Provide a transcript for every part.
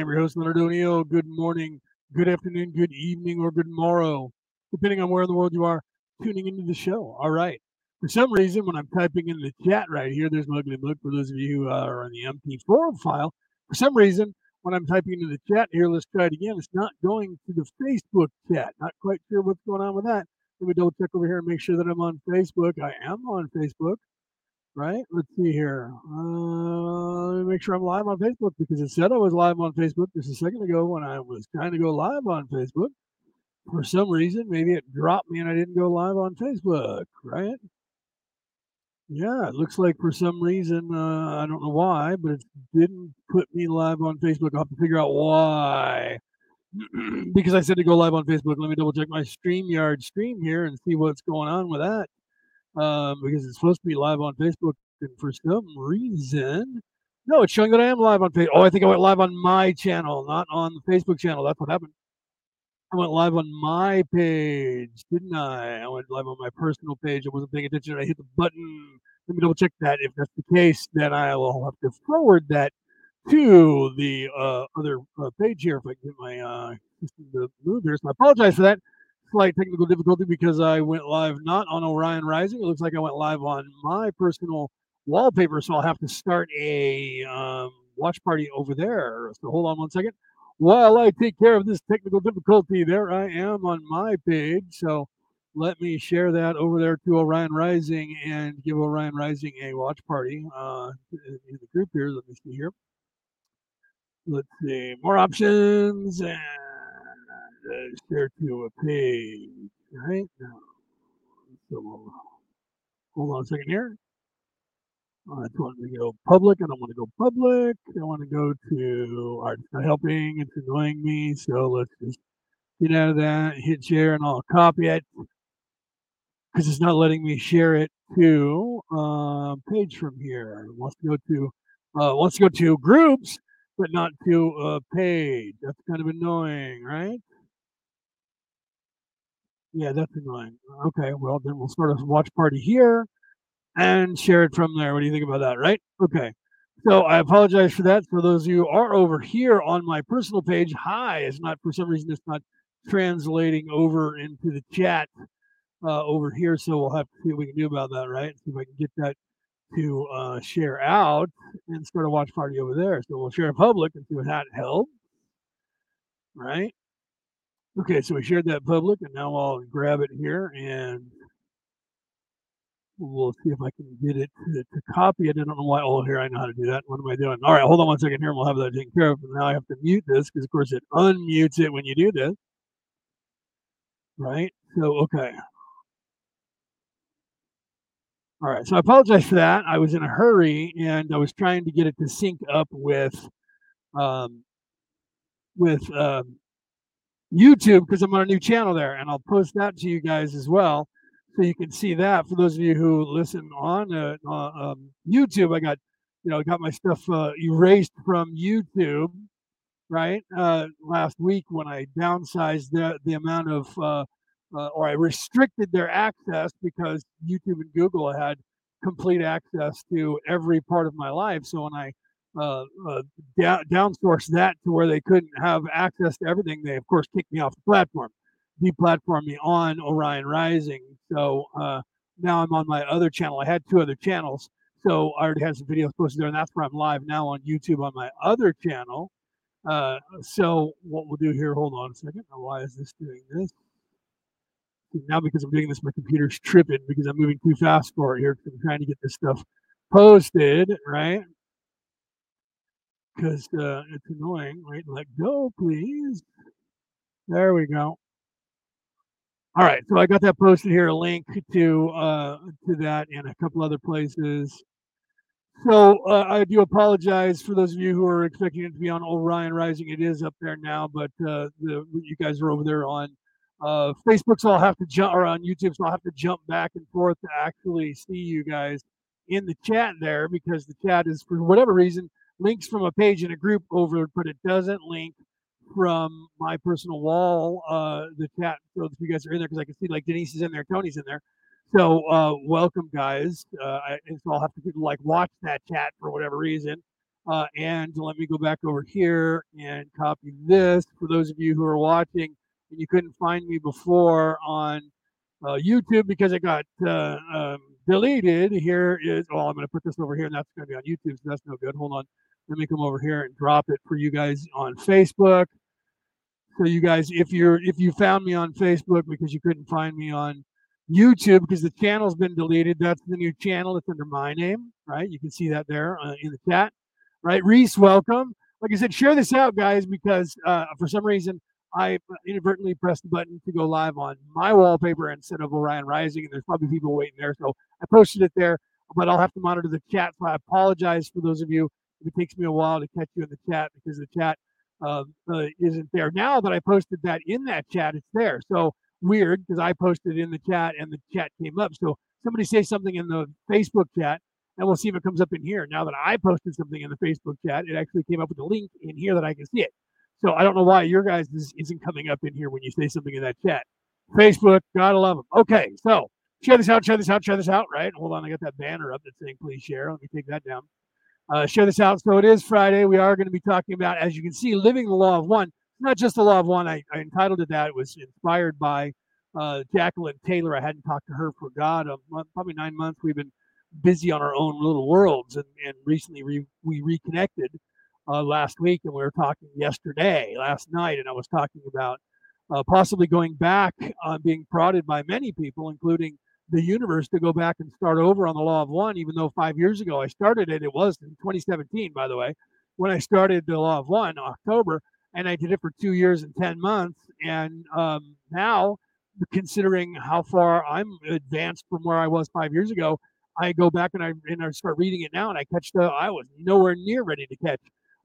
am your host, Leonard O'Neill. Good morning, good afternoon, good evening, or good morrow, depending on where in the world you are tuning into the show. All right. For some reason, when I'm typing in the chat right here, there's my ugly look for those of you who uh, are on the MP4 file. For some reason, when I'm typing into the chat here, let's try it again. It's not going to the Facebook chat. Not quite sure what's going on with that. Let me double check over here and make sure that I'm on Facebook. I am on Facebook right? Let's see here. Uh, let me make sure I'm live on Facebook because it said I was live on Facebook just a second ago when I was trying to go live on Facebook. For some reason, maybe it dropped me and I didn't go live on Facebook, right? Yeah, it looks like for some reason, uh, I don't know why, but it didn't put me live on Facebook. I'll have to figure out why. because I said to go live on Facebook. Let me double check my StreamYard stream here and see what's going on with that um, because it's supposed to be live on Facebook, and for some reason, no, it's showing that I am live on Facebook. Oh, I think I went live on my channel, not on the Facebook channel. That's what happened. I went live on my page, didn't I? I went live on my personal page. I wasn't paying attention. I hit the button. Let me double check that. If that's the case, then I will have to forward that to the uh, other uh, page here if I get my uh, system to move here. So I apologize for that slight technical difficulty because I went live not on Orion Rising. It looks like I went live on my personal wallpaper, so I'll have to start a um, watch party over there. So hold on one second. While I take care of this technical difficulty, there I am on my page. So let me share that over there to Orion Rising and give Orion Rising a watch party uh, in the group here. Let me see here. Let's see more options and uh, share to a page, right? So we'll, hold on a second here. I just want to go public. I don't want to go public. I want to go to art. It's not helping. It's annoying me. So let's just get out of that, hit share, and I'll copy it because it's not letting me share it to uh, page from here. It wants to go to uh, wants to go to groups, but not to a page. That's kind of annoying, right? Yeah, that's annoying. Okay, well then we'll start a watch party here and share it from there. What do you think about that? Right? Okay. So I apologize for that. For those of you are over here on my personal page, hi is not for some reason it's not translating over into the chat uh, over here. So we'll have to see what we can do about that, right? See if I can get that to uh, share out and start a watch party over there. So we'll share in public and see what that helps, right? Okay, so we shared that public, and now I'll grab it here and we'll see if I can get it to, to copy it. I don't know why. Oh, here I know how to do that. What am I doing? All right, hold on one second here, and we'll have that taken care of. And now I have to mute this because, of course, it unmutes it when you do this. Right? So, okay. All right. So I apologize for that. I was in a hurry and I was trying to get it to sync up with um, with um, YouTube because I'm on a new channel there, and I'll post that to you guys as well, so you can see that. For those of you who listen on uh, uh, um, YouTube, I got you know got my stuff uh, erased from YouTube, right? Uh, last week when I downsized the the amount of uh, uh, or I restricted their access because YouTube and Google had complete access to every part of my life. So when I uh, uh, down, downsource that to where they couldn't have access to everything, they of course kicked me off the platform, deplatformed me on Orion Rising. So uh, now I'm on my other channel. I had two other channels, so I already had some videos posted there, and that's where I'm live now on YouTube on my other channel. Uh, so what we'll do here, hold on a second. Why is this doing this? Now because I'm doing this, my computer's tripping because I'm moving too fast for it here I'm trying to get this stuff posted, right? Because uh, it's annoying. Right, let go, please. There we go. All right, so I got that posted here, a link to uh, to that and a couple other places. So uh, I do apologize for those of you who are expecting it to be on Orion Rising. It is up there now, but uh, the, you guys are over there on uh, Facebook, so I'll have to jump, or on YouTube, so I'll have to jump back and forth to actually see you guys in the chat there because the chat is for whatever reason links from a page in a group over, but it doesn't link from my personal wall, uh, the chat. So if you guys are in there, because I can see like Denise is in there, Tony's in there. So uh, welcome, guys. Uh, I, so I'll have to like watch that chat for whatever reason. Uh, and let me go back over here and copy this for those of you who are watching and you couldn't find me before on uh, YouTube because it got uh, um, deleted. Here is, well, I'm going to put this over here and that's going to be on YouTube, so that's no good. Hold on. Let me come over here and drop it for you guys on Facebook. So you guys, if you're if you found me on Facebook because you couldn't find me on YouTube because the channel's been deleted, that's the new channel. It's under my name, right? You can see that there uh, in the chat, right? Reese, welcome. Like I said, share this out, guys, because uh, for some reason I inadvertently pressed the button to go live on my wallpaper instead of Orion Rising, and there's probably people waiting there. So I posted it there, but I'll have to monitor the chat. So I apologize for those of you it takes me a while to catch you in the chat because the chat uh, uh, isn't there. Now that I posted that in that chat, it's there. So weird because I posted in the chat and the chat came up. So somebody say something in the Facebook chat and we'll see if it comes up in here. Now that I posted something in the Facebook chat, it actually came up with a link in here that I can see it. So I don't know why your guys isn't coming up in here when you say something in that chat. Facebook, gotta love them. Okay, so share this out, share this out, share this out, right? Hold on, I got that banner up that's saying please share. Let me take that down. Uh, share this out. So it is Friday. We are going to be talking about, as you can see, living the law of one. Not just the law of one. I, I entitled it that. It was inspired by uh, Jacqueline Taylor. I hadn't talked to her for God, a month, probably nine months. We've been busy on our own little worlds, and, and recently re, we reconnected uh, last week, and we were talking yesterday, last night, and I was talking about uh, possibly going back, uh, being prodded by many people, including the universe, to go back and start over on the law of one. Even though five years ago I started it, it was in 2017, by the way, when I started the law of one, October, and I did it for two years and 10 months. And um, now, considering how far I'm advanced from where I was five years ago, I go back and I and I start reading it now, and I catch the I was nowhere near ready to catch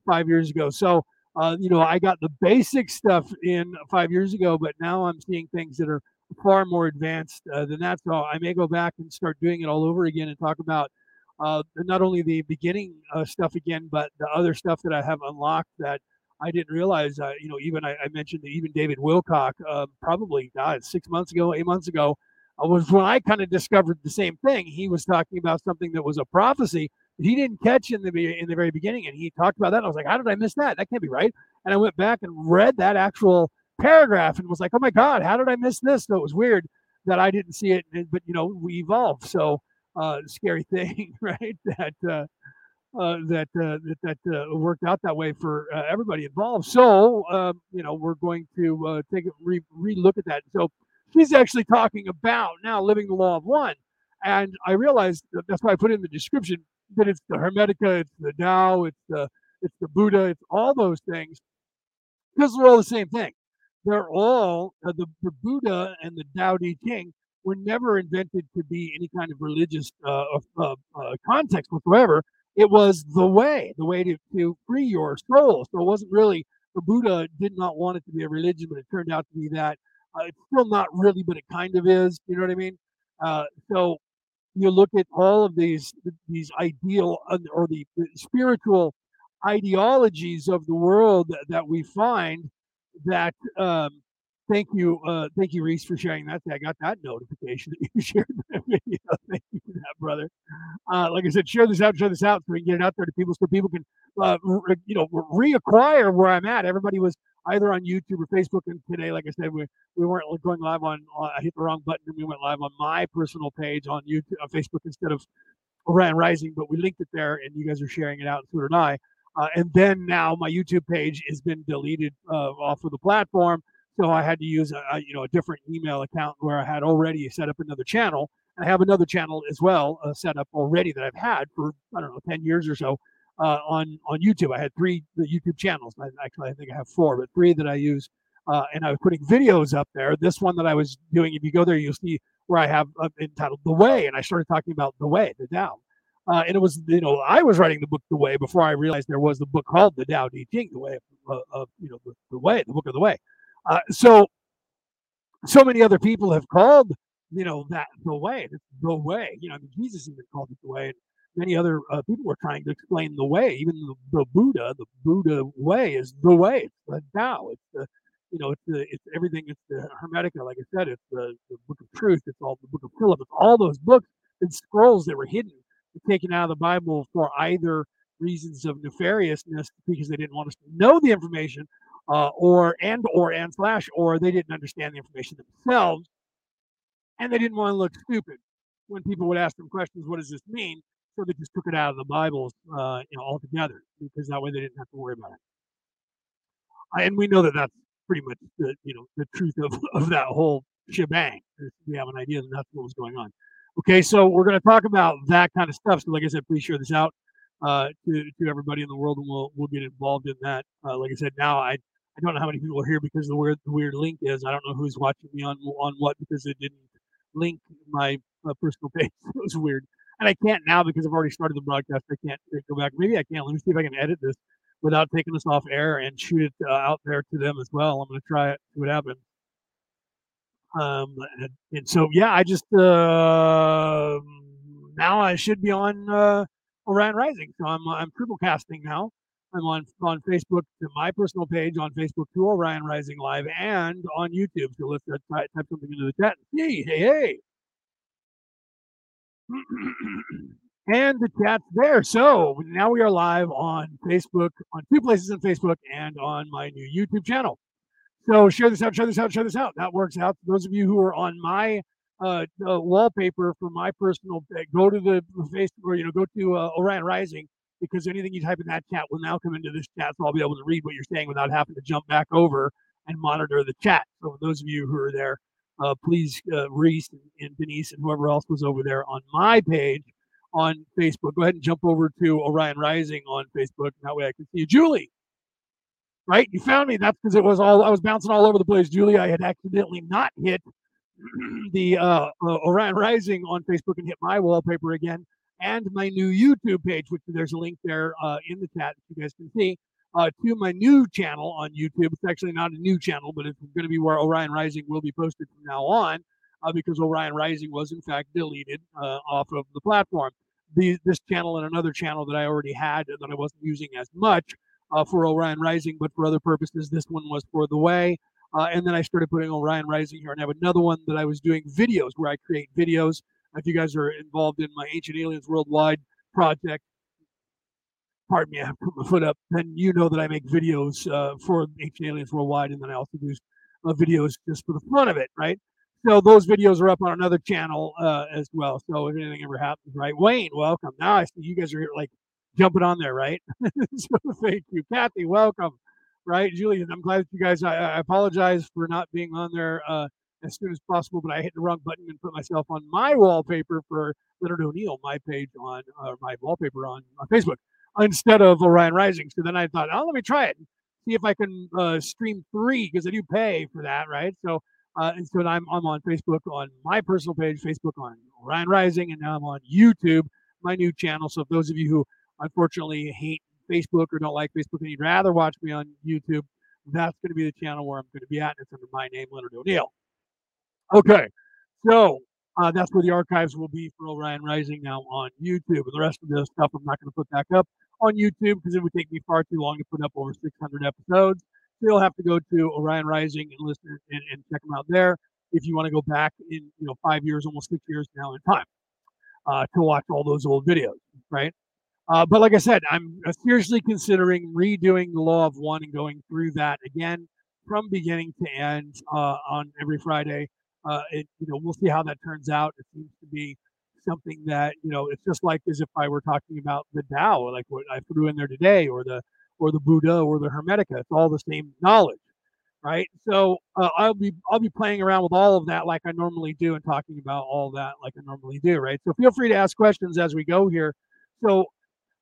five years ago. So, uh, you know, I got the basic stuff in five years ago, but now I'm seeing things that are far more advanced uh, than that. So I may go back and start doing it all over again and talk about uh, not only the beginning uh, stuff again, but the other stuff that I have unlocked that I didn't realize. Uh, you know, even I, I, mentioned that even David Wilcock, uh, probably God, six months ago, eight months ago, uh, was when I kind of discovered the same thing. He was talking about something that was a prophecy he didn't catch in the in the very beginning, and he talked about that. I was like, how did I miss that? That can't be right. And I went back and read that actual paragraph and was like, oh my god, how did I miss this? So it was weird that I didn't see it. But you know, we evolve. So uh, scary thing, right? That. Uh, uh, that uh, that, that uh, worked out that way for uh, everybody involved. So um, you know we're going to uh, take a re look at that. So she's actually talking about now living the law of one, and I realized that's why I put in the description that it's the Hermetica, it's the Tao, it's the it's the Buddha, it's all those things because they're all the same thing. They're all uh, the, the Buddha and the Tao Te Ching were never invented to be any kind of religious uh, uh, uh, context whatsoever. It was the way, the way to, to free your soul. So it wasn't really the Buddha did not want it to be a religion, but it turned out to be that. Uh, it's still not really, but it kind of is. You know what I mean? Uh, so you look at all of these these ideal or the spiritual ideologies of the world that we find that um, thank you uh, thank you reese for sharing that i got that notification that you shared that video thank you for that brother uh, like i said share this out share this out so we can get it out there to people so people can uh, re- you know reacquire where i'm at everybody was either on YouTube or Facebook. And today, like I said, we, we weren't going live on, uh, I hit the wrong button and we went live on my personal page on YouTube, Facebook instead of Orion Rising, but we linked it there and you guys are sharing it out, and so did I. Uh, and then now my YouTube page has been deleted uh, off of the platform. So I had to use a, a, you know a different email account where I had already set up another channel. I have another channel as well uh, set up already that I've had for I don't know ten years or so uh, on on YouTube. I had three YouTube channels. I, actually, I think I have four, but three that I use. Uh, and I was putting videos up there. This one that I was doing, if you go there, you'll see where I have uh, entitled "The Way," and I started talking about the way, the Tao. Uh, and it was, you know, I was writing the book "The Way" before I realized there was the book called "The Tao Te Ching," the way of, of you know, the, the, way, the book of the way. Uh, so, so many other people have called, you know, that the way, the way. You know, I mean, Jesus even called it the way. And many other uh, people were trying to explain the way. Even the, the, Buddha, the Buddha way is the way. It's the Tao. It's the you know, it's the it's everything. It's the Hermetica, like I said. It's the, the Book of Truth. It's all the Book of Philip. It's all those books and scrolls that were hidden, taken out of the Bible for either reasons of nefariousness because they didn't want us to know the information, uh, or and or and slash or they didn't understand the information themselves, and they didn't want to look stupid when people would ask them questions. What does this mean? So they just took it out of the Bible, uh, you know, altogether because that way they didn't have to worry about it. And we know that that's pretty much the you know the truth of, of that whole shebang. We have an idea that that's what was going on. Okay, so we're going to talk about that kind of stuff. So, like I said, please share this out uh, to to everybody in the world, and we'll we'll get involved in that. Uh, like I said, now I I don't know how many people are here because the weird the weird link is. I don't know who's watching me on on what because it didn't link my uh, personal page. it was weird, and I can't now because I've already started the broadcast. I can't go back. Maybe I can. Let me see if I can edit this without taking this off air and shoot it uh, out there to them as well. I'm going to try it. See what happens. Um, and, and so yeah, I just uh, now I should be on uh, Orion Rising. So I'm I'm triple casting now. I'm on on Facebook to my personal page on Facebook to Orion Rising Live and on YouTube. So let's uh, type, type something into the chat. Hey, hey, hey. and the chat's there. So now we are live on Facebook, on two places on Facebook, and on my new YouTube channel. So share this out, share this out, share this out. That works out. Those of you who are on my uh, uh, wallpaper for my personal, go to the Facebook or you know go to uh, Orion Rising because anything you type in that chat will now come into this chat, so I'll be able to read what you're saying without having to jump back over and monitor the chat. So those of you who are there, uh, please, uh, Reese and, and Denise and whoever else was over there on my page on Facebook, go ahead and jump over to Orion Rising on Facebook. That way I can see you. Julie, right? You found me. That's because it was all I was bouncing all over the place. Julie, I had accidentally not hit the uh, uh, Orion Rising on Facebook and hit my wallpaper again, and my new YouTube page, which there's a link there uh, in the chat that you guys can see. Uh, to my new channel on YouTube. It's actually not a new channel, but it's going to be where Orion Rising will be posted from now on, uh, because Orion Rising was in fact deleted uh, off of the platform. The, this channel and another channel that I already had that I wasn't using as much uh, for Orion Rising, but for other purposes. This one was for the way. Uh, and then I started putting Orion Rising here, and I have another one that I was doing videos where I create videos. If you guys are involved in my Ancient Aliens Worldwide project, pardon me, I have put my foot up, then you know that I make videos uh, for Ancient Aliens Worldwide, and then I also do uh, videos just for the fun of it, right? So those videos are up on another channel uh, as well. So if anything ever happens, right? Wayne, welcome. Now I see you guys are here like jumping on there, right? so thank you. Kathy, welcome. Right, Julian, I'm glad that you guys. I, I apologize for not being on there uh, as soon as possible, but I hit the wrong button and put myself on my wallpaper for Leonard O'Neill, my page on uh, my wallpaper on, on Facebook instead of Orion Rising. So then I thought, oh, let me try it, see if I can uh, stream three because I do pay for that, right? So uh, and so I'm, I'm on Facebook on my personal page, Facebook on Orion Rising, and now I'm on YouTube, my new channel. So if those of you who unfortunately hate Facebook or don't like Facebook and you'd rather watch me on YouTube, that's going to be the channel where I'm going to be at. And it's under my name, Leonard O'Neill. Okay, so uh, that's where the archives will be for Orion Rising now on YouTube. And the rest of the stuff I'm not going to put back up on YouTube because it would take me far too long to put up over 600 episodes. So you'll have to go to Orion Rising and listen and, and check them out there if you want to go back in you know five years, almost six years now in time uh, to watch all those old videos, right? Uh, but like I said, I'm seriously considering redoing the Law of One and going through that again from beginning to end uh, on every Friday. Uh, it, you know, we'll see how that turns out. It seems to be something that you know, it's just like as if I were talking about the Tao, like what I threw in there today, or the or the Buddha or the Hermetica. It's all the same knowledge, right? So uh, I'll be I'll be playing around with all of that like I normally do and talking about all that like I normally do, right? So feel free to ask questions as we go here. So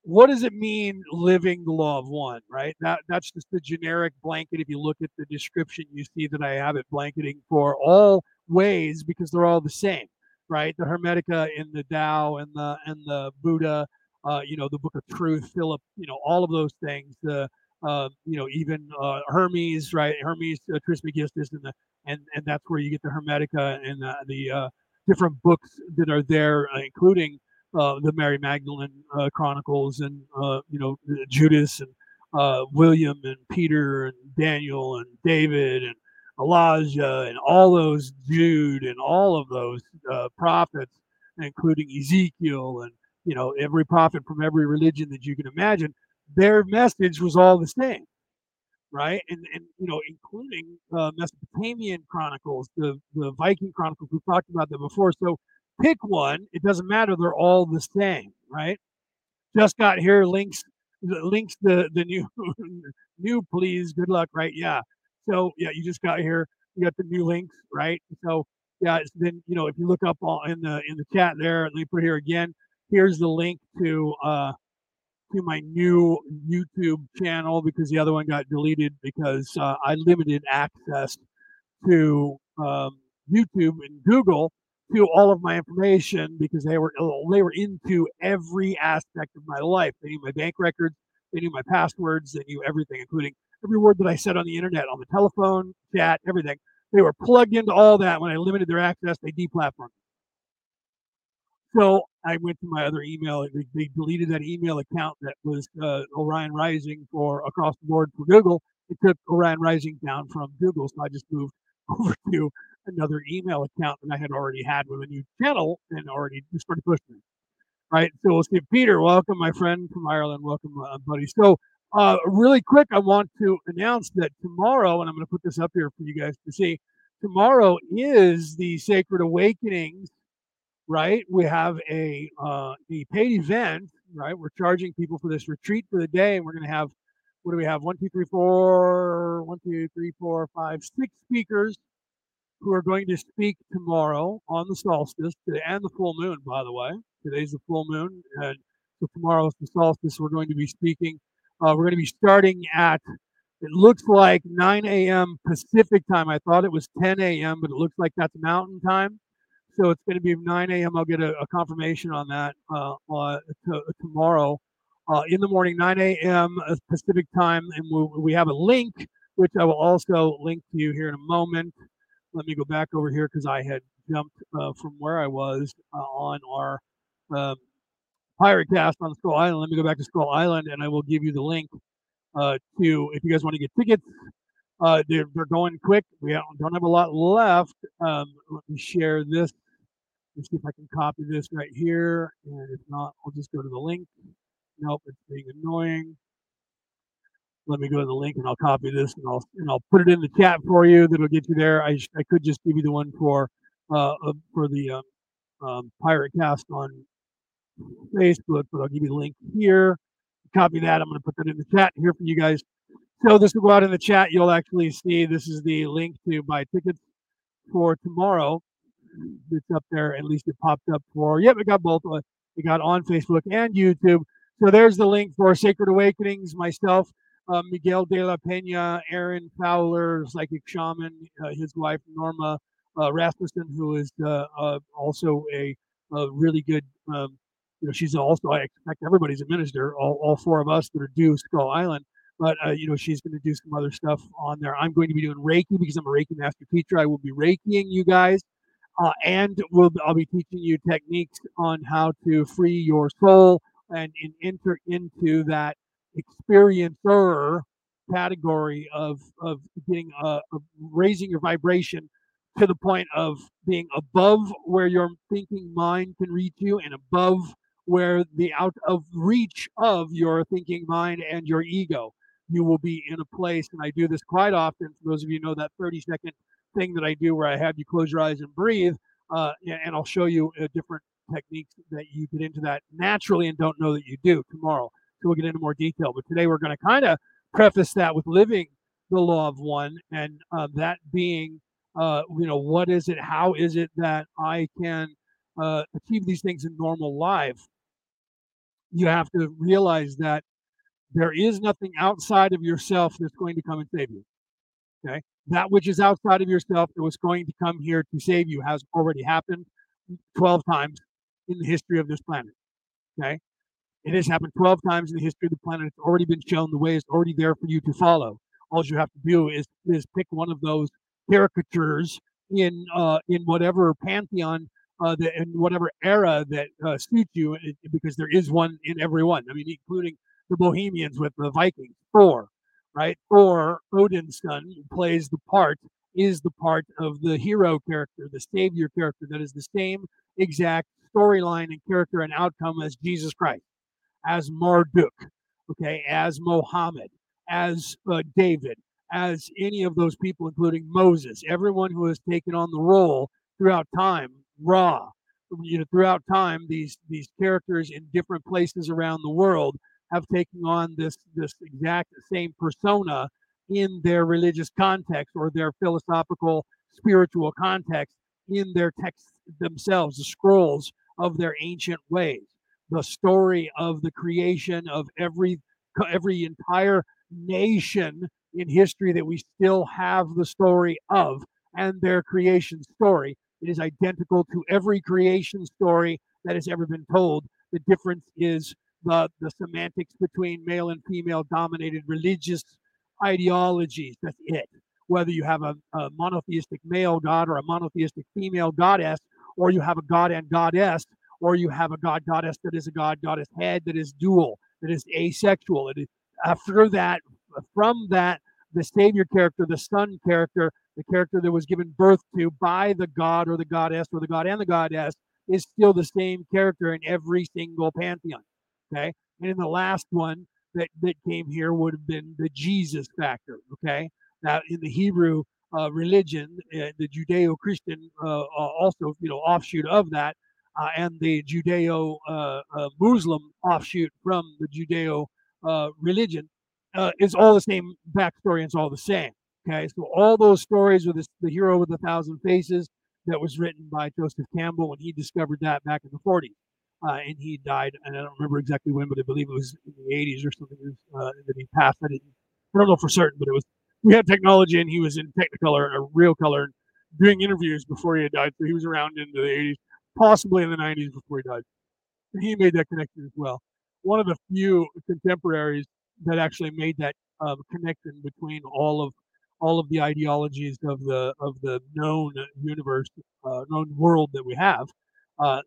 what does it mean living the law of one right? That that's just the generic blanket. If you look at the description you see that i have it blanketing for all ways because they're all the same right? The hermetica and the Tao and the and the buddha uh, you know the book of truth philip you know all of those things the uh, you know even uh, hermes right? Hermes uh, trismegistus and the and and that's where you get the hermetica and the, the uh, different books that are there uh, including uh, the Mary Magdalene uh, Chronicles and uh, you know Judas and uh, William and Peter and Daniel and David and Elijah and all those Jude and all of those uh, prophets, including Ezekiel and you know, every prophet from every religion that you can imagine, their message was all the same, right? And and you know, including uh, Mesopotamian chronicles, the the Viking chronicles. We've talked about that before. So pick one. It doesn't matter. They're all the same, right? Just got here. Links links the the new new please. Good luck, right? Yeah. So yeah, you just got here. You got the new links, right? So yeah, then you know if you look up all in the in the chat there, let me put here again. Here's the link to uh to my new YouTube channel because the other one got deleted because uh, I limited access to um, YouTube and Google to all of my information because they were they were into every aspect of my life. They knew my bank records, they knew my passwords, they knew everything, including every word that I said on the internet, on the telephone, chat, everything. They were plugged into all that. When I limited their access, they deplatformed. So I went to my other email. They, they deleted that email account that was uh, Orion Rising for across the board for Google. It took Orion Rising down from Google, so I just moved over to another email account that I had already had with a new channel and already just started pushing it. Right. So we'll see. Peter, welcome, my friend from Ireland. Welcome, uh, buddy. So uh, really quick, I want to announce that tomorrow, and I'm going to put this up here for you guys to see. Tomorrow is the Sacred Awakenings, right? We have a uh, the paid event, right? We're charging people for this retreat for the day, and we're going to have what do we have? One, two, three, four, one, two, three, four, five, six speakers who are going to speak tomorrow on the solstice and the full moon, by the way. Today's the full moon, and so tomorrow is the solstice. We're going to be speaking uh, we're going to be starting at, it looks like 9 a.m. Pacific time. I thought it was 10 a.m., but it looks like that's mountain time. So it's going to be 9 a.m. I'll get a, a confirmation on that uh, uh, to, tomorrow. In the morning, 9 a.m. Uh, Pacific time. And we, we have a link, which I will also link to you here in a moment. Let me go back over here because I had jumped uh, from where I was uh, on our um, Pirate Cast on Skull Island. Let me go back to Skull Island and I will give you the link uh, to if you guys want to get tickets. Uh, they're, they're going quick. We don't have a lot left. Um, let me share this. Let's see if I can copy this right here. And if not, I'll just go to the link. Nope, it's being annoying. Let me go to the link and I'll copy this and I'll and I'll put it in the chat for you. That'll get you there. I, I could just give you the one for uh, uh for the um, um, Pirate Cast on Facebook, but I'll give you the link here. Copy that. I'm going to put that in the chat here for you guys. So this will go out in the chat. You'll actually see this is the link to buy tickets for tomorrow. It's up there. At least it popped up for. Yep, it got both. Uh, it got on Facebook and YouTube. So there's the link for Sacred Awakenings. Myself, uh, Miguel de la Pena, Aaron Fowler, psychic shaman, uh, his wife Norma uh, Rasmussen, who is uh, uh, also a, a, really good um, you know, she's also, I expect everybody's a minister, all, all four of us that are due Skull Island. But, uh, you know, she's going to do some other stuff on there. I'm going to be doing Reiki because I'm a Reiki master teacher. I will be Reikiing you guys. And we'll, I'll be teaching you techniques on how to free your soul and, and enter into that experiencer category of, of getting, uh, of raising your vibration to the point of being above where your thinking mind can reach you and above where the out of reach of your thinking mind and your ego. You will be in a place, and I do this quite often. For those of you know that 30 second thing that I do where I have you close your eyes and breathe, uh, and I'll show you uh, different techniques that you get into that naturally and don't know that you do tomorrow. We'll get into more detail. But today we're going to kind of preface that with living the law of one, and uh, that being, uh, you know, what is it? How is it that I can uh, achieve these things in normal life? you have to realize that there is nothing outside of yourself that's going to come and save you. Okay. That which is outside of yourself that was going to come here to save you has already happened 12 times in the history of this planet. Okay. It has happened 12 times in the history of the planet. It's already been shown. The way is already there for you to follow. All you have to do is, is pick one of those caricatures in uh, in whatever pantheon uh, in whatever era that uh, suits you, it, because there is one in every one. I mean, including the Bohemians with the Vikings. Thor, right? Thor, Odin's son, plays the part, is the part of the hero character, the savior character. That is the same exact storyline and character and outcome as Jesus Christ, as Marduk, okay, as Mohammed, as uh, David, as any of those people, including Moses, everyone who has taken on the role throughout time, Ra, you know, throughout time, these these characters in different places around the world have taken on this this exact same persona in their religious context or their philosophical spiritual context in their texts themselves, the scrolls of their ancient ways, the story of the creation of every every entire nation in history that we still have the story of and their creation story. It is identical to every creation story that has ever been told. The difference is the, the semantics between male and female dominated religious ideologies. That's it. Whether you have a, a monotheistic male god or a monotheistic female goddess, or you have a god and goddess, or you have a god goddess that is a god goddess head that is dual, that is asexual. It is, after that, from that, the savior character, the son character, the character that was given birth to by the god or the goddess or the god and the goddess, is still the same character in every single pantheon. Okay. And in the last one that, that came here would have been the Jesus factor. Okay. Now, in the Hebrew uh, religion, uh, the Judeo Christian, uh, uh, also, you know, offshoot of that, uh, and the Judeo uh, Muslim offshoot from the Judeo religion is all the same backstory and it's all the same. Okay. So all those stories with this, the hero with a thousand faces that was written by Joseph Campbell when he discovered that back in the 40s uh, and he died. And I don't remember exactly when, but I believe it was in the 80s or something uh, that he passed. I, didn't, I don't know for certain, but it was. We had technology, and he was in Technicolor or real color, doing interviews before he had died. So he was around into the 80s, possibly in the 90s before he died. He made that connection as well. One of the few contemporaries that actually made that uh, connection between all of all of the ideologies of the of the known universe, uh, known world that we have, uh,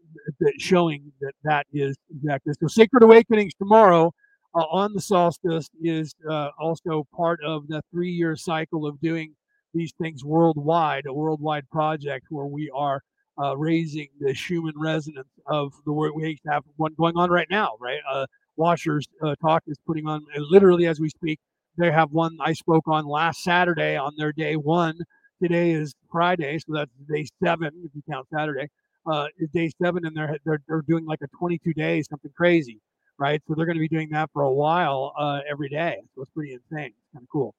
showing that that is exactly so. Sacred Awakenings tomorrow uh, on the solstice is uh, also part of the three-year cycle of doing these things worldwide, a worldwide project where we are uh, raising the Schumann resonance of the work we have one going on right now, right? Uh, Washers uh, Talk is putting on literally as we speak. They have one I spoke on last Saturday on their day one. Today is Friday, so that's day seven if you count Saturday uh, day seven, and they're, they're they're doing like a 22 days, something crazy, right? So they're going to be doing that for a while uh, every day. So it's pretty insane. It's kind of cool.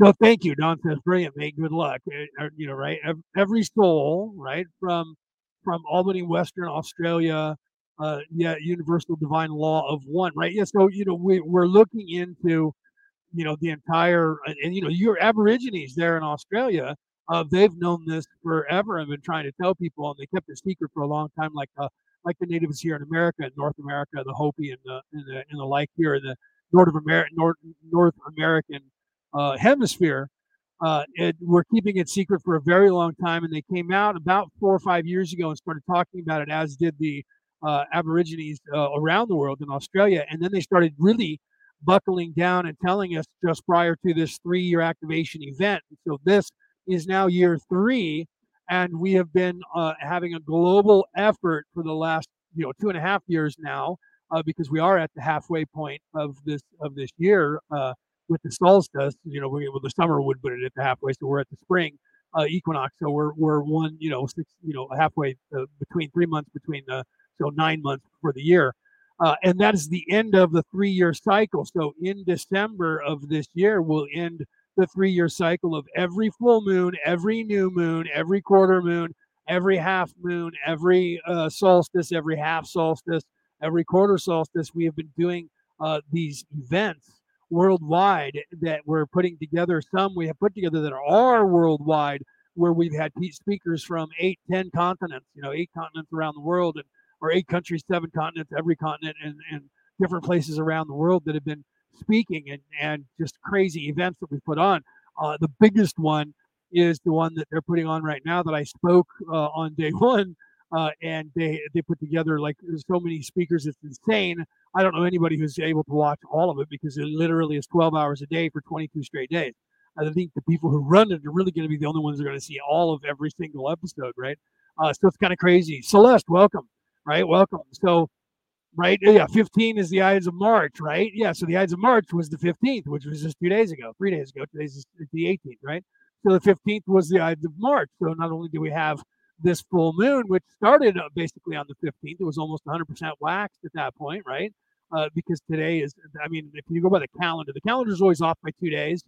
So thank you, Don says, brilliant, mate. Good luck. Uh, you know, right? Every soul, right, from from Albany, Western Australia, uh, yeah, universal divine law of one, right? Yeah. So you know, we we're looking into, you know, the entire, and you know, your Aborigines there in Australia uh, they've known this forever and been trying to tell people, and they kept it secret for a long time, like uh, like the natives here in America, in North America, the Hopi and the and the, and the like here in the North of America, North North American uh, hemisphere. Uh, it, we're keeping it secret for a very long time, and they came out about four or five years ago and started talking about it, as did the uh, Aborigines uh, around the world in Australia, and then they started really buckling down and telling us just prior to this three-year activation event. So this is now year three, and we have been uh, having a global effort for the last you know two and a half years now, uh, because we are at the halfway point of this of this year uh, with the solstice. You know, we, well, the summer would put it at the halfway, so we're at the spring uh, equinox. So we're we're one you know six you know halfway uh, between three months between the so nine months for the year. Uh, and that is the end of the three year cycle. So in December of this year, we'll end the three year cycle of every full moon, every new moon, every quarter moon, every half moon, every uh, solstice, every half solstice, every quarter solstice. We have been doing uh, these events worldwide that we're putting together. Some we have put together that are worldwide, where we've had speakers from eight, ten continents, you know, eight continents around the world, and or eight countries, seven continents, every continent, and, and different places around the world that have been speaking and, and just crazy events that we put on. Uh, the biggest one is the one that they're putting on right now that I spoke uh, on day one. Uh, and they they put together like so many speakers, it's insane. I don't know anybody who's able to watch all of it because it literally is 12 hours a day for 22 straight days. I think the people who run it are really going to be the only ones that are going to see all of every single episode, right? Uh, so it's kind of crazy. Celeste, welcome, right? Welcome. So, right, yeah, 15 is the Ides of March, right? Yeah, so the Ides of March was the 15th, which was just two days ago, three days ago. Today's the 18th, right? So the 15th was the Ides of March. So not only do we have this full moon, which started uh, basically on the 15th, it was almost 100% waxed at that point, right? Uh, because today is, I mean, if you go by the calendar, the calendar is always off by two days.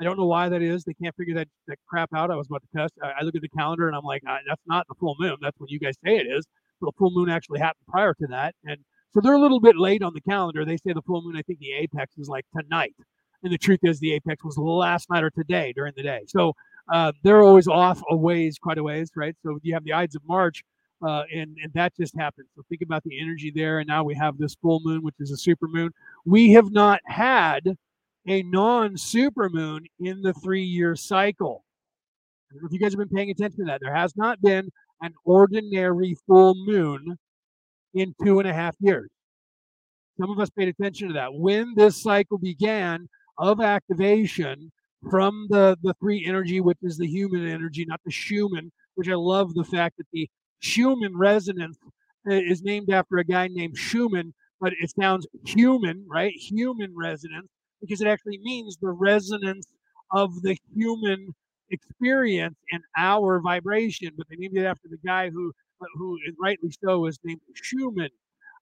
I don't know why that is. They can't figure that, that crap out. I was about to test. I, I look at the calendar and I'm like, that's not the full moon. That's what you guys say it is. So the full moon actually happened prior to that. And so they're a little bit late on the calendar. They say the full moon, I think the apex is like tonight. And the truth is, the apex was last night or today during the day. So uh, they're always off a ways, quite a ways, right? So you have the Ides of March, uh, and and that just happened. So think about the energy there, and now we have this full moon, which is a super moon. We have not had a non-super moon in the three-year cycle. I don't know if you guys have been paying attention to that. There has not been an ordinary full moon in two and a half years. Some of us paid attention to that. When this cycle began of activation, from the the three energy, which is the human energy, not the Schumann. Which I love the fact that the Schumann resonance is named after a guy named Schumann, but it sounds human, right? Human resonance, because it actually means the resonance of the human experience and our vibration. But they named it after the guy who, who rightly so, is named Schumann.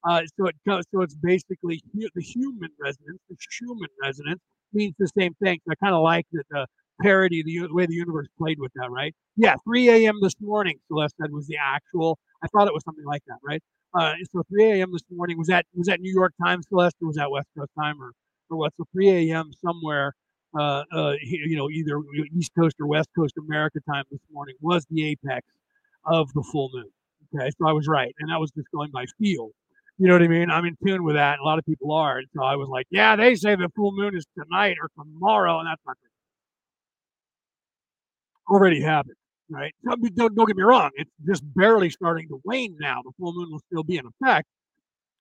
Uh, so it so it's basically the human resonance, the Schumann resonance, means the same thing. I kind of like that the parody, the, way the universe played with that, right? Yeah, 3 a.m. this morning, Celeste said was the actual. I thought it was something like that, right? Uh, so 3 a.m. this morning was that was that New York time, Celeste, or was that West Coast time, or or what? So 3 a.m. somewhere, uh, uh, you know, either East Coast or West Coast America time this morning was the apex of the full moon. Okay, so I was right, and that was just going by feel. You know what I mean? I'm in tune with that. A lot of people are. And so I was like, yeah, they say the full moon is tonight or tomorrow, and that's not already happened, right? Don't, don't get me wrong. It's just barely starting to wane now. The full moon will still be in effect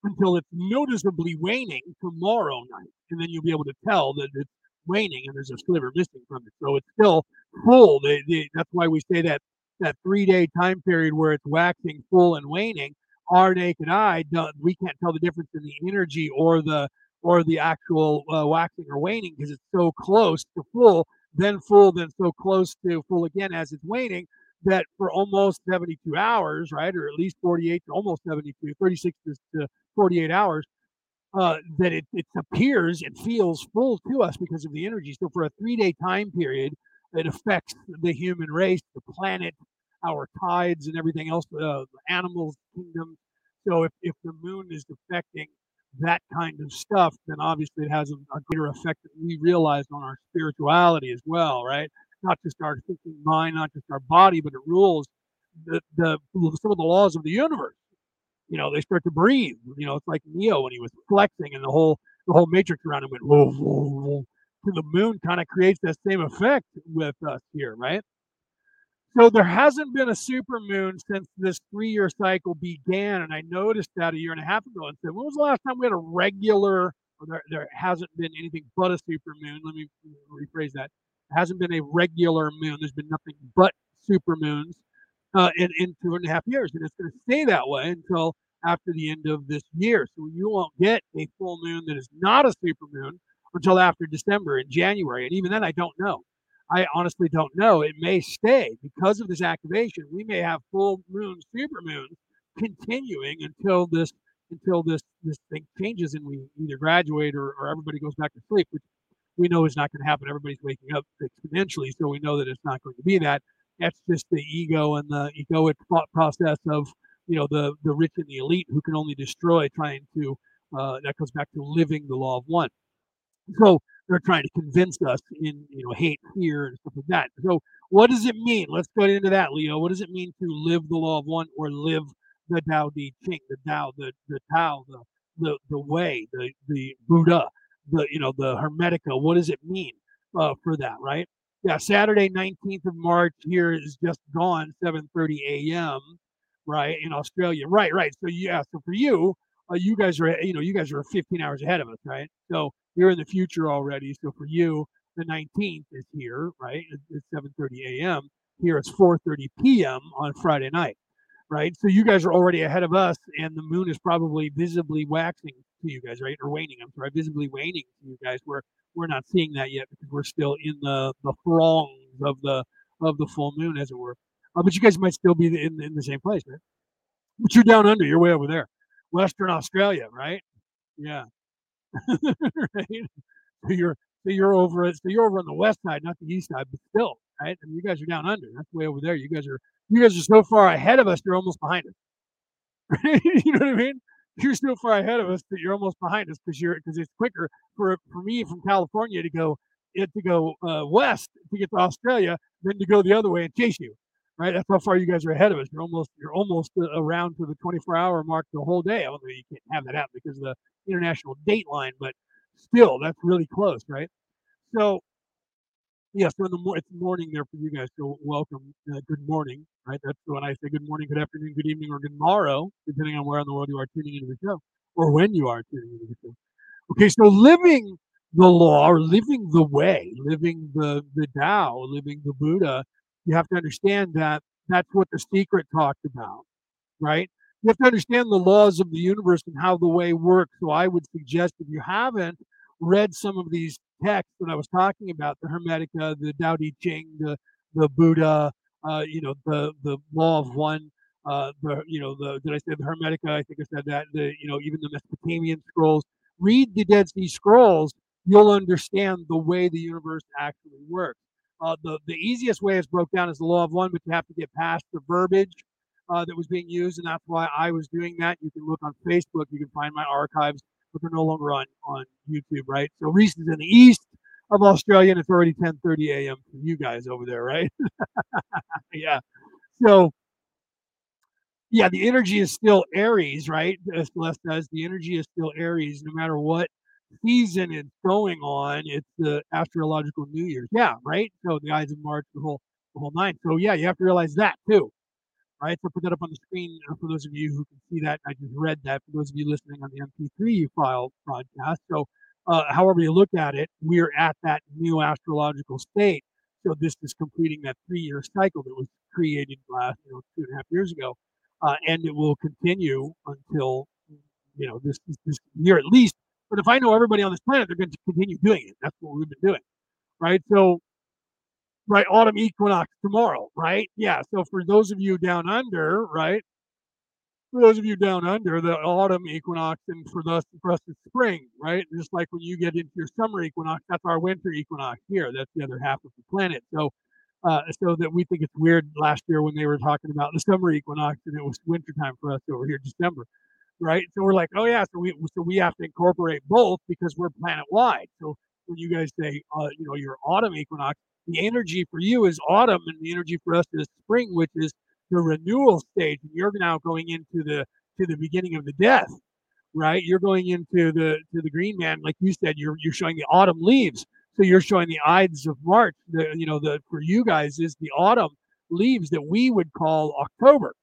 until it's noticeably waning tomorrow night. And then you'll be able to tell that it's waning and there's a sliver missing from it. So it's still full. They, they, that's why we say that that three day time period where it's waxing full and waning our naked eye, we can't tell the difference in the energy or the or the actual uh, waxing or waning because it's so close to full, then full, then so close to full again as it's waning that for almost 72 hours, right, or at least 48 to almost 72, 36 to 48 hours, uh, that it, it appears and feels full to us because of the energy. So for a three day time period, it affects the human race, the planet, our tides and everything else, uh, animals, kingdom. So if, if the moon is affecting that kind of stuff, then obviously it has a, a greater effect that we realize on our spirituality as well, right? Not just our thinking mind, not just our body, but it rules the, the some of the laws of the universe. You know, they start to breathe. You know, it's like Neo when he was flexing and the whole the whole matrix around him went whoa, whoa, whoa. The moon kind of creates that same effect with us here, right? So there hasn't been a super moon since this three-year cycle began, and I noticed that a year and a half ago and said, "When was the last time we had a regular?" there, there hasn't been anything but a super moon. Let me rephrase that. Hasn't been a regular moon. There's been nothing but super moons uh, in in two and a half years, and it's going to stay that way until after the end of this year. So you won't get a full moon that is not a super moon until after December in January, and even then, I don't know. I honestly don't know. It may stay because of this activation. We may have full moon, super moons continuing until this until this this thing changes and we either graduate or, or everybody goes back to sleep, which we know is not going to happen. Everybody's waking up exponentially, so we know that it's not going to be that. That's just the ego and the egoic thought process of you know the the rich and the elite who can only destroy, trying to. Uh, that goes back to living the law of one. So they're trying to convince us in you know hate, fear, and stuff like that. So what does it mean? Let's go into that, Leo. What does it mean to live the law of one or live the Tao Te Ching, the Tao, the the Tao, the the the way, the the Buddha, the you know the Hermetica? What does it mean uh, for that? Right? Yeah, Saturday, nineteenth of March here is just gone, seven thirty a.m. Right in Australia. Right, right. So yeah, so for you, uh, you guys are you know you guys are 15 hours ahead of us, right? So you're in the future already. So for you, the 19th is here, right? It's 7:30 a.m. Here it's 4:30 p.m. on Friday night. right? So you guys are already ahead of us, and the moon is probably visibly waxing to you guys, right? Or waning. I'm sorry, visibly waning to you guys. We're we're not seeing that yet because we're still in the the throngs of the of the full moon, as it were. Uh, but you guys might still be in in the same place, right? But you're down under. You're way over there, Western Australia, right? Yeah. right. So you're so you're over it. So you're over on the west side, not the east side, but still, right? And you guys are down under. That's way over there. You guys are you guys are so far ahead of us. You're almost behind us. you know what I mean? You're so far ahead of us that you're almost behind us because you're because it's quicker for for me from California to go to go uh, west to get to Australia than to go the other way and chase you. Right? That's how far you guys are ahead of us. You're almost you're almost uh, around to the 24 hour mark the whole day. Although you can't have that happen because of the international date line, but still that's really close, right? So yeah, so the it's morning there for you guys. So welcome, uh, good morning, right? That's when I say good morning, good afternoon, good evening, or good morrow, depending on where in the world you are tuning into the show, or when you are tuning into the show. Okay, so living the law, or living the way, living the the Tao, living the Buddha, you have to understand that that's what the secret talked about, right? You have to understand the laws of the universe and how the way works. So I would suggest if you haven't read some of these texts that I was talking about, the Hermetica, the Tao Te Ching, the the Buddha, uh, you know, the the Law of One, uh, the you know, the did I say the Hermetica? I think I said that. The you know, even the Mesopotamian scrolls. Read the Dead Sea Scrolls. You'll understand the way the universe actually works. Uh, the the easiest way is broke down as the Law of One, but you have to get past the verbiage uh, that was being used, and that's why I was doing that. You can look on Facebook. You can find my archives but they're no longer on on YouTube, right? So Reese is in the east of Australia, and it's already 10:30 a.m. for you guys over there, right? yeah. So yeah, the energy is still Aries, right? As Celeste says, the energy is still Aries, no matter what season is going on. It's the astrological New Year's, yeah, right. So the Ides of March, the whole the whole nine. So yeah, you have to realize that too right? So put that up on the screen uh, for those of you who can see that. I just read that for those of you listening on the MP3 file broadcast. So, uh, however you look at it, we're at that new astrological state. So this is completing that three-year cycle that was created last, you know, two and a half years ago, uh, and it will continue until you know this this year at least. But if I know everybody on this planet, they're going to continue doing it. That's what we've been doing, right? So right? Autumn equinox tomorrow, right? Yeah. So for those of you down under, right? For those of you down under, the autumn equinox, and for us, for us, it's spring, right? Just like when you get into your summer equinox, that's our winter equinox here. That's the other half of the planet. So, uh, so that we think it's weird last year when they were talking about the summer equinox and it was wintertime for us over here, December, right? So we're like, oh yeah, so we so we have to incorporate both because we're planet wide. So when you guys say, uh, you know, your autumn equinox, the energy for you is autumn and the energy for us is spring which is the renewal stage and you're now going into the to the beginning of the death right you're going into the to the green man like you said you're you're showing the autumn leaves so you're showing the ides of march the you know the for you guys is the autumn leaves that we would call october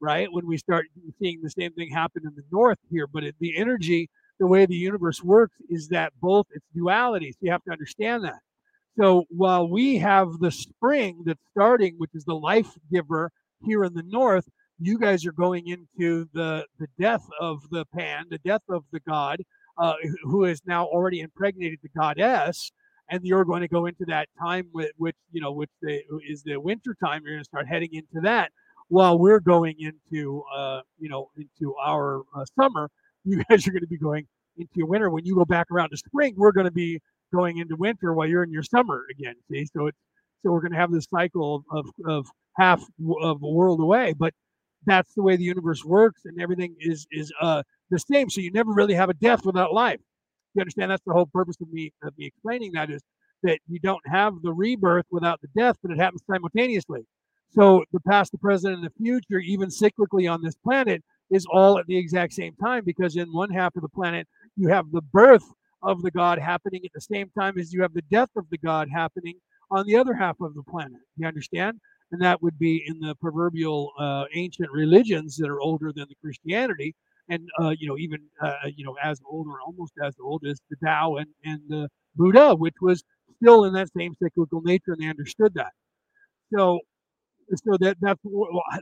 right when we start seeing the same thing happen in the north here but it, the energy the way the universe works is that both it's duality so you have to understand that so while we have the spring that's starting, which is the life giver here in the north, you guys are going into the the death of the pan, the death of the god, uh, who is now already impregnated the goddess, and you're going to go into that time with which you know which the, is the winter time. You're going to start heading into that while we're going into uh, you know into our uh, summer. You guys are going to be going into your winter. When you go back around to spring, we're going to be going into winter while you're in your summer again. See, so it's so we're going to have this cycle of, of, half of a world away, but that's the way the universe works, and everything is is uh the same. So you never really have a death without life. You understand? That's the whole purpose of me of me explaining that is that you don't have the rebirth without the death, but it happens simultaneously. So the past, the present, and the future, even cyclically on this planet, is all at the exact same time because in one half of the planet you have the birth of the god happening at the same time as you have the death of the god happening on the other half of the planet. You understand? And that would be in the proverbial uh, ancient religions that are older than the Christianity, and uh, you know even uh, you know as old or almost as old as the Tao and and the Buddha, which was still in that same cyclical nature, and they understood that. So so that that's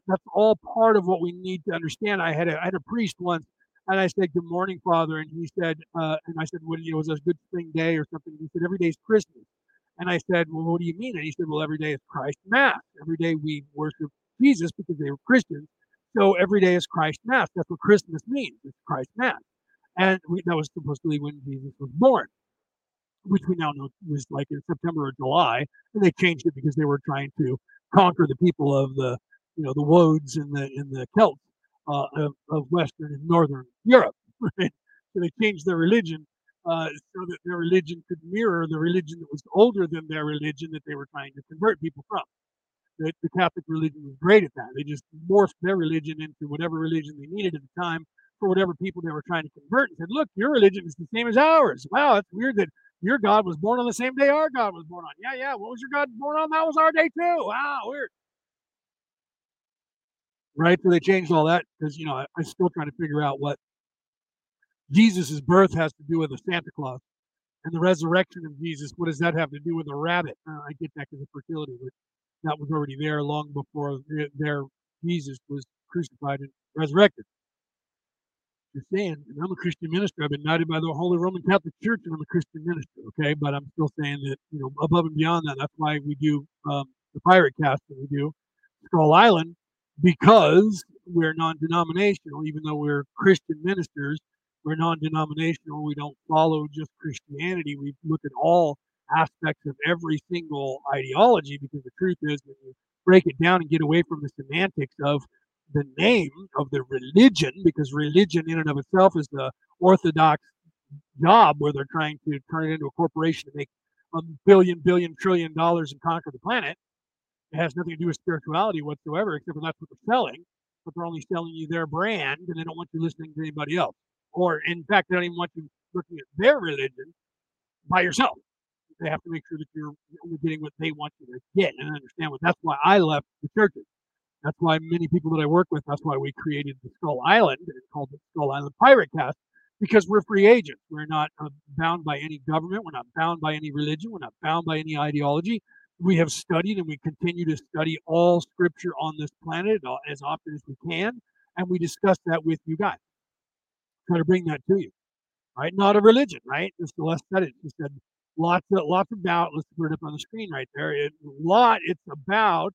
that's all part of what we need to understand. I had a, I had a priest once, and I said, "Good morning, Father," and he said, uh, and I said, "What you know, was a good spring day or something?" He said, "Every day is Christmas," and I said, "Well, what do you mean?" And he said, "Well, every day is Christ Mass. Every day we worship Jesus because they were Christians, so every day is Christ Mass. That's what Christmas means. It's Christ Mass." And we, that was supposedly when Jesus was born which we now know was like in September or July, and they changed it because they were trying to conquer the people of the you know the Woads and the and the Celts uh, of, of Western and Northern Europe. Right? So they changed their religion uh, so that their religion could mirror the religion that was older than their religion that they were trying to convert people from. The, the Catholic religion was great at that. They just morphed their religion into whatever religion they needed at the time for whatever people they were trying to convert and said, look, your religion is the same as ours. Wow, it's weird that your God was born on the same day our God was born on. Yeah, yeah. What was your God born on? That was our day too. Wow, weird. Right? So they changed all that because, you know, I, I'm still trying to figure out what Jesus' birth has to do with a Santa Claus and the resurrection of Jesus. What does that have to do with a rabbit? Uh, I get that because of fertility, but that was already there long before their Jesus was crucified and resurrected just saying, and I'm a Christian minister. I've been knighted by the Holy Roman Catholic Church, and I'm a Christian minister. Okay, but I'm still saying that you know above and beyond that, that's why we do um, the pirate cast that we do, Skull Island, because we're non-denominational. Even though we're Christian ministers, we're non-denominational. We don't follow just Christianity. We look at all aspects of every single ideology because the truth is when you break it down and get away from the semantics of the name of the religion, because religion in and of itself is the orthodox job where they're trying to turn it into a corporation to make a billion, billion, trillion dollars and conquer the planet. It has nothing to do with spirituality whatsoever, except for that's what they're selling. But they're only selling you their brand, and they don't want you listening to anybody else. Or, in fact, they don't even want you looking at their religion by yourself. They have to make sure that you're only getting what they want you to get and understand what. That's why I left the churches that's why many people that I work with, that's why we created the Skull Island and called it Skull Island Pirate Cast, because we're free agents. We're not uh, bound by any government. We're not bound by any religion. We're not bound by any ideology. We have studied and we continue to study all scripture on this planet uh, as often as we can. And we discuss that with you guys. Try to bring that to you, right? Not a religion, right? Just Celeste said it. She said lots of, lots about, let's put it up on the screen right there. It, lot, it's about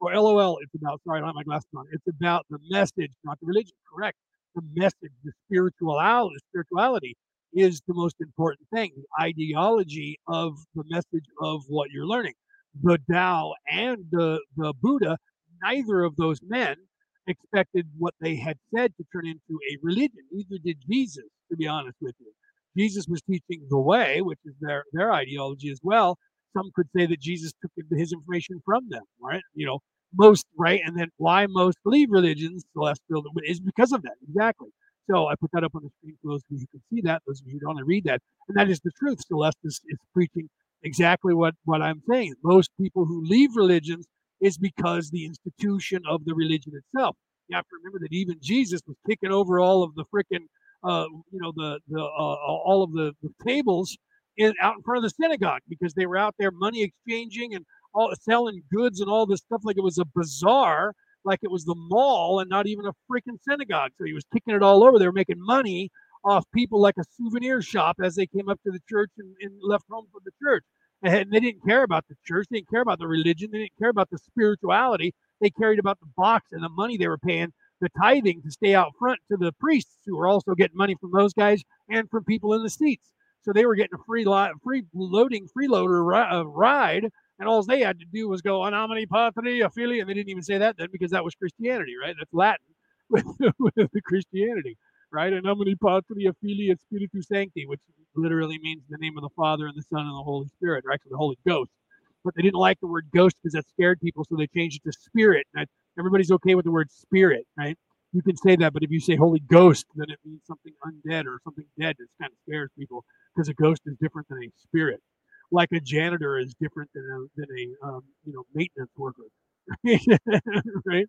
or LOL, it's about, sorry, I don't have my glasses on. It's about the message, not the religion. Correct. The message, the spirituality, spirituality is the most important thing. The ideology of the message of what you're learning. The Tao and the, the Buddha, neither of those men expected what they had said to turn into a religion. Neither did Jesus, to be honest with you. Jesus was teaching the way, which is their, their ideology as well. Some could say that Jesus took his information from them, right? You know, most right, and then why most believe religions celestial is because of that exactly. So I put that up on the screen for those of you who can see that, those of you who don't read that, and that is the truth. Celeste is, is preaching exactly what what I'm saying. Most people who leave religions is because the institution of the religion itself. You have to remember that even Jesus was kicking over all of the freaking, uh, you know, the the uh, all of the, the tables in, out in front of the synagogue because they were out there money exchanging and all selling goods and all this stuff like it was a bazaar, like it was the mall and not even a freaking synagogue. So he was kicking it all over. They were making money off people like a souvenir shop as they came up to the church and, and left home for the church. And they didn't care about the church. They didn't care about the religion. They didn't care about the spirituality. They cared about the box and the money they were paying, the tithing to stay out front to the priests who were also getting money from those guys and from people in the seats. So they were getting a free lot, free loading, freeloader ri- uh, ride and all they had to do was go an omni patri affiliate. And they didn't even say that then because that was Christianity, right? That's Latin with, with the Christianity, right? An omni patri affiliate spiritus sancti, which literally means the name of the Father and the Son and the Holy Spirit, right? So the Holy Ghost. But they didn't like the word ghost because that scared people, so they changed it to spirit. Everybody's okay with the word spirit, right? You can say that, but if you say Holy Ghost, then it means something undead or something dead. It kind of scares people because a ghost is different than a spirit like a janitor is different than a than a um, you know maintenance worker, right?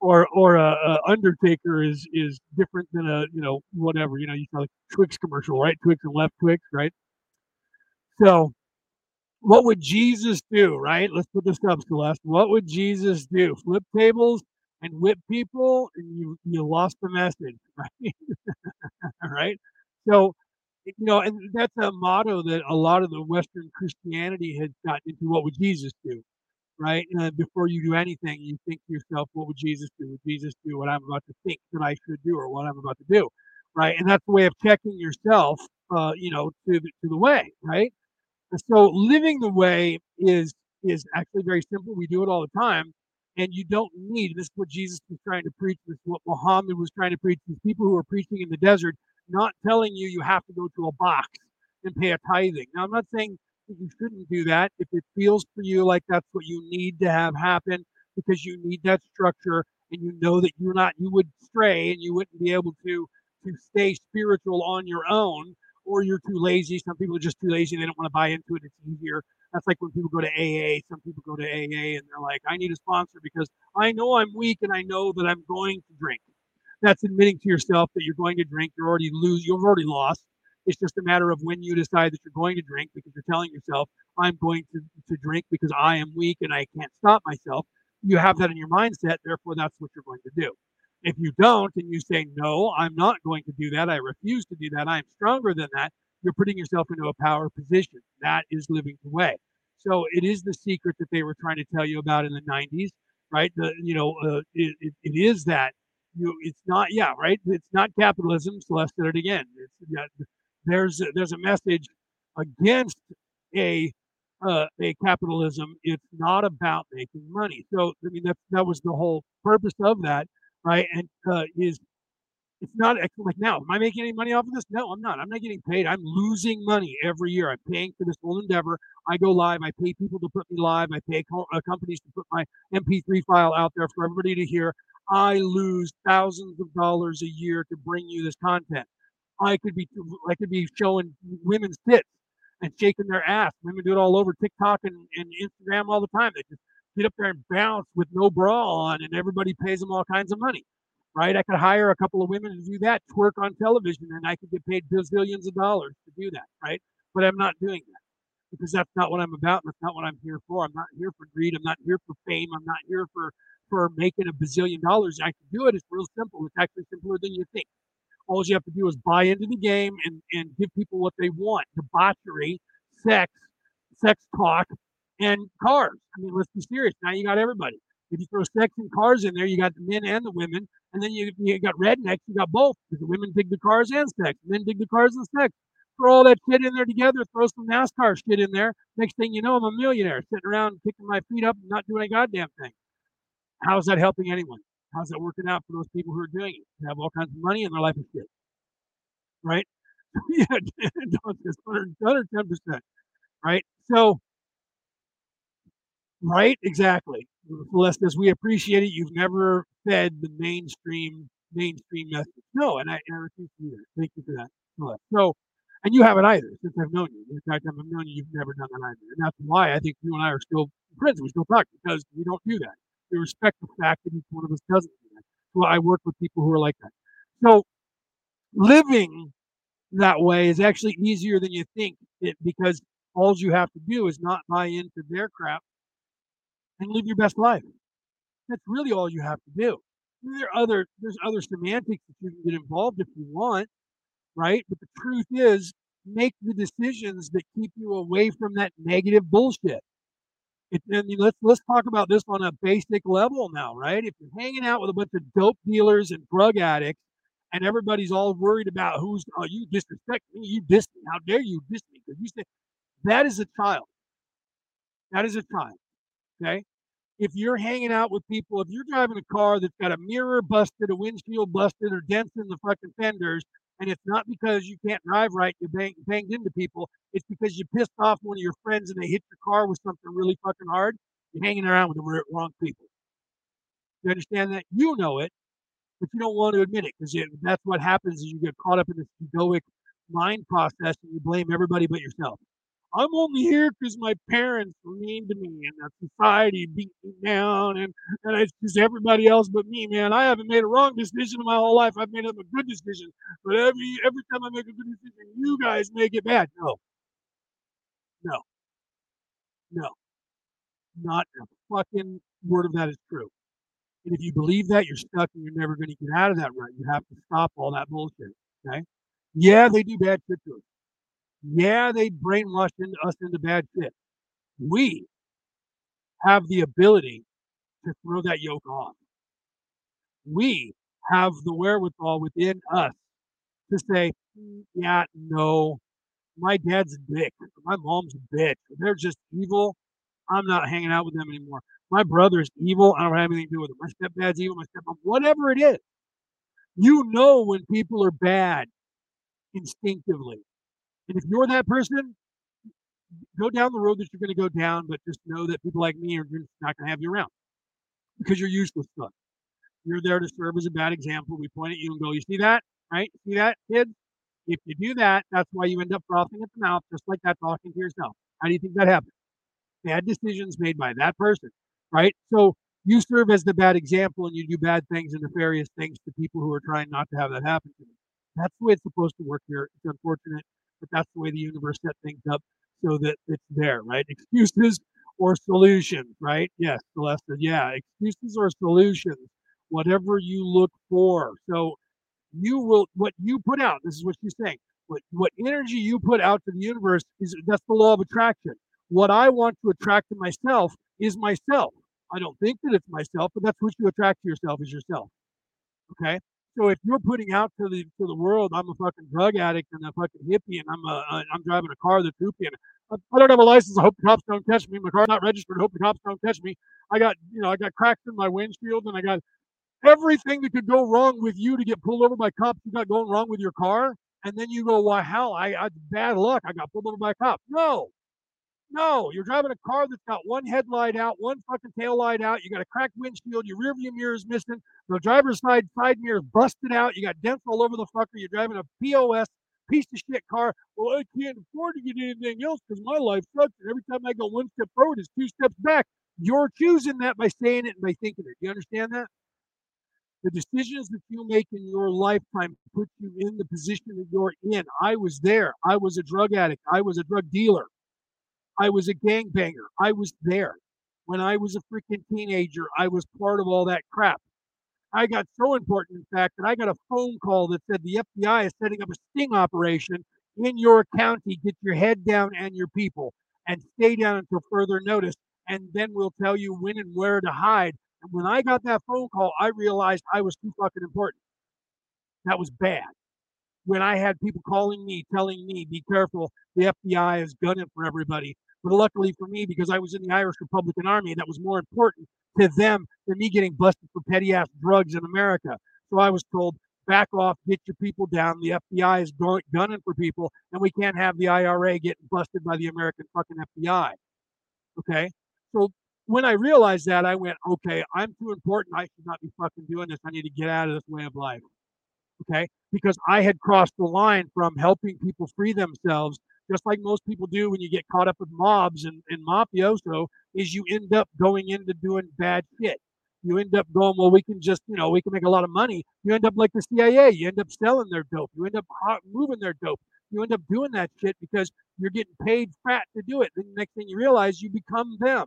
Or or a, a, undertaker is is different than a you know whatever you know you saw the Twix commercial right Twix and left Twix right. So what would Jesus do, right? Let's put this up, Celeste. What would Jesus do? Flip tables and whip people, and you you lost the message, right? right? So, you know, and that's a motto that a lot of the Western Christianity has gotten into. What would Jesus do? Right? Uh, before you do anything, you think to yourself, what would Jesus do? Would Jesus do what I'm about to think that I should do or what I'm about to do? Right? And that's the way of checking yourself, uh, you know, to the, to the way, right? And so living the way is is actually very simple. We do it all the time. And you don't need, this is what Jesus was trying to preach, this is what Muhammad was trying to preach, these people who are preaching in the desert, not telling you you have to go to a box and pay a tithing. Now, I'm not saying you shouldn't do that if it feels for you like that's what you need to have happen because you need that structure and you know that you're not, you would stray and you wouldn't be able to to stay spiritual on your own or you're too lazy. Some people are just too lazy. They don't want to buy into it. It's easier. That's like when people go to AA. Some people go to AA and they're like, I need a sponsor because I know I'm weak and I know that I'm going to drink. That's admitting to yourself that you're going to drink. You're already lose. You've already lost. It's just a matter of when you decide that you're going to drink because you're telling yourself, I'm going to, to drink because I am weak and I can't stop myself. You have that in your mindset. Therefore, that's what you're going to do. If you don't and you say, no, I'm not going to do that, I refuse to do that, I'm stronger than that, you're putting yourself into a power position. That is living the way. So it is the secret that they were trying to tell you about in the 90s, right? The, you know, uh, it, it, it is that you, it's not, yeah, right. It's not capitalism. Celeste said it again. Yeah, there's, there's a message against a, uh, a capitalism. It's not about making money. So, I mean, that, that was the whole purpose of that right? And uh, is it's not like now. Am I making any money off of this? No, I'm not. I'm not getting paid. I'm losing money every year. I'm paying for this whole endeavor. I go live. I pay people to put me live. I pay co- uh, companies to put my MP3 file out there for everybody to hear. I lose thousands of dollars a year to bring you this content. I could be I could be showing women's tits and shaking their ass. Women do it all over TikTok and, and Instagram all the time. They just get up there and bounce with no bra on, and everybody pays them all kinds of money, right? I could hire a couple of women to do that, twerk on television, and I could get paid bazillions of dollars to do that, right? But I'm not doing that because that's not what I'm about. That's not what I'm here for. I'm not here for greed. I'm not here for fame. I'm not here for for making a bazillion dollars. I can do it. It's real simple. It's actually simpler than you think. All you have to do is buy into the game and, and give people what they want debauchery, sex, sex talk, and cars. I mean, let's be serious. Now you got everybody. If you throw sex and cars in there, you got the men and the women, and then you, you got rednecks. You got both the women dig the cars and sex, men dig the cars and sex. Throw all that shit in there together. Throw some NASCAR shit in there. Next thing you know, I'm a millionaire sitting around kicking my feet up and not doing a goddamn thing. How's that helping anyone? How's that working out for those people who are doing it? They have all kinds of money and their life is shit. Right? yeah, 110%. Right? So Right? Exactly. Celeste we appreciate it. You've never fed the mainstream mainstream message. No, and I, and I refuse to do. Thank you for that, Celeste. So, and you haven't either since I've known you. In fact, I've known you, you've never done that either. And that's why I think you and I are still friends. We still talk because we don't do that. We respect the fact that each one of us doesn't do that. So I work with people who are like that. So living that way is actually easier than you think it, because all you have to do is not buy into their crap and live your best life. That's really all you have to do. There are other there's other semantics that you can get involved if you want, right? But the truth is, make the decisions that keep you away from that negative bullshit. It, mean, let's let's talk about this on a basic level now, right? If you're hanging out with a bunch of dope dealers and drug addicts, and everybody's all worried about who's oh you disrespect me, you diss me, how dare you diss me? Because you say that is a child. That is a child. Okay. If you're hanging out with people, if you're driving a car that's got a mirror busted, a windshield busted, or dents in the fucking fenders, and it's not because you can't drive right, you bang, banged into people, it's because you pissed off one of your friends and they hit your car with something really fucking hard, you're hanging around with the wrong people. You understand that? You know it, but you don't want to admit it because that's what happens is you get caught up in this egoic mind process and you blame everybody but yourself. I'm only here because my parents were mean to me and that society beat me down and, and it's just everybody else but me, man. I haven't made a wrong decision in my whole life. I've made a good decision. But every every time I make a good decision, you guys make it bad. No. No. No. Not a fucking word of that is true. And if you believe that, you're stuck and you're never going to get out of that rut. You have to stop all that bullshit. Okay? Yeah, they do bad shit to us. Yeah, they brainwashed us into bad shit. We have the ability to throw that yoke off. We have the wherewithal within us to say, "Mm, yeah, no, my dad's a dick. My mom's a bitch. They're just evil. I'm not hanging out with them anymore. My brother's evil. I don't have anything to do with him. My stepdad's evil. My stepmom, whatever it is. You know when people are bad instinctively. And if you're that person, go down the road that you're going to go down, but just know that people like me are not going to have you around because you're useless. You're there to serve as a bad example. We point at you and go, You see that? Right? See that, kids? If you do that, that's why you end up frothing at the mouth, just like that, talking to yourself. How do you think that happens? Bad decisions made by that person, right? So you serve as the bad example and you do bad things and nefarious things to people who are trying not to have that happen to them. That's the way it's supposed to work here. It's unfortunate, but that's the way the universe set things up so that it's there, right? Excuses or solutions, right? Yes, Celeste yeah, excuses or solutions, whatever you look for. So you will what you put out. This is what she's saying. What what energy you put out to the universe is that's the law of attraction. What I want to attract to myself is myself. I don't think that it's myself, but that's what you attract to yourself is yourself. Okay. So if you're putting out to the to the world, I'm a fucking drug addict and a fucking hippie, and I'm a, a I'm driving a car that's poopy, and I, I don't have a license. I hope the cops don't catch me. My car's not registered. I hope the cops don't catch me. I got you know I got cracks in my windshield, and I got everything that could go wrong with you to get pulled over by cops. You got going wrong with your car, and then you go, "Why hell? I, I bad luck. I got pulled over by a cop." No, no, you're driving a car that's got one headlight out, one fucking tail light out. You got a cracked windshield. Your rear view mirror is missing. The driver's side side mirror is busted out. You got dents all over the fucker. You're driving a POS piece of shit car. Well, I can't afford to get anything else because my life sucks. And every time I go one step forward, it's two steps back. You're choosing that by saying it and by thinking it. Do you understand that? The decisions that you make in your lifetime put you in the position that you're in. I was there. I was a drug addict. I was a drug dealer. I was a gangbanger. I was there. When I was a freaking teenager, I was part of all that crap. I got so important, in fact, that I got a phone call that said the FBI is setting up a sting operation in your county. Get your head down and your people and stay down until further notice. And then we'll tell you when and where to hide. And when I got that phone call, I realized I was too fucking important. That was bad. When I had people calling me, telling me, be careful, the FBI is gunning for everybody. But luckily for me, because I was in the Irish Republican Army, that was more important to them than me getting busted for petty ass drugs in America. So I was told, back off, get your people down. The FBI is gunning for people, and we can't have the IRA getting busted by the American fucking FBI. Okay. So when I realized that, I went, okay, I'm too important. I should not be fucking doing this. I need to get out of this way of life. Okay. Because I had crossed the line from helping people free themselves just like most people do when you get caught up with mobs and, and mafioso, is you end up going into doing bad shit. You end up going, well, we can just, you know, we can make a lot of money. You end up like the CIA. You end up selling their dope. You end up moving their dope. You end up doing that shit because you're getting paid fat to do it. Then the next thing you realize, you become them.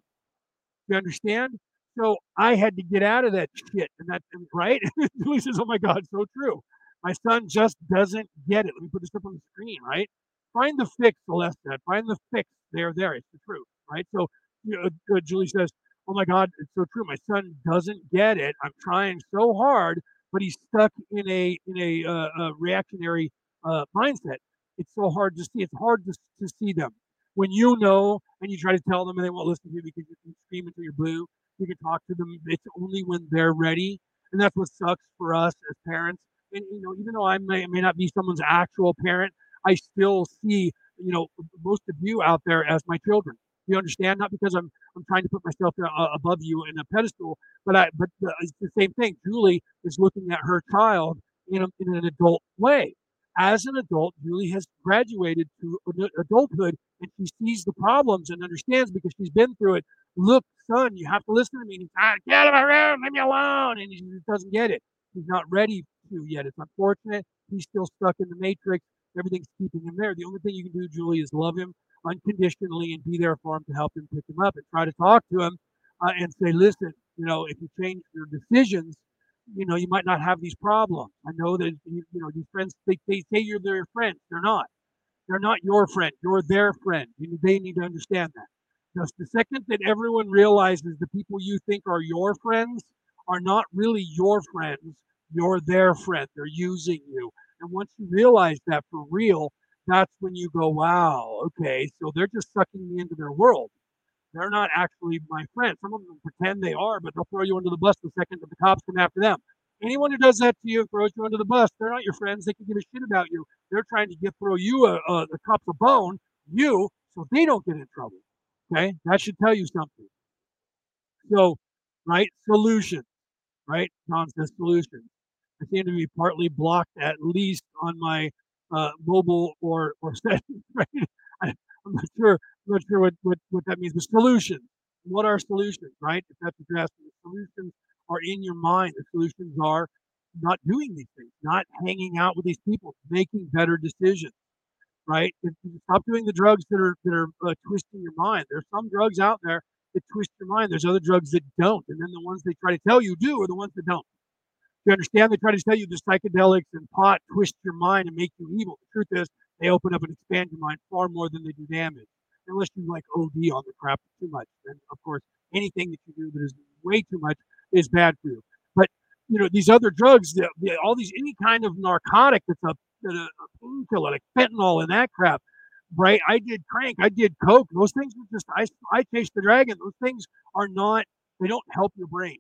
You understand? So I had to get out of that shit. And that, right? Julie says, oh my God, so true. My son just doesn't get it. Let me put this up on the screen, right? Find the fix, Celeste said. Find the fix. They're there. It's the truth, right? So you know, uh, Julie says, "Oh my God, it's so true. My son doesn't get it. I'm trying so hard, but he's stuck in a in a, uh, a reactionary uh, mindset. It's so hard to see. It's hard to, to see them when you know and you try to tell them and they won't listen to you because you can scream until you're blue. You can talk to them. It's only when they're ready, and that's what sucks for us as parents. And you know, even though I may, may not be someone's actual parent, I still see, you know, most of you out there as my children. You understand? Not because I'm I'm trying to put myself uh, above you in a pedestal, but I but it's the same thing. Julie is looking at her child in, a, in an adult way. As an adult, Julie has graduated to adulthood and she sees the problems and understands because she's been through it. Look, son, you have to listen to me. And he's ah, get out of my room, leave me alone. And he just doesn't get it. He's not ready to yet. It's unfortunate. He's still stuck in the matrix Everything's keeping him there. The only thing you can do, Julie, is love him. unconditionally and be there for him to help him pick him up and try to talk to him uh, and say, listen, you know, if you change your decisions, you know, you might not have these problems. I know that, you, you know, these friends, they, they say you're their friends. They're not. They're not your friend. You're their friend. You, they need to understand that. Just the second that everyone realizes the people you think are your friends are not really your friends, you're their friend. They're using you. And once you realize that for real, that's when you go, wow, okay, so they're just sucking me into their world. They're not actually my friends. Some of them pretend they are, but they'll throw you under the bus the second that the cops come after them. Anyone who does that to you, throws you under the bus, they're not your friends. They can give a shit about you. They're trying to get throw you a, a the cops a bone, you, so they don't get in trouble. Okay, that should tell you something. So, right, solution, right? John says solution. I seem to be partly blocked at least on my uh, mobile or or. Right? I, am not sure. I'm not sure what, what what that means. The solutions. What are solutions? Right? If that's what you're asking, the solutions are in your mind. The solutions are not doing these things, not hanging out with these people, making better decisions. Right? If you stop doing the drugs that are that are uh, twisting your mind. There's some drugs out there that twist your mind. There's other drugs that don't, and then the ones they try to tell you do are the ones that don't. You understand? They try to tell you the psychedelics and pot twist your mind and make you evil. The truth is, they open up and expand your mind far more than they do damage. Unless you like OD on the crap too much, And of course anything that you do that is way too much is bad for you. But you know these other drugs, the, the, all these any kind of narcotic that's a, a, a painkiller like fentanyl and that crap, right? I did crank, I did coke. Those things are just I I chased the dragon. Those things are not. They don't help your brain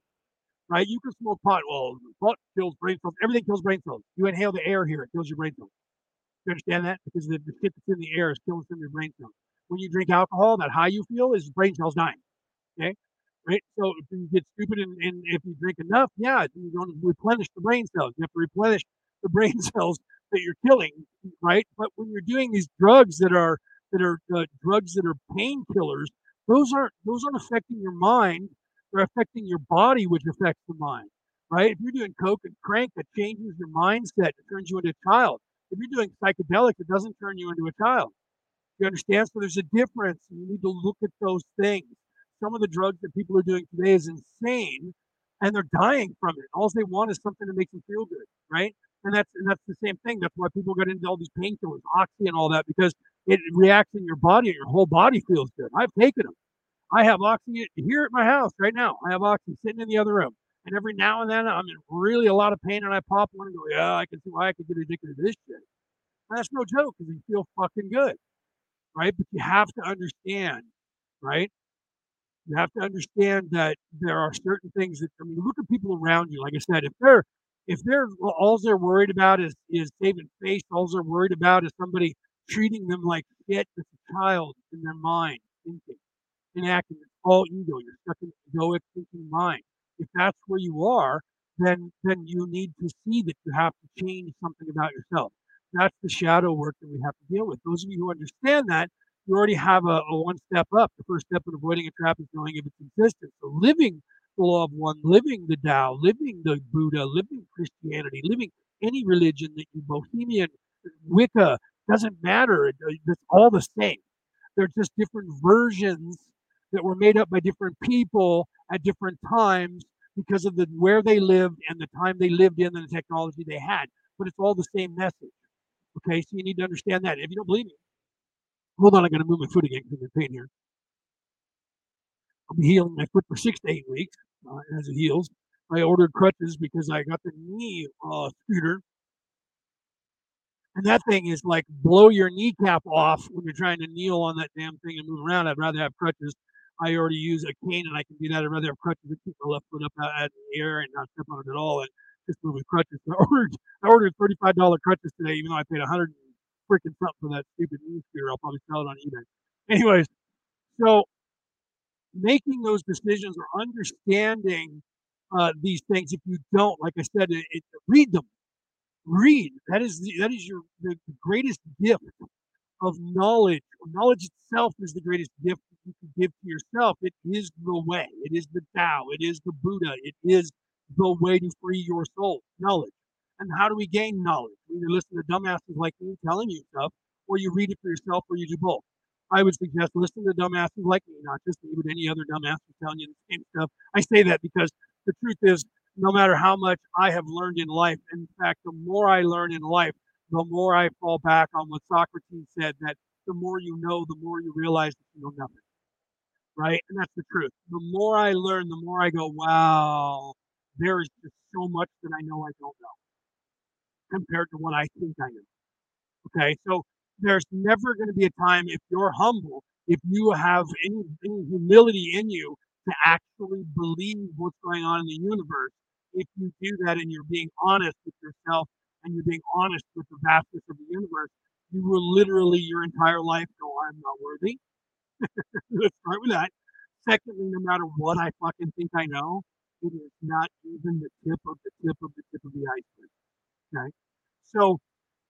right? You can smoke pot. Well, pot kills brain cells. Everything kills brain cells. You inhale the air here, it kills your brain cells. You understand that? Because the, the shit that's in the air is killing some of your brain cells. When you drink alcohol, that high you feel is brain cells dying. Okay? Right? So if you get stupid and, and if you drink enough, yeah, you don't replenish the brain cells. You have to replenish the brain cells that you're killing, right? But when you're doing these drugs that are that are uh, drugs that are painkillers, those aren't those aren't affecting your mind they're affecting your body, which affects the mind, right? If you're doing coke and crank, it changes your mindset. It turns you into a child. If you're doing psychedelics, it doesn't turn you into a child. You understand? So there's a difference. You need to look at those things. Some of the drugs that people are doing today is insane, and they're dying from it. All they want is something to make them feel good, right? And that's and that's the same thing. That's why people get into all these painkillers, oxy, and all that, because it reacts in your body, and your whole body feels good. I've taken them. I have oxy here at my house right now. I have oxy sitting in the other room. And every now and then I'm in really a lot of pain and I pop one and go, yeah, I can see why I could get addicted to this shit. And that's no joke because you feel fucking good. Right. But you have to understand, right? You have to understand that there are certain things that I mean look at people around you. Like I said, if they're if they're all they're worried about is is saving face, all they're worried about is somebody treating them like shit as a child in their mind thinking enacting it's all ego. You're stuck in egoic thinking mind. If that's where you are, then then you need to see that you have to change something about yourself. That's the shadow work that we have to deal with. Those of you who understand that, you already have a, a one step up. The first step in avoiding a trap is knowing if its existence. So living the law of one, living the Tao, living the Buddha, living Christianity, living any religion that you Bohemian, Wicca, doesn't matter. Uh, it's all the same. They're just different versions that were made up by different people at different times because of the where they lived and the time they lived in and the technology they had. But it's all the same message. Okay, so you need to understand that. If you don't believe me, hold on, I got to move my foot again because I'm in pain here. I'll be healing my foot for six to eight weeks uh, as it heals. I ordered crutches because I got the knee uh, scooter and that thing is like blow your kneecap off when you're trying to kneel on that damn thing and move around. I'd rather have crutches. I already use a cane and I can do that. I'd rather have crutches and keep my left foot up out in the air and not step on it at all and just move with crutches. So I ordered I ordered thirty five dollar crutches today, even though I paid a hundred freaking something for that stupid knee scooter. I'll probably sell it on eBay. Anyways, so making those decisions or understanding uh, these things, if you don't, like I said, it, it, read them. Read. That is the, that is your the, the greatest gift of knowledge. Knowledge itself is the greatest gift you can give to yourself. It is the way. It is the Tao. It is the Buddha. It is the way to free your soul. Knowledge. And how do we gain knowledge? We either listen to dumbasses like me telling you stuff, or you read it for yourself, or you do both. I would suggest listen to dumbasses like me, not just me, but any other dumbass telling you the same stuff. I say that because the truth is, no matter how much I have learned in life, in fact, the more I learn in life, the more I fall back on what Socrates said that the more you know, the more you realize that you know nothing. Right? And that's the truth. The more I learn, the more I go, wow, there is just so much that I know I don't know compared to what I think I know. Okay, so there's never going to be a time if you're humble, if you have any, any humility in you to actually believe what's going on in the universe. If you do that and you're being honest with yourself and you're being honest with the vastness of the universe, you will literally your entire life go, I'm not worthy. Let's start with that. Secondly, no matter what I fucking think I know, it is not even the tip of the tip of the tip of the iceberg. Okay. So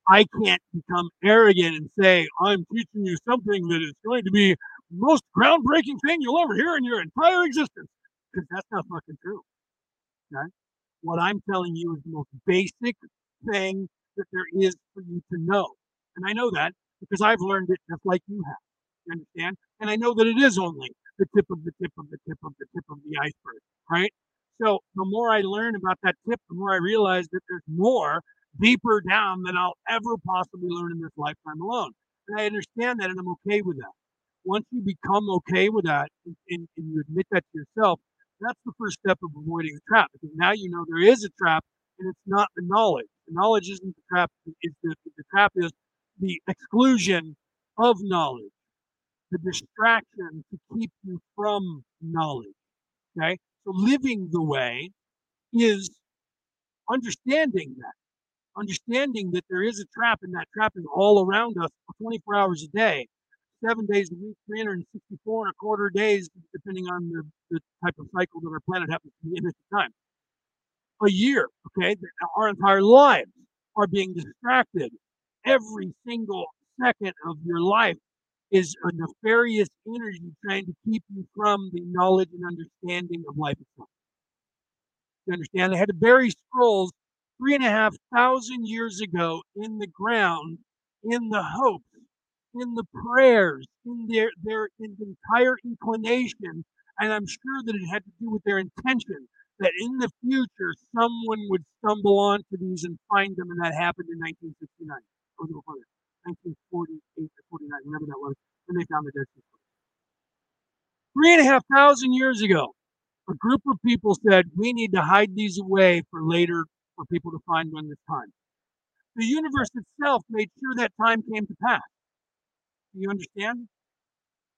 I can't become arrogant and say, I'm teaching you something that is going to be most groundbreaking thing you'll ever hear in your entire existence. Because that's not fucking true. Okay? What I'm telling you is the most basic thing that there is for you to know. And I know that because I've learned it just like you have. Understand? And I know that it is only the tip of the tip of the tip of the tip of the iceberg, right? So the more I learn about that tip, the more I realize that there's more deeper down than I'll ever possibly learn in this lifetime alone. And I understand that and I'm okay with that. Once you become okay with that and, and, and you admit that to yourself, that's the first step of avoiding the trap because now you know there is a trap and it's not the knowledge. The knowledge isn't the trap. It's the, the trap is the exclusion of knowledge, the distraction to keep you from knowledge. Okay. So living the way is understanding that understanding that there is a trap and that trap is all around us 24 hours a day, seven days a week, 364 and a quarter days, depending on the, the type of cycle that our planet happens to be in at the time. A year, okay? Our entire lives are being distracted. Every single second of your life is a nefarious energy trying to keep you from the knowledge and understanding of life itself. You understand? They had to bury scrolls three and a half thousand years ago in the ground, in the hope, in the prayers, in their, their in the entire inclination. And I'm sure that it had to do with their intention that in the future someone would stumble onto these and find them, and that happened in 1969 or 1948 or 49, whatever that was, when they found the Dead Sea Three and a half thousand years ago, a group of people said, We need to hide these away for later for people to find when this time. The universe itself made sure that time came to pass. Do you understand?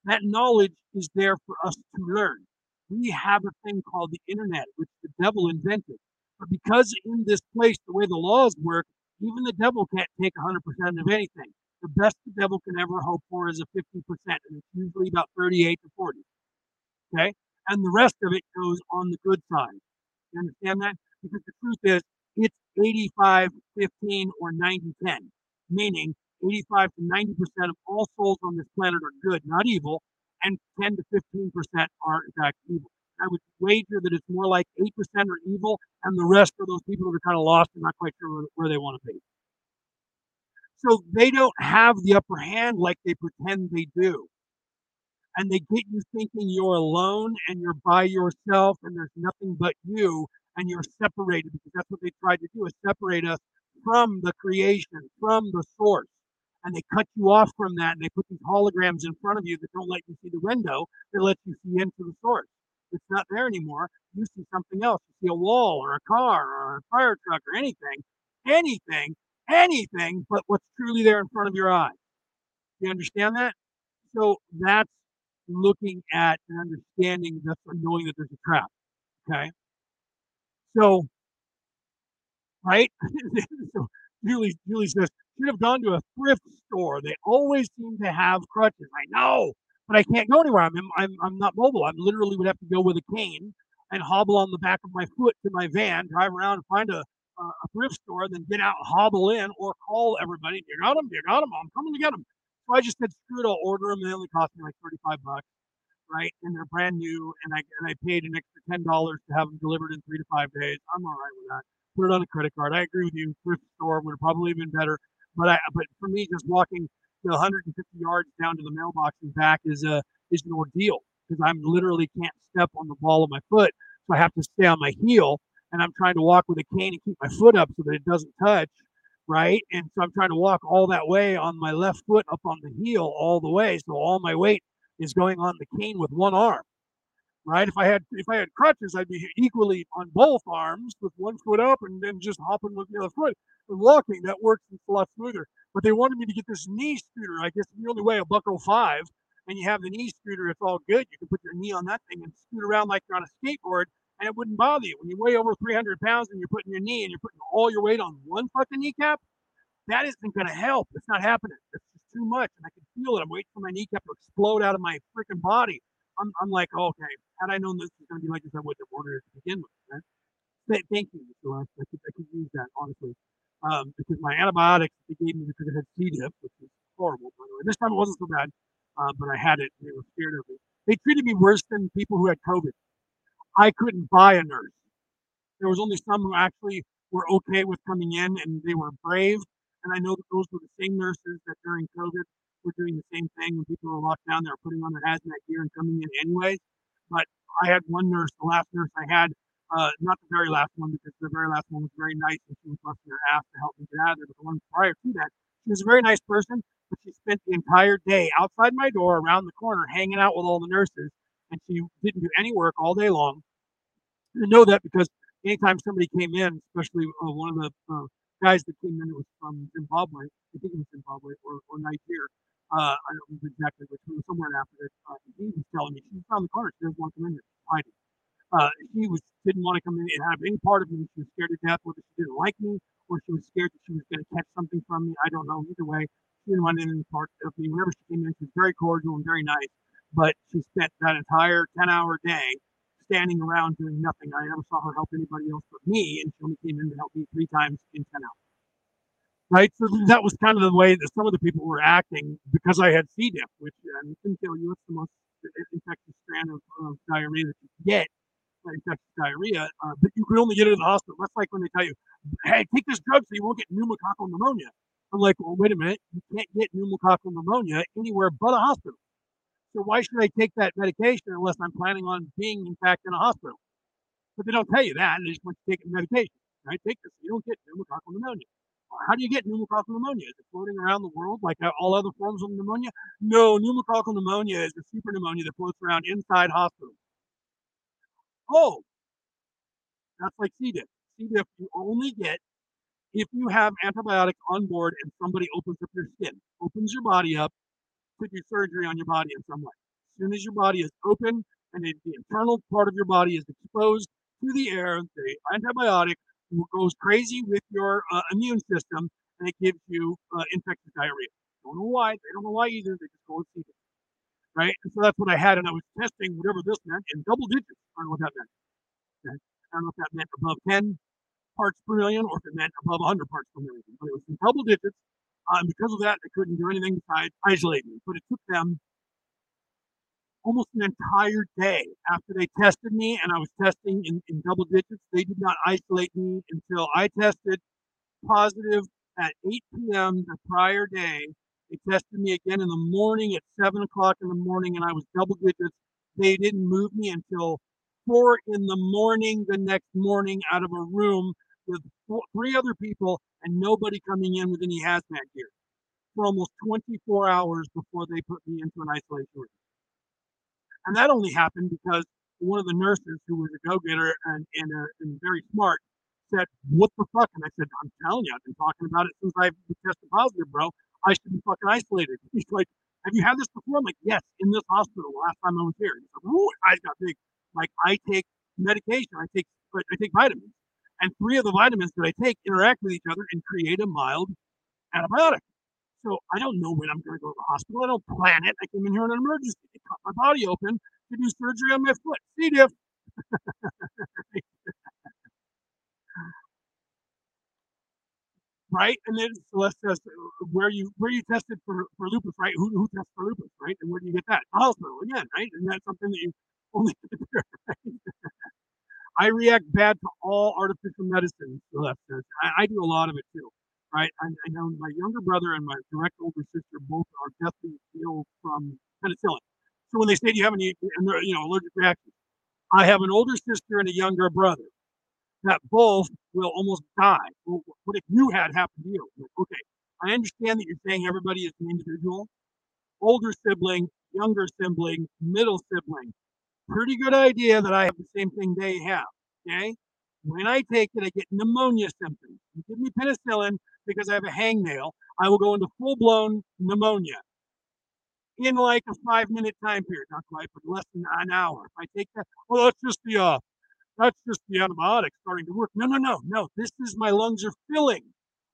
That knowledge is there for us to learn. We have a thing called the internet, which the devil invented. But because in this place, the way the laws work, even the devil can't take 100% of anything. The best the devil can ever hope for is a 50%, and it's usually about 38 to 40. Okay? And the rest of it goes on the good side. You understand that? Because the truth is, it's 85 15 or 90 10, meaning 85 to 90% of all souls on this planet are good, not evil, and 10 to 15% are, in fact, evil. I would wager that it's more like 8% are evil, and the rest are those people that are kind of lost and not quite sure where, they want to be. So they don't have the upper hand like they pretend they do. And they get you thinking you're alone and you're by yourself and there's nothing but you and you're separated because that's what they tried to do is separate us from the creation, from the source. And they cut you off from that and they put these holograms in front of you that don't let you see the window, that let you see into the source. It's not there anymore. You see something else. You see a wall or a car or a fire truck or anything, anything, anything but what's truly there in front of your eyes. You understand that? So that's looking at and understanding that's knowing that there's a trap. Okay. So, right? so Julie, Julie says, should have gone to a thrift store. They always seem to have crutches. I know, but I can't go anywhere. I'm, I'm, I'm not mobile. I literally would have to go with a cane and hobble on the back of my foot to my van, drive around and find a, a, thrift store, then get out, hobble in, or call everybody. You got them? You got them? I'm coming to get them. So I just said, screw it, I'll order them. They only cost me like 35 bucks right? And they're brand new, and I and I paid an extra ten dollars to have them delivered in three to five days. I'm all right with that. Put it on a credit card. I agree with you. Thrift store would have probably been better, but I but for me, just walking the 150 yards down to the mailbox and back is a is an ordeal because I'm literally can't step on the ball of my foot, so I have to stay on my heel, and I'm trying to walk with a cane and keep my foot up so that it doesn't touch, right? And so I'm trying to walk all that way on my left foot up on the heel all the way, so all my weight is going on the cane with one arm right? If I had if I had crutches, I'd be equally on both arms with one foot up and then just hopping with the other foot and walking. That works a lot smoother. But they wanted me to get this knee scooter. I guess you only weigh a buck oh five and you have the knee scooter, it's all good. You can put your knee on that thing and scoot around like you're on a skateboard and it wouldn't bother you. When you weigh over 300 pounds and you're putting your knee and you're putting all your weight on one fucking kneecap, that isn't going to help. It's not happening. It's just too much. And I can feel it. I'm waiting for my kneecap to explode out of my freaking body. I'm, I'm like, oh, okay, had I known this was going to be like this, I wouldn't have ordered it to begin with. Right? Thank you, Mr. West. I could, I could use that, honestly. Um, because my antibiotics they gave me because it had C. diff, which is horrible, by the way. This time it wasn't so bad, uh, but I had it and they were scared of me. They treated me worse than people who had COVID. I couldn't buy a nurse. There was only some who actually were okay with coming in and they were brave. And I know that those were the same nurses that during COVID were doing the same thing when people were locked down. They were putting on their hazmat gear and coming in anyways. But I had one nurse, the last nurse I had, uh, not the very last one because the very last one was very nice and she was busting her ass to help me get out of there. But the one prior to that, she was a very nice person, but she spent the entire day outside my door around the corner hanging out with all the nurses and she didn't do any work all day long. I know that because anytime somebody came in, especially uh, one of the uh, guys that came in, it was from Zimbabwe, I think it was Zimbabwe or, or Nigeria, uh, I don't remember exactly which one, somewhere in Africa. Uh, was telling me she's around the corner. She doesn't want to come in. Hiding. Uh, she was didn't want to come in and have any part of me. She was scared to death, whether she didn't like me or she was scared that she was going to catch something from me. I don't know. Either way, she didn't want any part of me. Whenever she came in, she was very cordial and very nice. But she spent that entire 10 hour day standing around doing nothing. I never saw her help anybody else but me, and she only came in to help me three times in 10 hours right? So that was kind of the way that some of the people were acting because I had C. diff, which um, I can tell you it's the most infectious strand of, of diarrhea that you get, infectious diarrhea, uh, but you can only get it in the hospital. That's like when they tell you, hey, take this drug so you won't get pneumococcal pneumonia. I'm like, well, wait a minute, you can't get pneumococcal pneumonia anywhere but a hospital. So why should I take that medication unless I'm planning on being, in fact, in a hospital? But they don't tell you that. They just want you to take medication, right? Take this. You don't get pneumococcal pneumonia. How do you get pneumococcal pneumonia? Is it floating around the world like all other forms of pneumonia? No, pneumococcal pneumonia is the super pneumonia that floats around inside hospitals. Oh, that's like C. diff. C. diff you only get if you have antibiotics on board and somebody opens up your skin, opens your body up to do surgery on your body in some way. As soon as your body is open and the internal part of your body is exposed to the air, the antibiotic goes crazy with your uh, immune system and it gives you uh, infectious diarrhea. Don't know why. They don't know why either. They just go and see it. Right? And so that's what I had. And I was testing whatever this meant in double digits. I don't know what that meant. Okay? I don't know if that meant above 10 parts per million or if it meant above 100 parts per million. But it was in double digits. And because of that, they couldn't do anything besides isolate me. But it took them almost an entire day after they tested me and I was testing in, in double digits. They did not isolate me until I tested positive at 8 p.m. the prior day. They tested me again in the morning at 7 o'clock in the morning and I was double digits. They didn't move me until 4 in the morning the next morning out of a room with four, three other people and nobody coming in with any hazmat gear for almost 24 hours before they put me into an isolation room. And that only happened because one of the nurses, who was a go-getter and, and, uh, and very smart, said, "What the fuck?" And I said, "I'm telling you, I've been talking about it since I tested positive, bro. I should be fucking isolated." He's like, "Have you had this before?" I'm like, "Yes, in this hospital last time I was here." He's like, "Ooh, eyes got big." Like I take medication, I take I take vitamins, and three of the vitamins that I take interact with each other and create a mild antibiotic. So I don't know when I'm going to go to the hospital. I don't plan it. I came in here in an emergency. They cut my body open to do surgery on my foot. C. diff. right? And then Celeste says, where you where you tested for, for lupus, right? Who, who tests for lupus, right? And where do you get that? hospital again, right? And that's something that you only right? I react bad to all artificial medicine, Celeste says. I, I do a lot of it too right? I, know my younger brother and my direct older sister both are deathly ill from penicillin. So when they say, "Do you have any, you know, allergic reactions?" I have an older sister and a younger brother that both will almost die. what if you had happened to you? Like, okay, I understand that you're saying everybody is an individual. Older sibling, younger sibling, middle sibling. Pretty good idea that I have the same thing they have. Okay. When I take it, I get pneumonia symptoms. You give me penicillin because I have a hangnail, I will go into full blown pneumonia in like a five minute time period. Not quite, but less than an hour. If I take that, well, that's just the uh, that's just the antibiotics starting to work. No, no, no, no. This is my lungs are filling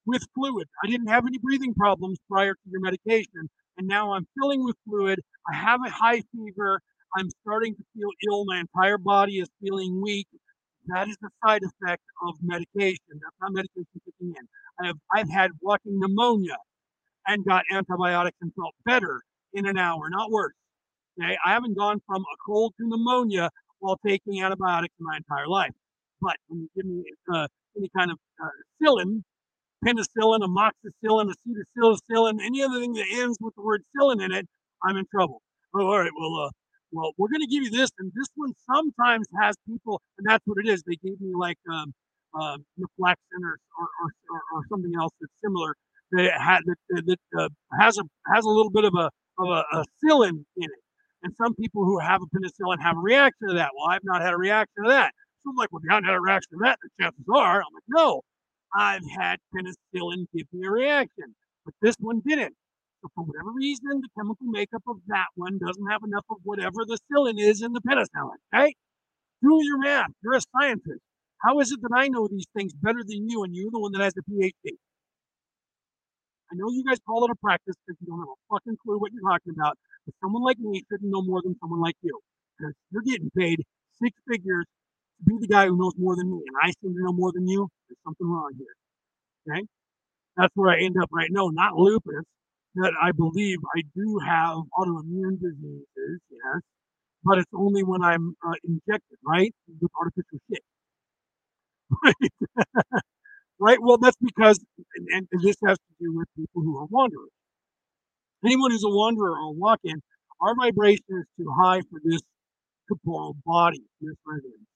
with fluid. I didn't have any breathing problems prior to your medication, and now I'm filling with fluid. I have a high fever. I'm starting to feel ill. My entire body is feeling weak. That is the side effect of medication. That's not medication kicking in. I have I've had walking pneumonia and got antibiotics and felt better in an hour, not worse. Okay, I haven't gone from a cold to pneumonia while taking antibiotics my entire life. But when you give me uh, any kind of uh, penicillin, amoxicillin, acetylsalicillin, any other thing that ends with the word "cillin" in it, I'm in trouble. Oh, all right. Well, uh, well, we're going to give you this, and this one sometimes has people, and that's what it is. They gave me like um, uh, Naflexin or or, or, or something else that's similar that had that, that uh, has a has a little bit of a of a, a in it. And some people who have a penicillin have a reaction to that. Well, I've not had a reaction to that. So I'm like, well, if you haven't had a reaction to that, the chances are. I'm like, no, I've had penicillin give me a reaction, but this one didn't. So for whatever reason, the chemical makeup of that one doesn't have enough of whatever the cillin is in the penicillin. right? Do your math. You're a scientist. How is it that I know these things better than you and you're the one that has a PhD? I know you guys call it a practice because you don't have a fucking clue what you're talking about, but someone like me shouldn't know more than someone like you. Because you're getting paid six figures to be the guy who knows more than me, and I seem to know more than you. There's something wrong here. Okay? That's where I end up right now. Not lupus, that I believe I do have autoimmune diseases, yes, but it's only when I'm uh, injected, right, with artificial shit. Right? right? Well, that's because, and, and, this has to do with people who are wanderers. Anyone who's a wanderer or walk-in, our vibration is too high for this corporeal body, this resonance.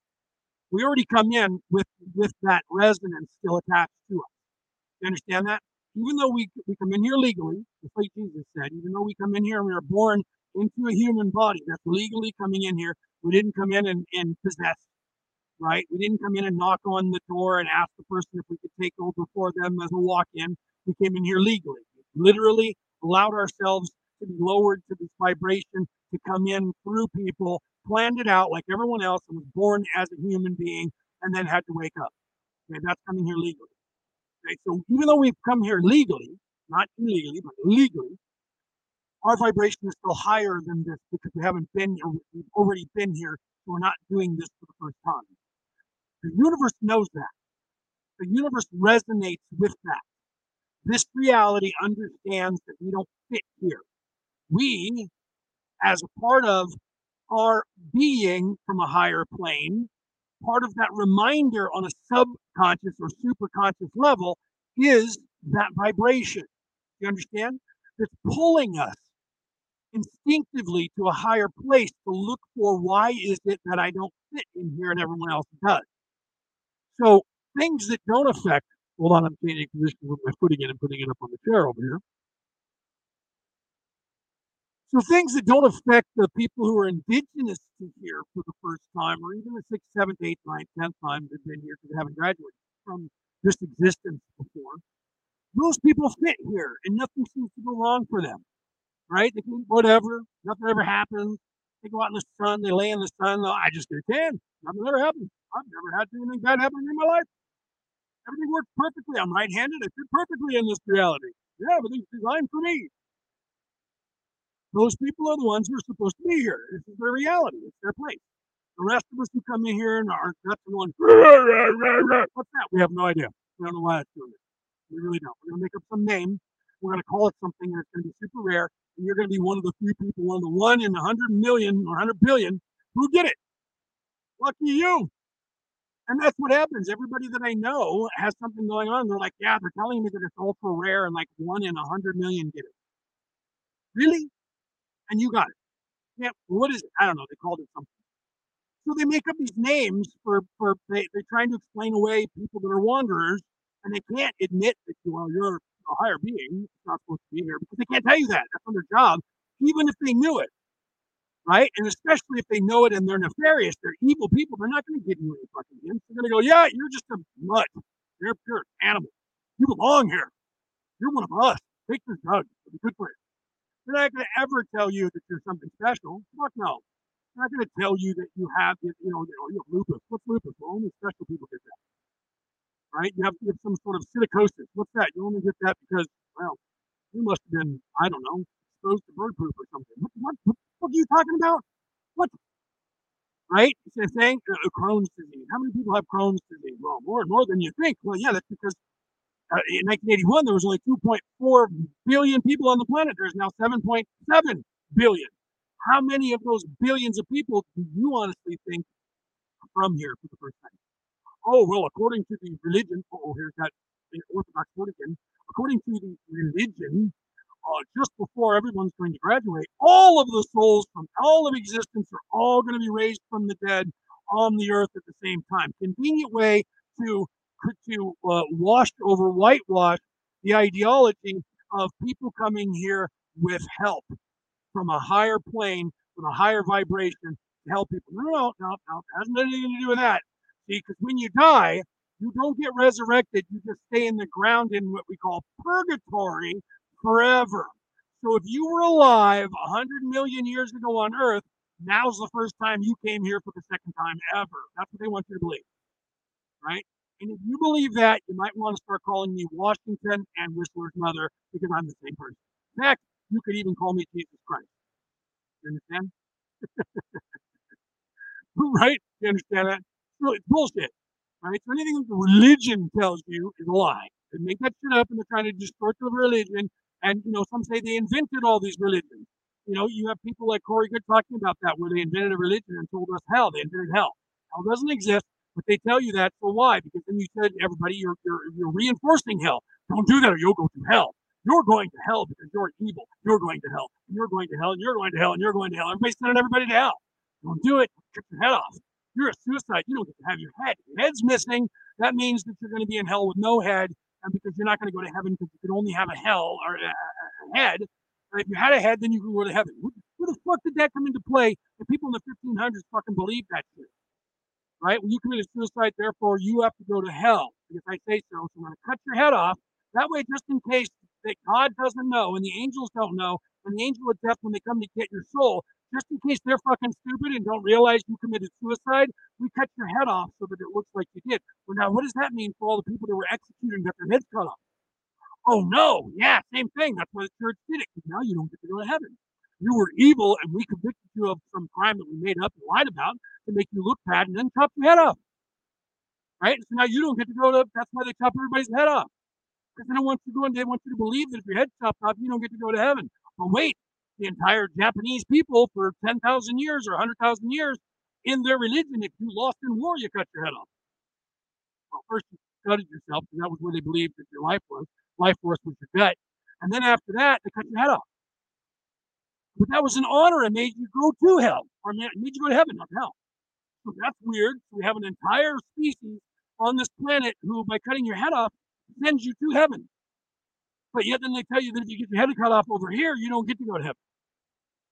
We already come in with with that resonance still attached to us. You understand that? Even though we we come in here legally, just like Jesus said, even though we come in here and we are born into a human body that's legally coming in here, we didn't come in and, and possess right? We didn't come in and knock on the door and ask the person if we could take over for them as a walk in. We came in here legally, literally allowed ourselves to be lowered to this vibration to come in through people, planned it out like everyone else, and was born as a human being and then had to wake up. Okay, that's coming here legally. Okay, so even though we've come here legally, not illegally, but legally, our vibration is still higher than this because we haven't been here, we've already been here, so we're not doing this for the first time. The universe knows that. The universe resonates with that. This reality understands that we don't fit here. We, as a part of our being from a higher plane, part of that reminder on a subconscious or superconscious level is that vibration. You understand? That's pulling us instinctively to a higher place to look for why is it that I don't fit in here and everyone else does. So things that don't affect, hold on, I'm changing position with my foot again and putting it up on the chair over here. So things that don't affect the people who are indigenous to here for the first time, or even the sixth, seventh, eighth, ninth, tenth time they've been here because they haven't graduated from this existence before, those people fit here and nothing seems to go wrong for them. Right? They can whatever, nothing ever happens. They go out in the sun, they lay in the sun, I just get a tan. Nothing ever happens. I've never had anything bad happen in my life. Everything worked perfectly. I'm right-handed. It fit perfectly in this reality. Yeah, everything's designed for me. Those people are the ones who are supposed to be here. This is their reality. It's their place. The rest of us who come in here and are nuts and going, what's that? We have no idea. We don't know why it's doing it. We really don't. We're going to make up some name. We're going to call it something and it's going to be super rare. And you're going to be one of the few people, one of the one in a hundred million or hundred billion who get it. Lucky you. And that's what happens. Everybody that I know has something going on. They're like, yeah, they're telling me that it's ultra rare and like one in a hundred million get it. Really? And you got it. Yeah. What is it? I don't know. They called it something. So they make up these names for for they, they're trying to explain away people that are wanderers, and they can't admit that well you're a higher being, it's not supposed to be here because they can't tell you that. That's on their job, even if they knew it right? And especially if they know it and they're nefarious, they're evil people, they're not going to give you any fucking hints. They're going to go, yeah, you're just a mutt. You're a pure animal. You belong here. You're one of us. Take this drug. Be good for you. They're not going to ever tell you that you're something special. Fuck no. They're not going to tell you that you have, you know, you have lupus. What's lupus? Well, only special people get that. Right? You have, you have some sort of silicosis. What's that? You only get that because, well, you must have been, I don't know, exposed to bird poop or something. What, what, what are you talking about? What? Right? It's Same thing. Uh, Crohn's disease. How many people have Crohn's disease? Well, more and more than you think. Well, yeah, that's because uh, in 1981 there was only 2.4 billion people on the planet. There's now 7.7 billion. How many of those billions of people do you honestly think are from here for the first time? Oh well, according to the religion. Oh, here's that Orthodox again. According to the religion uh, just before everyone's going to graduate, all of the souls from all of existence are all going to be raised from the dead on the earth at the same time. Convenient way to to uh, wash over whitewash the ideology of people coming here with help from a higher plane, with a higher vibration to help people. No, no, no, no, it hasn't anything to do with that. See, because when you die, you don't get resurrected. You just stay in the ground in what we call purgatory, forever. So if you were alive 100 million years ago on Earth, now's the first time you came here for the second time ever. That's what they want you to believe. Right? And if you believe that, you might want to start calling me Washington and Whistler's mother because I'm the same person. In fact, you could even call me Jesus Christ. You understand? right? You understand that? It's bullshit. Right? So anything that religion tells you is a lie. They make that shit up and they're trying to distort the religion and, you know, some say they invented all these religions. You know, you have people like Corey Goode talking about that, where they invented a religion and told us hell. They invented hell. Hell doesn't exist, but they tell you that. So why? Because then you said everybody, you're, you're, you're reinforcing hell. Don't do that or you'll go to hell. You're going to hell because you're evil. You're going to hell. You're going to hell. And you're going to hell. And you're going to hell. Everybody's sending everybody to hell. Don't do it. Cut your head off. You're a suicide. You don't get to have your head. Your head's missing. That means that you're going to be in hell with no head and because you're not going to go to heaven because you can only have a hell or a, head. And if you had a head, then you could go to heaven. Who, who the fuck did that come into play? The people in the 1500s fucking believed that shit. Right? When you committed suicide, therefore you have to go to hell If I say so. So I'm going to cut your head off. That way, just in case that God doesn't know and the angels don't know, and the angel of death, when they come to get your soul, just in case they're fucking stupid and don't realize you committed suicide, we cut your head off so that it looks like you did. Well, now, what does that mean for all the people that were executed and got their heads cut off? Oh, no. Yeah, same thing. That's why the church did it. Now you don't get to go to heaven. You were evil, and we convicted you of some crime that we made up and lied about to make you look bad and then chop your head off. Right? So now you don't get to go to, that's why they chop everybody's head off. Because they don't want you to go and they want you to believe that if your head's chopped off, you don't get to go to heaven. But wait, the entire Japanese people for 10,000 years or 100,000 years in their religion. If you lost in war, you cut your head off. Well, first you gutted yourself, and that was where they believed that your life was. Life force was your gut. And then after that, they cut your head off. But that was an honor and made you go to hell, or made you go to heaven, not hell. So that's weird. We have an entire species on this planet who, by cutting your head off, sends you to heaven. But yet then they tell you that if you get your head cut off over here, you don't get to go to heaven.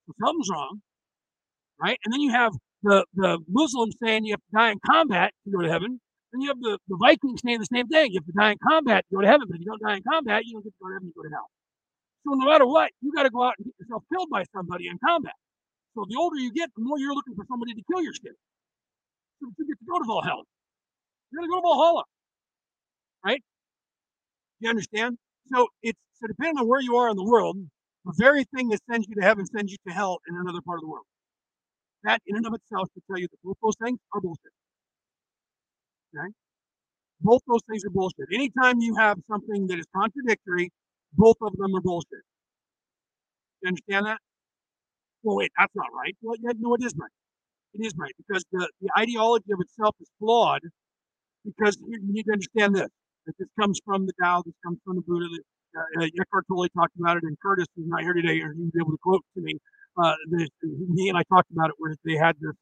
So something's wrong, right? And then you have the, the Muslims saying you have to die in combat to go to heaven. Then you have the, the Vikings saying the same thing. You have to die in combat to go to heaven. But if you don't die in combat, you don't get to go to heaven, you go to hell. So no matter what, you got to go out and get yourself killed by somebody in combat. So the older you get, the more you're looking for somebody to kill your skin. So you get to go to Valhalla. You're going to go to Valhalla, right? You understand? So it's so depending on where you are in the world, the very thing that sends you to heaven sends you to hell in another part of the world. That in and of itself should tell you that both those things are bullshit. Okay? Both those things are bullshit. Anytime you have something that is contradictory, both of them are bullshit. You understand that? Well, wait, that's not right. Well, yeah, no, it is right. It is right because the, the ideology of itself is flawed because you need to understand this. This comes from the Tao, this comes from the Buddha. That, uh, uh, Eckhart Tolle talked about it, and Curtis, who's not here today, or he'd be able to quote to me. Uh, he and I talked about it where they had this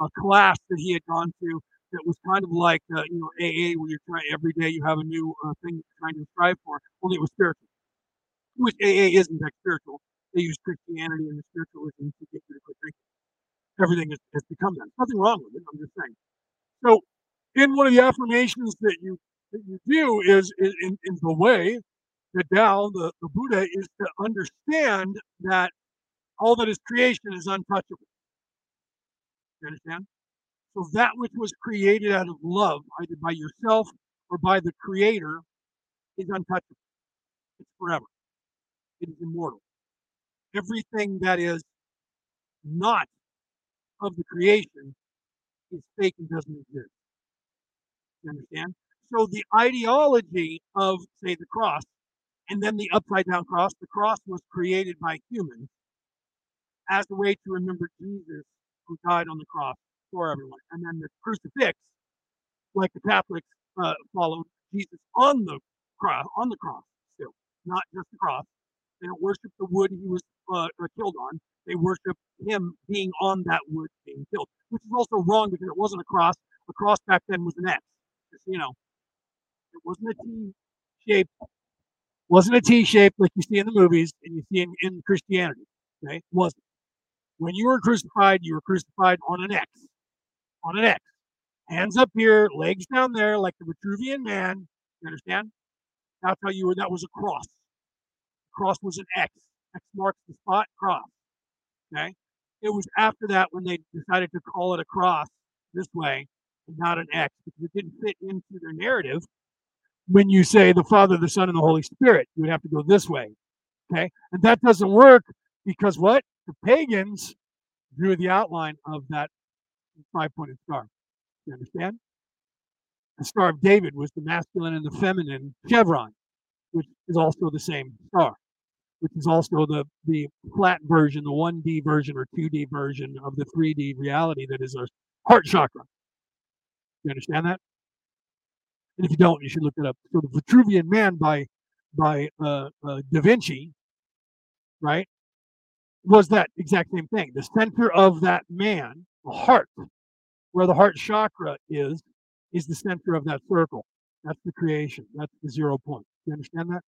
uh, class that he had gone to that was kind of like uh, you know AA, where you're trying every day you have a new uh, thing you're trying to strive for. Only it was spiritual, which AA isn't that spiritual. They use Christianity and the spiritualism to get you to quit drinking. Everything has, has become that. Nothing wrong with it. I'm just saying. So, in one of the affirmations that you that you do is, in the way the Tao, the, the Buddha, is to understand that all that is creation is untouchable. You understand? So that which was created out of love, either by yourself or by the Creator, is untouchable. It's forever. It is immortal. Everything that is not of the creation is fake and doesn't exist. You understand? So the ideology of, say, the cross, and then the upside down cross, the cross was created by humans as a way to remember Jesus who died on the cross for everyone. And then the crucifix, like the Catholics uh, followed Jesus on the cross, on the cross still, not just the cross. They don't worship the wood he was uh, uh, killed on. They worship him being on that wood being killed, which is also wrong because it wasn't a cross. A cross back then was an X. Just, you know, it wasn't a T shape. Wasn't a T shape like you see in the movies and you see in, in Christianity. Okay, it wasn't. When you were crucified, you were crucified on an X on an X. Hands up here, legs down there, like the Vitruvian man. You understand? That's how you were. That was a cross. Cross was an X. X marks the spot. Cross. Okay. It was after that when they decided to call it a cross this way and not an X because it didn't fit into their narrative. When you say the Father, the Son, and the Holy Spirit, you would have to go this way. Okay. And that doesn't work because what? The pagans drew the outline of that five pointed star. You understand? The Star of David was the masculine and the feminine chevron, which is also the same star, which is also the, the flat version, the 1D version or 2D version of the 3D reality that is our heart chakra. You understand that? And if you don't, you should look it up. So the Vitruvian Man by by uh, uh, Da Vinci, right, was that exact same thing. The center of that man the heart, where the heart chakra is, is the center of that circle. That's the creation. That's the zero point. Do you understand that?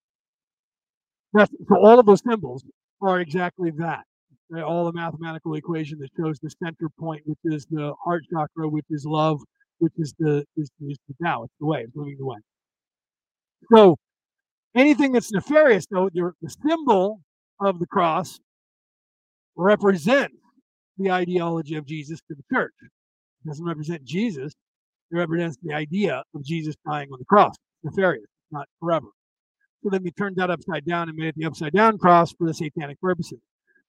That's, so all of those symbols are exactly that. All the mathematical equation that shows the center point, which is the heart chakra, which is love, which is the is, is the Tao. It's the way. It's moving the way. So anything that's nefarious, though, the symbol of the cross represents the ideology of Jesus to the church. It doesn't represent Jesus. It represents the idea of Jesus dying on the cross. It's nefarious, not forever. So then we turned that upside down and made it the upside down cross for the satanic purposes.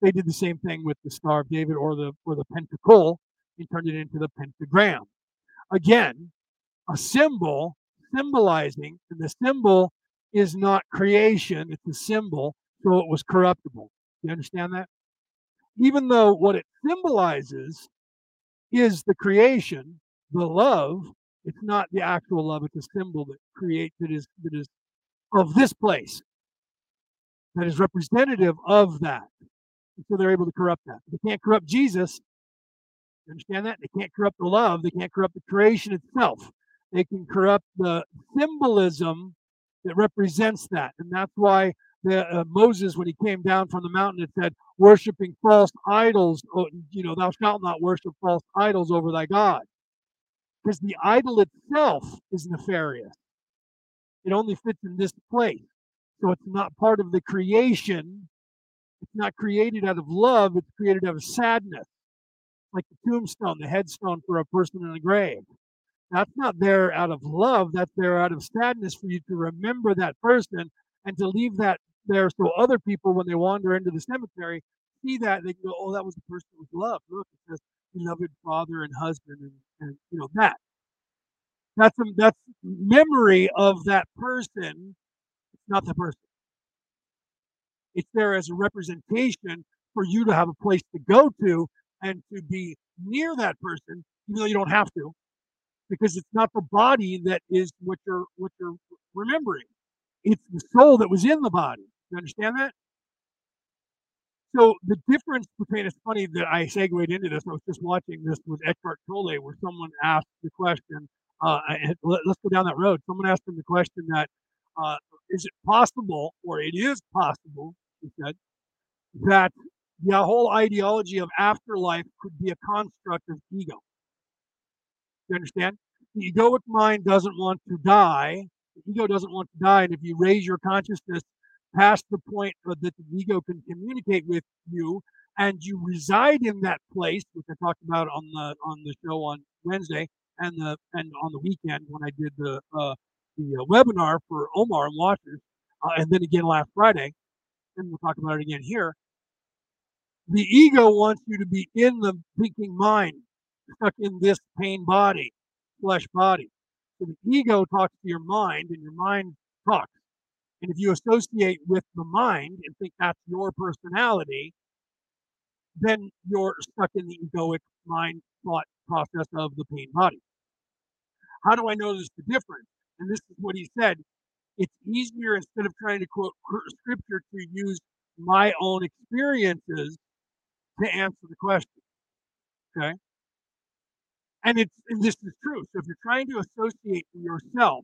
They did the same thing with the Star of David or the or the pentacle and turned it into the pentagram. Again, a symbol symbolizing, and the symbol is not creation, it's a symbol, so it was corruptible. You understand that? even though what it symbolizes is the creation, the love, it's not the actual love, it's a symbol that creates that is that is of this place, that is representative of that. So they're able to corrupt that. They can't corrupt Jesus. Understand that? They can't corrupt the love, they can't corrupt the creation itself. They can corrupt the symbolism that represents that. And that's why the, uh, Moses, when he came down from the mountain, it said, worshiping false idols, oh, you know, thou shalt not worship false idols over thy God. Because the idol itself is nefarious. It only fits in this place. So it's not part of the creation. It's not created out of love, it's created out of sadness. Like the tombstone, the headstone for a person in a grave. That's not there out of love, that's there out of sadness for you to remember that person and to leave that there so other people, when they wander into the cemetery, see that they go, "Oh, that was the person with love." Look, it says beloved father and husband, and, and you know that. That's a, that's memory of that person. It's not the person. It's there as a representation for you to have a place to go to and to be near that person, even though you don't have to. because it's not the body that is what you're what you're remembering. It's the soul that was in the body. You understand that? So the difference between it's funny that I segued into this. I was just watching this with Eckhart Tolle, where someone asked the question. Uh, let, us go down that road. Someone asked him the question that uh, is it possible, or it is possible, he said, that the whole ideology of afterlife could be a construct of ego. You understand? The egoic mind doesn't want to die. The ego doesn't want to die. And if you raise your consciousness past the point that the ego can communicate with you and you reside in that place, which I talked about on the on the show on Wednesday and the and on the weekend when I did the uh, the uh, webinar for Omar and Watchers, uh, and then again last Friday, and we'll talk about it again here. The ego wants you to be in the thinking mind, stuck in this pain body, flesh body. So the ego talks to your mind, and your mind talks. And if you associate with the mind and think that's your personality, then you're stuck in the egoic mind thought process of the pain body. How do I notice the difference? And this is what he said. It's easier instead of trying to quote scripture to use my own experiences to answer the question. Okay. And it's and this is true. So if you're trying to associate yourself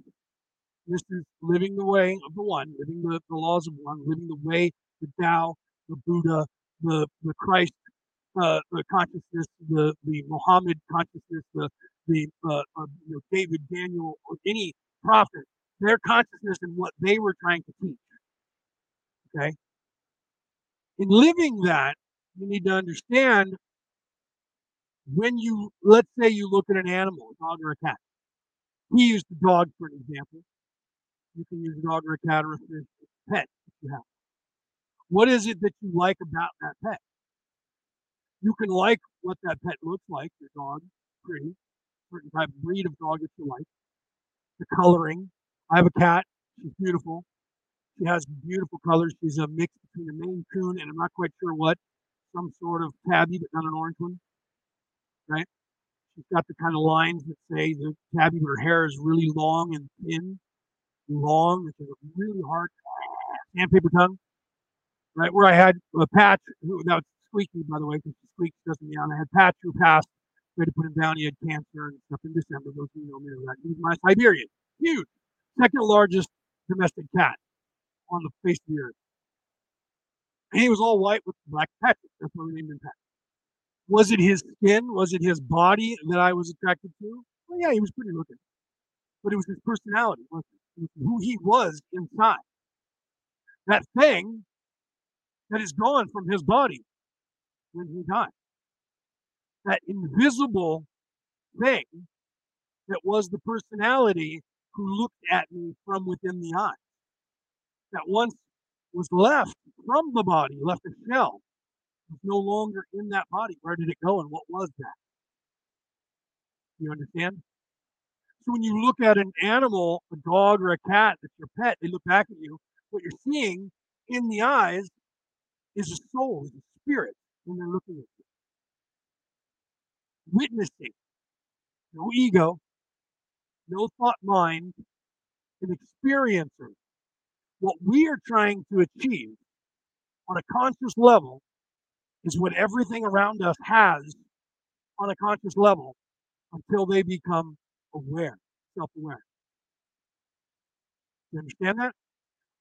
this is living the way of the one, living the, the laws of one, living the way, the Tao, the Buddha, the, the Christ uh, the consciousness, the, the Muhammad consciousness, the, the uh, uh, you know, David, Daniel, or any prophet, their consciousness and what they were trying to teach. Okay? In living that, you need to understand when you, let's say you look at an animal, a dog or a cat. He used the dog for an example. You can use a dog or a cat or a fish, pet if you have. What is it that you like about that pet? You can like what that pet looks like. Your dog, pretty, certain type of breed of dog that you like. The coloring. I have a cat. She's beautiful. She has beautiful colors. She's a mix between a Maine Coon and I'm not quite sure what, some sort of tabby, but not an orange one. Right? She's got the kind of lines that say the tabby, her hair is really long and thin long, which is a really hard sandpaper tongue. Right where I had a patch, who it's squeaky by the way, because she squeaks doesn't meow. I had patch who passed. Had to put him down. He had cancer and stuff in December. Those you know me know that. He was my Siberian, huge, second largest domestic cat on the face of the earth. And he was all white with black patches. That's why we named him Pat. Was it his skin? Was it his body that I was attracted to? Well, yeah, he was pretty looking. But it was his personality, wasn't it? who he was inside. That thing that is gone from his body when he died. That invisible thing that was the personality who looked at me from within the eye. That once was left from the body, left a shell, was no longer in that body. Where did it go and what was that? You understand? So when you look at an animal, a dog or a cat that's your pet, they look back at you. What you're seeing in the eyes is a soul, is a spirit when they're looking at you. Witnessing. No ego, no thought mind, an experiencer. What we are trying to achieve on a conscious level is what everything around us has on a conscious level until they become aware, self aware. You understand that?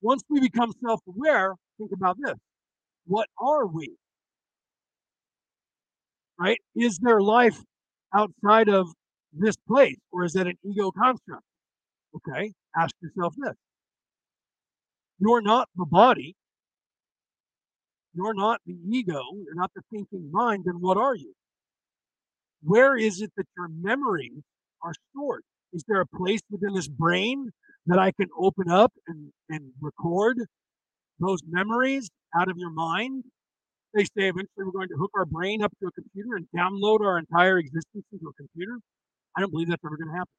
Once we become self aware, think about this what are we? Right? Is there life outside of this place, or is that an ego construct? Okay, ask yourself this. You're not the body. You're not the ego. You're not the thinking mind. Then what are you? Where is it that your memories are stored? Is there a place within this brain that I can open up and, and record those memories out of your mind? They say eventually we're going to hook our brain up to a computer and download our entire existence into a computer. I don't believe that's ever going to happen.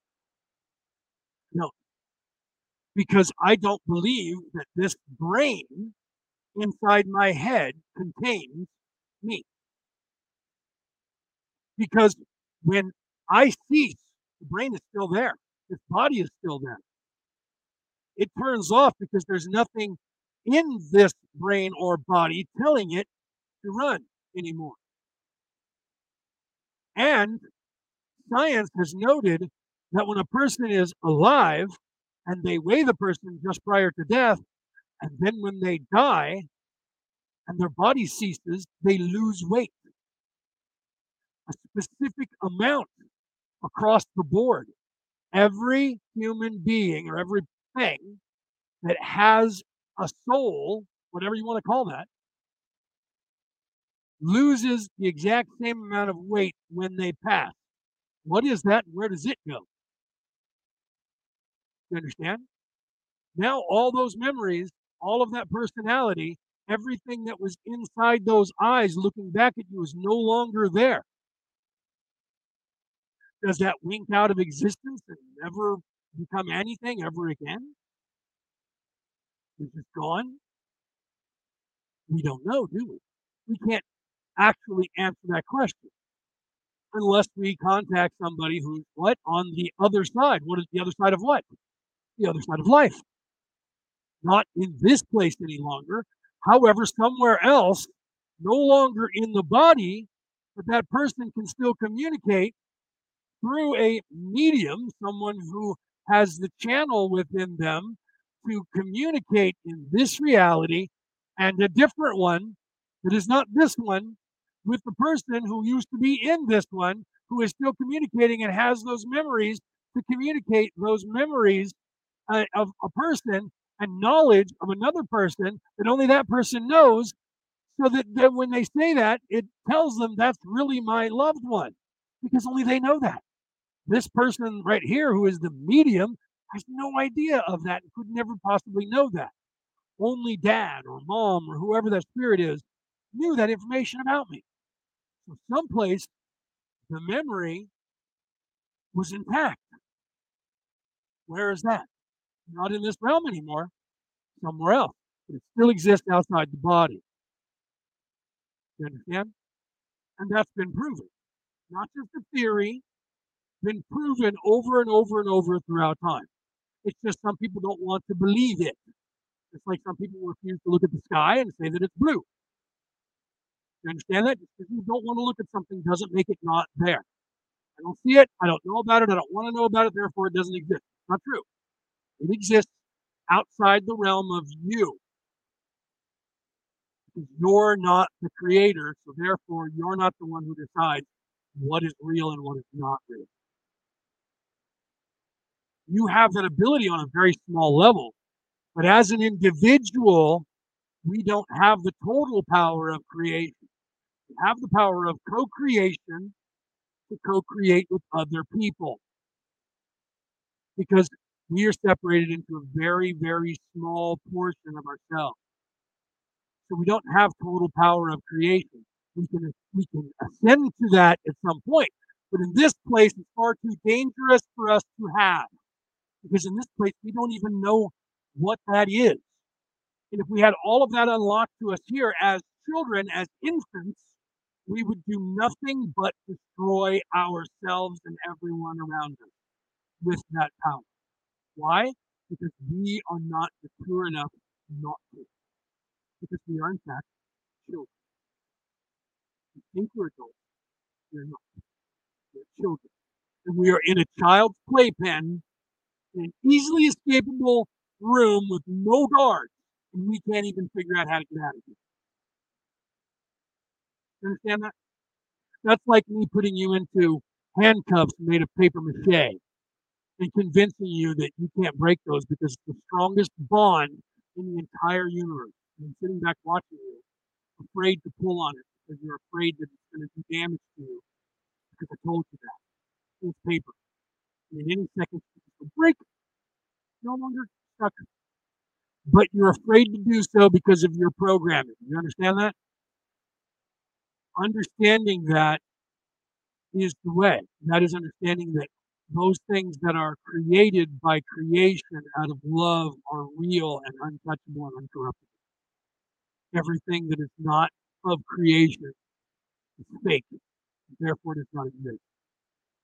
No. Because I don't believe that this brain inside my head contains me. Because when I cease The brain is still there. His body is still there. It turns off because there's nothing in this brain or body telling it to run anymore. And science has noted that when a person is alive and they weigh the person just prior to death, and then when they die and their body ceases, they lose weight. A specific amount across the board. Every human being or every thing that has a soul, whatever you want to call that, loses the exact same amount of weight when they pass. What is that? Where does it go? You understand? Now, all those memories, all of that personality, everything that was inside those eyes looking back at you is no longer there. Does that wink out of existence and never become anything ever again? Is it gone? We don't know, do we? We can't actually answer that question unless we contact somebody who's what on the other side. What is the other side of what? The other side of life. Not in this place any longer. However, somewhere else, no longer in the body, but that person can still communicate through a medium, someone who has the channel within them to communicate in this reality and a different one that is not this one with the person who used to be in this one who is still communicating and has those memories to communicate those memories uh, of a person and knowledge of another person that only that person knows so that, that when they say that it tells them that's really my loved one because only they know that this person right here who is the medium has no idea of that and could never possibly know that only dad or mom or whoever that spirit is knew that information about me so someplace the memory was intact. Where is that? Not in this realm anymore, somewhere else. But it still exists outside the body. You understand? And that's been proven. Not just a theory, been proven over and over and over throughout time. It's just some people don't want to believe it. It's like some people refuse to look at the sky and say that it's blue. You understand that? Because you don't want to look at something doesn't make it not there. I don't see it. I don't know about it. I don't want to know about it. Therefore, it doesn't exist. Not true. It exists outside the realm of you. You're not the creator, so therefore, you're not the one who decides what is real and what is not real. You have that ability on a very small level, but as an individual, we don't have the total power of creation We have the power of co creation to co create with other people. Because we are separated into a very, very small portion of ourselves. So we don't have total power of creation. We can we can ascend to that at some point. But in this place, it's far too dangerous for us to have. Because in this place, we don't even know what that is. And if we had all of that unlocked to us here as children, as infants, we would do nothing but destroy ourselves and everyone around us with that power. Why? Because we are not mature enough not to. Because we are, in fact, children. We think we're adults. We're not. We're children. And we are in a child's playpen in an easily escapable room with no guards. And we can't even figure out how to get out of here understand that? That's like me putting you into handcuffs made of paper mache and convincing you that you can't break those because it's the strongest bond in the entire universe. And sitting back watching you, afraid to pull on it because you're afraid that it's going to do damage to you because I told you that. It's paper. And in any second, it's break it. No longer stuck. But you're afraid to do so because of your programming. You understand that? understanding that is the way. That is understanding that those things that are created by creation out of love are real and untouchable and uncorruptible. Everything that is not of creation is fake, therefore does not exist.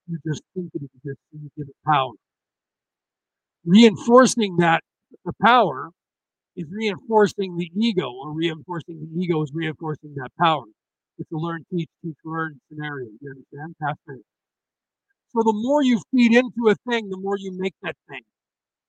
You just think it exists and you give it power. Reinforcing that the power is reinforcing the ego, or reinforcing the ego is reinforcing that power. It's a learn, teach, teach, learn scenario. You understand? Pass So the more you feed into a thing, the more you make that thing.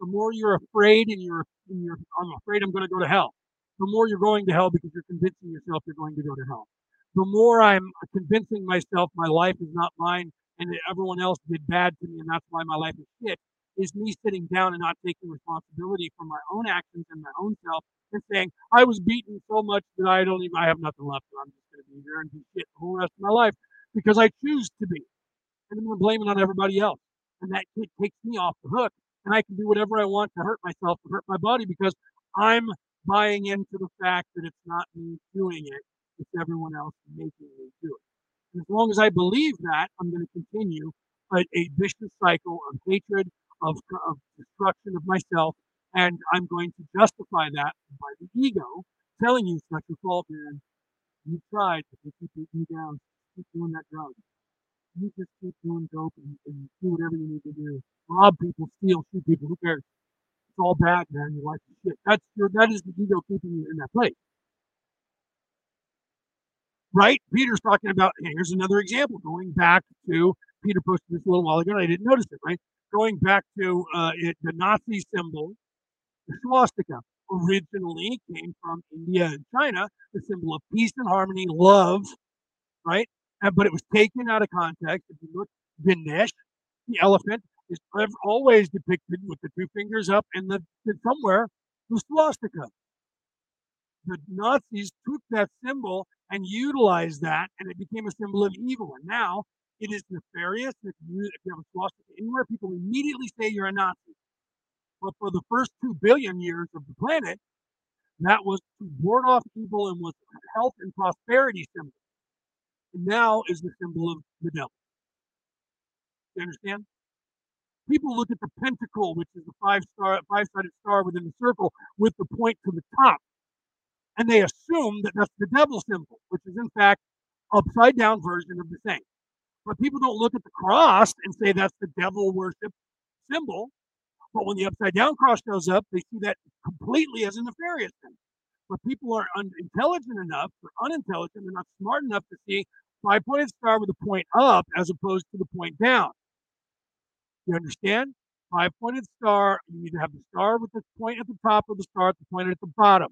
The more you're afraid and you're, and you're I'm afraid I'm going to go to hell. The more you're going to hell because you're convincing yourself you're going to go to hell. The more I'm convincing myself my life is not mine and that everyone else did bad to me and that's why my life is shit, is me sitting down and not taking responsibility for my own actions and my own self and saying, I was beaten so much that I don't even, I have nothing left. And I'm just going to be here and be shit the whole rest of my life because I choose to be. And I'm to blame it on everybody else. And that takes me off the hook. And I can do whatever I want to hurt myself, to hurt my body because I'm buying into the fact that it's not me doing it, it's everyone else making me do it. And as long as I believe that, I'm going to continue a, a vicious cycle of hatred, of, of destruction of myself, and I'm going to justify that by the ego telling you it's not your fault, man. You tried, but you keep beating you down. Keep doing that drug. You just keep doing dope and, and do whatever you need to do. Rob people, steal, shoot people. Who cares? It's all bad, man. Your life is shit. That's your, that is the ego keeping you in that place. Right? Peter's talking about, here's another example, going back to, Peter posted this a little while ago, and I didn't notice it, right? going back to uh, it, the Nazi symbol, the swastika originally came from India and China, the symbol of peace and harmony, love, right? And, but it was taken out of context. If you look, Ganesh, the elephant, is always depicted with the two fingers up and the, the somewhere the swastika. The Nazis took that symbol and utilized that, and it became a symbol of evil. And now it is nefarious. If you, if you have a swastika anywhere, people immediately say you're a Nazi. But for the first two billion years of the planet, that was to ward off evil and was health and prosperity symbol. Now is the symbol of the devil. You understand? People look at the pentacle, which is the five star, five sided star within the circle, with the point to the top, and they assume that that's the devil symbol, which is in fact upside down version of the same. But people don't look at the cross and say that's the devil worship symbol. But when the upside down cross shows up, they see that completely as a nefarious thing. But people are intelligent enough or unintelligent, they're not smart enough to see five pointed star with a point up as opposed to the point down. You understand? Five pointed star, you need to have the star with the point at the top or the star at the point at the bottom.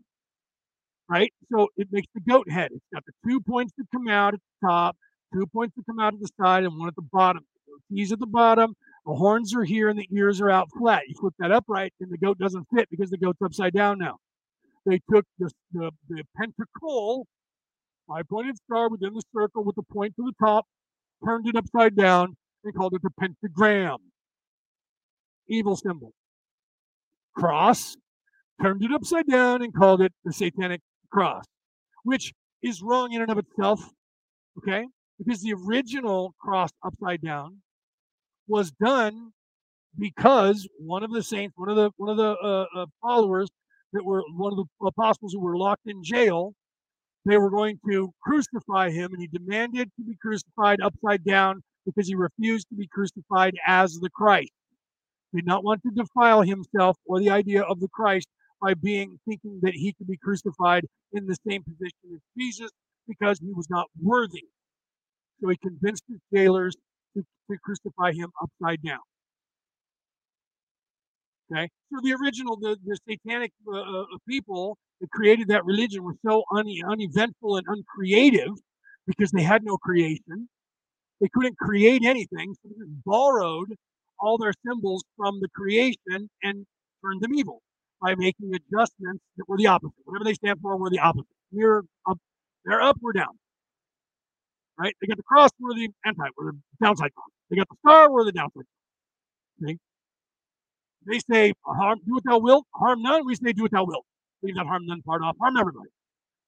Right? So it makes the goat head. It's got the two points that come out at the top two points that come out at the side and one at the bottom. The goatee's at the bottom, the horns are here, and the ears are out flat. You flip that upright, and the goat doesn't fit because the goat's upside down now. They took the, the, the pentacle, five pointed star within the circle with the point to the top, turned it upside down, and called it the pentagram. Evil symbol. Cross, turned it upside down, and called it the satanic cross, which is wrong in and of itself. Okay? because the original cross upside down was done because one of the saints, one of the one of the uh, uh, followers that were one of the apostles who were locked in jail, they were going to crucify him, and he demanded to be crucified upside down because he refused to be crucified as the Christ. He did not want to defile himself or the idea of the Christ by being thinking that he could be crucified in the same position as Jesus because he was not worthy so he convinced his jailers to, to crucify him upside down. Okay, so the original, the, the satanic uh, uh, people that created that religion were so un- uneventful and uncreative because they had no creation. They couldn't create anything, so they just borrowed all their symbols from the creation and turned them evil by making adjustments that were the opposite. Whatever they stand for, were the opposite. We're up, they're up, we're down right? They got the cross, we're the anti, we're the downside cross. They got the star, we're the downside. Okay? They say harm, do what thou wilt, harm none. We say do what thou wilt. Leave that harm none part off, harm everybody.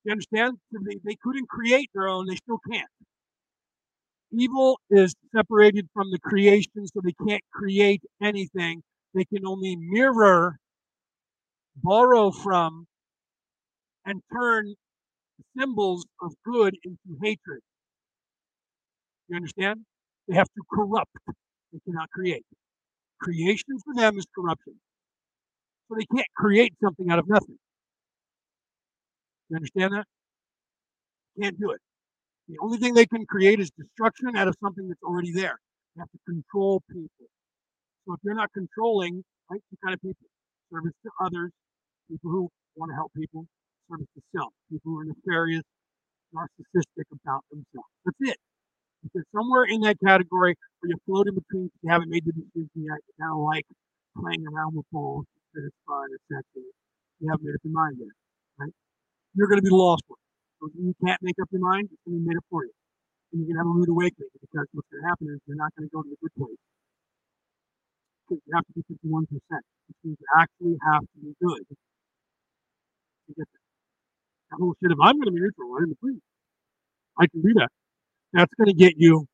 You understand? They, they couldn't create their own, they still can't. Evil is separated from the creation, so they can't create anything. They can only mirror, borrow from, and turn symbols of good into hatred. You understand? They have to corrupt. They cannot create. Creation for them is corruption. So they can't create something out of nothing. You understand that? Can't do it. The only thing they can create is destruction out of something that's already there. They have to control people. So if you're not controlling, right, two kind of people, service to others, people who want to help people, service to self, people who are nefarious, narcissistic about themselves. That's it. Because somewhere in that category where you float in between, you haven't made the decision yet, you kind of like playing around with balls, it's fun, it's sexy. You haven't made up your mind yet, right? You're going to be lost one. So you can't make up your mind, it's going to be made up for you. And you're going to have a rude awakening because what's going to happen is you're not going to go to the good place. Because you have to be 51%, which means you actually have to be good to get there. That whole shit, if I'm going to be neutral, I'm in the free. I can do that. That's going to get you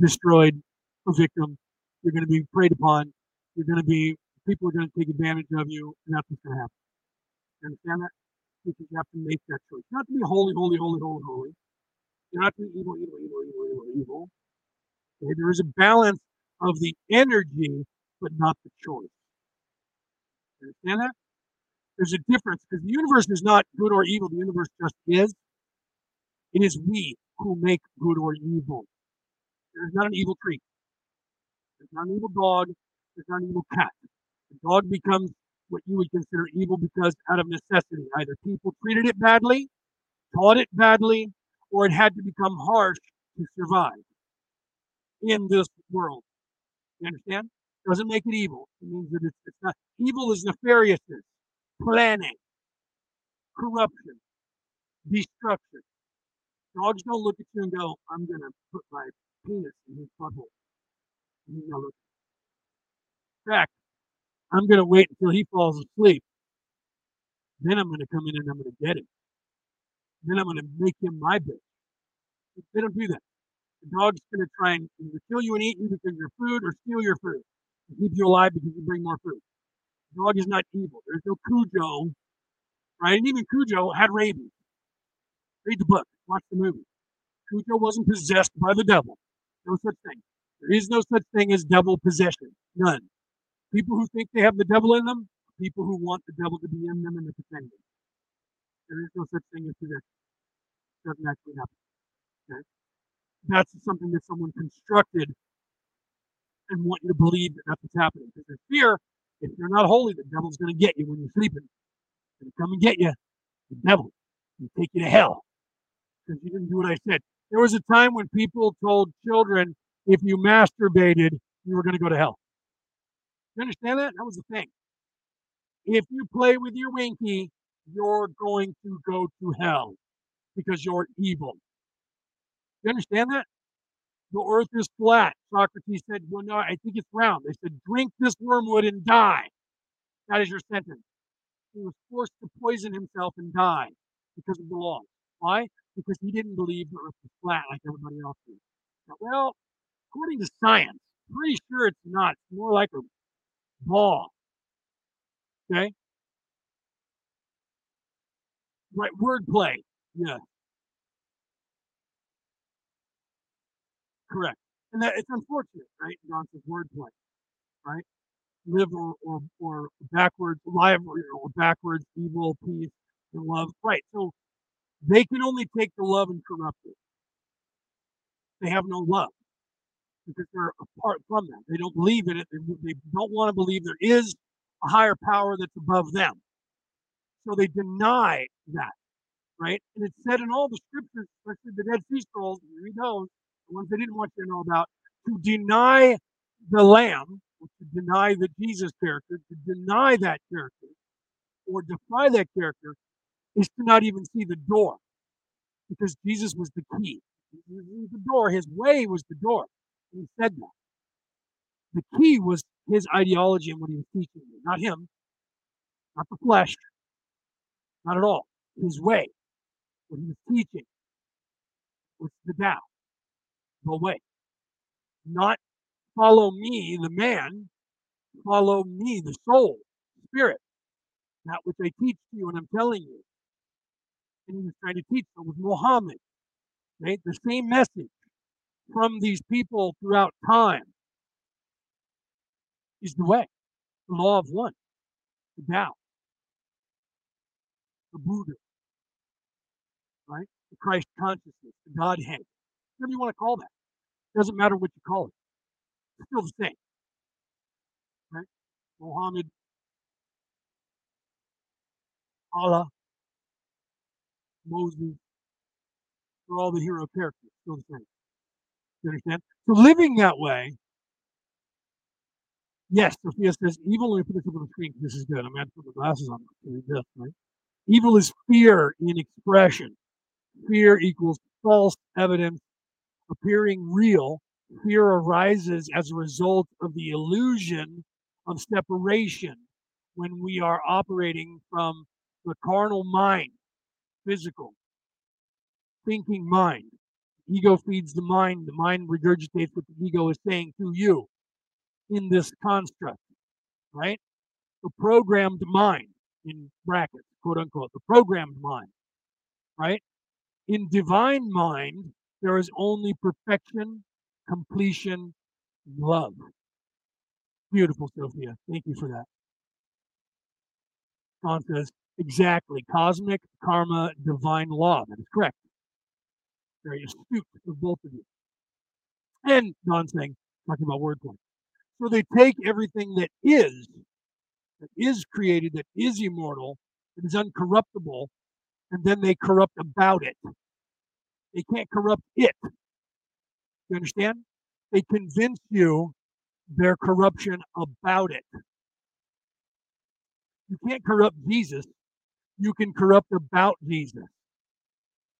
destroyed, a victim. You're going to be preyed upon. You're going to be, people are going to take advantage of you, and that's what's going to happen. You understand that? Because you have to make that choice. Not to be holy, holy, holy, holy, holy. You're not to be evil, evil, evil, evil, evil, evil. Okay? There is a balance of the energy, but not the choice. You understand that? There's a difference because the universe is not good or evil. The universe just is. It is we who make good or evil. There's not an evil tree. There's not an evil dog. There's not an evil cat. The dog becomes what you would consider evil because out of necessity, either people treated it badly, taught it badly, or it had to become harsh to survive in this world. You understand? Doesn't make it evil. It means that it's, it's not evil is nefariousness, planning, corruption, destruction. Dogs don't look at you and go, I'm going to put my penis in his butthole. And he's look. In fact, I'm going to wait until he falls asleep. Then I'm going to come in and I'm going to get him. Then I'm going to make him my bitch. They don't do that. The dog's going to try and either kill you and eat you because your food or steal your food and keep you alive because you bring more food. The dog is not evil. There's no Cujo, right? And even Cujo had rabies. Read the book. Watch the movie. Cujo wasn't possessed by the devil. No such thing. There is no such thing as devil possession. None. People who think they have the devil in them, people who want the devil to be in them and to defend them. There is no such thing as possession. It doesn't actually happen. Okay? That's something that someone constructed and want you to believe that that's what's happening. Because there's fear. If you're not holy, the devil's going to get you when you're sleeping. He's going to come and get you. The devil. will take you to hell because you didn't do what I said. There was a time when people told children if you masturbated, you were going to go to hell. You understand that? That was the thing. If you play with your winky, you're going to go to hell because you're evil. You understand that? The earth is flat. Socrates said, Well, no, I think it's round. They said, Drink this wormwood and die. That is your sentence. He was forced to poison himself and die because of the law. Why? Because he didn't believe the earth was flat like everybody else did. Well, according to science, pretty sure it's not. It's more like a ball. Okay? Right, wordplay. Yeah. Correct. And that it's unfortunate, right? Nonsense wordplay. Right? Live or, or, or backwards, live or, or backwards, evil, peace, and love. Right. So they can only take the love and corrupt it. They have no love because they're apart from that. They don't believe in it. They, they don't want to believe there is a higher power that's above them. So they deny that, right? And it's said in all the scriptures, especially the Dead Sea Scrolls, you read those, the ones they didn't want you to know about, to deny the Lamb, to deny the Jesus character, to deny that character, or defy that character, is to not even see the door, because Jesus was the key. The door. His way was the door. He said that. The key was his ideology and what he was teaching not him, not the flesh, not at all. His way, what he was teaching, was the Tao, the way. Not follow me, the man, follow me, the soul, spirit. That which I teach to you and I'm telling you. And he was trying to teach them with Muhammad, right? The same message from these people throughout time is the way, the law of one, the Tao, the Buddha, right? The Christ consciousness, the Godhead, whatever you want to call that. Doesn't matter what you call it. It's still the same. Right? Mohammed, Allah, Moses, for all the hero characters, still the same. You understand? So living that way, yes, Sophia says evil. Let me put this up on the screen. This is good. I'm going to put my glasses on this, right? Evil is fear in expression. Fear equals false evidence appearing real. Fear arises as a result of the illusion of separation when we are operating from the carnal mind, physical, thinking mind. Ego feeds the mind. The mind regurgitates what the ego is saying to you in this construct, right? The programmed mind, in brackets, quote unquote, the programmed mind, right? In divine mind, there is only perfection, completion, love. Beautiful, Sophia. Thank you for that. Don says, exactly. Cosmic karma, divine law. That is correct. Very astute of both of you. And Don saying, talking about wordplay. So they take everything that is, that is created, that is immortal, that is uncorruptible, and then they corrupt about it. They can't corrupt it. You understand? They convince you their corruption about it. You can't corrupt Jesus. You can corrupt about Jesus.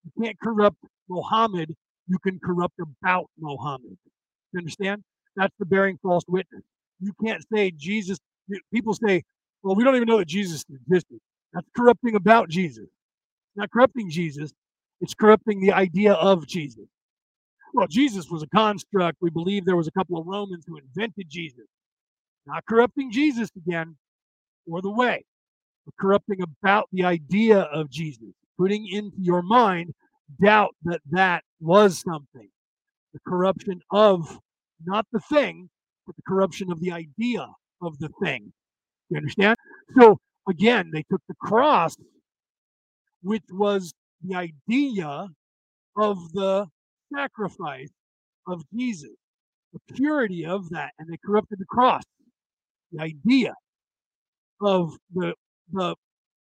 You can't corrupt Mohammed. You can corrupt about Mohammed. You understand? That's the bearing false witness. You can't say Jesus. People say, well, we don't even know that Jesus existed. That's corrupting about Jesus. Not corrupting Jesus. It's corrupting the idea of Jesus. Well, Jesus was a construct. We believe there was a couple of Romans who invented Jesus. Not corrupting Jesus again, or the way, corrupting about the idea of Jesus, putting into your mind doubt that that was something. The corruption of not the thing, but the corruption of the idea of the thing. You understand? So again, they took the cross, which was the idea of the sacrifice of Jesus, the purity of that, and they corrupted the cross, the idea of the the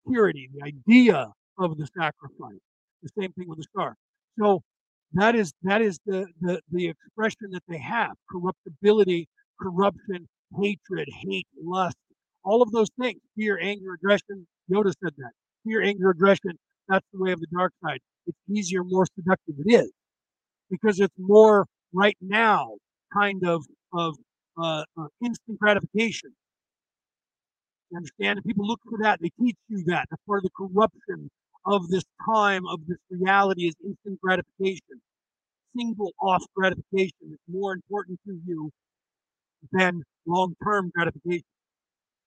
purity, the idea of the sacrifice. The same thing with the star. So that is that is the the, the expression that they have: corruptibility, corruption, hatred, hate, lust, all of those things. Fear, anger, aggression. Yoda said that. Fear, anger, aggression that's the way of the dark side. It's easier, more seductive. It is because it's more right now kind of of uh, uh, instant gratification. Understand? And people look for that. They teach you that. That's part of the corruption of this time, of this reality, is instant gratification. Single off gratification is more important to you than long term gratification.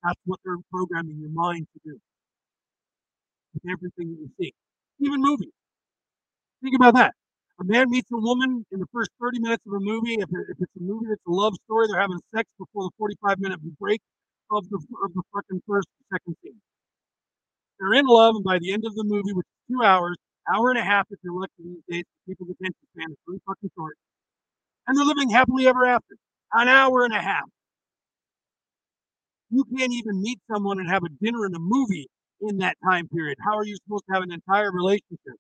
That's what they're programming your mind to do with everything that you see, even movies. Think about that. A man meets a woman in the first 30 minutes of a movie. If, if it's a movie that's a love story, they're having sex before the 45 minute break of the of the fucking first and second scene. They're in love, and by the end of the movie, which is two hours, hour and a half if you're lucky these days, people's attention span is really fucking short, and they're living happily ever after. An hour and a half. You can't even meet someone and have a dinner and a movie in that time period. How are you supposed to have an entire relationship?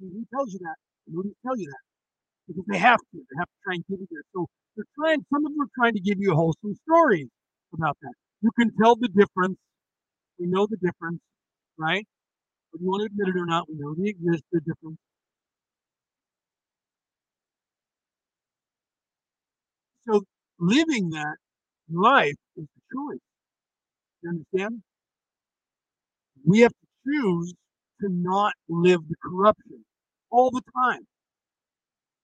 He tells you that. The movies tell you that because they have to. They have to try and give you this. So they're trying. Some of them are trying to give you a wholesome stories about that. You can tell the difference. We know the difference, right? Whether you want to admit it or not, we know the exist the difference. So living that life is the choice. You understand? We have to choose to not live the corruption all the time.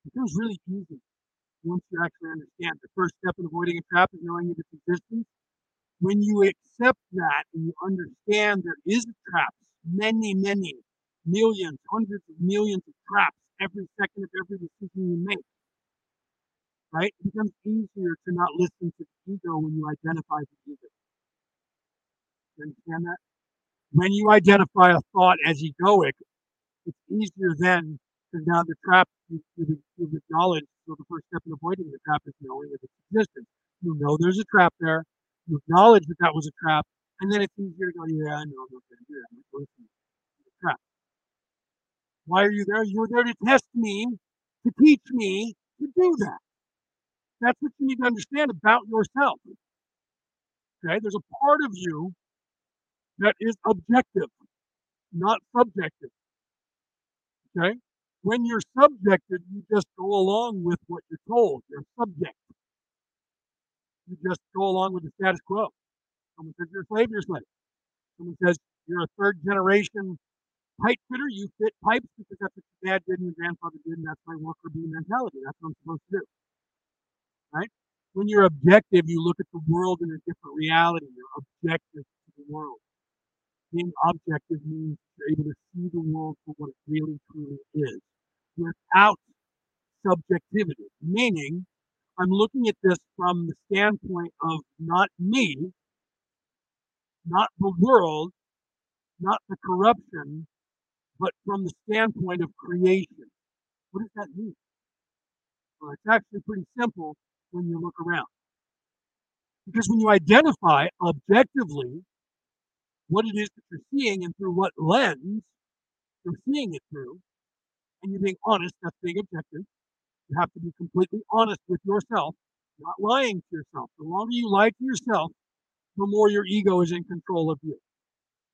It becomes really easy once you actually understand. The first step in avoiding a trap is knowing its existence. When you accept that and you understand there is a trap, many, many millions, hundreds of millions of traps every second of every decision you make. right? It becomes easier to not listen to the ego when you identify the ego. You understand that? When you identify a thought as egoic, it's easier then because now the trap you, you, you've acknowledged. So the first step in avoiding the trap is knowing of its existence. You know there's a trap there. You acknowledge that that was a trap, and then it's easier to go, yeah, I know I'm not going to do that. I'm going to trap. Why are you there? You're there to test me, to teach me to do that. That's what you need to understand about yourself. Okay, there's a part of you that is objective, not subjective. Okay? When you're subjective, you just go along with what you're told. You're subject. You just go along with the status quo. Someone says you're a slave, you're a slave. Someone says you're a third generation pipe fitter, you fit pipes because that's what your dad did and your grandfather did, and that's my worker bee mentality. That's what I'm supposed to do. Right? When you're objective, you look at the world in a different reality. You're objective to the world being objective means you're able to see the world for what it really truly is without subjectivity, meaning I'm looking at this from the standpoint of not me, not the world, not the corruption, but from the standpoint of creation. What does that mean? Well, it's actually pretty simple when you look around. Because when you identify objectively what it is that you're seeing and through what lens you're seeing it through, and you're being honest, oh, that's being objective. You have to be completely honest with yourself, not lying to yourself. The longer you lie to yourself, the more your ego is in control of you.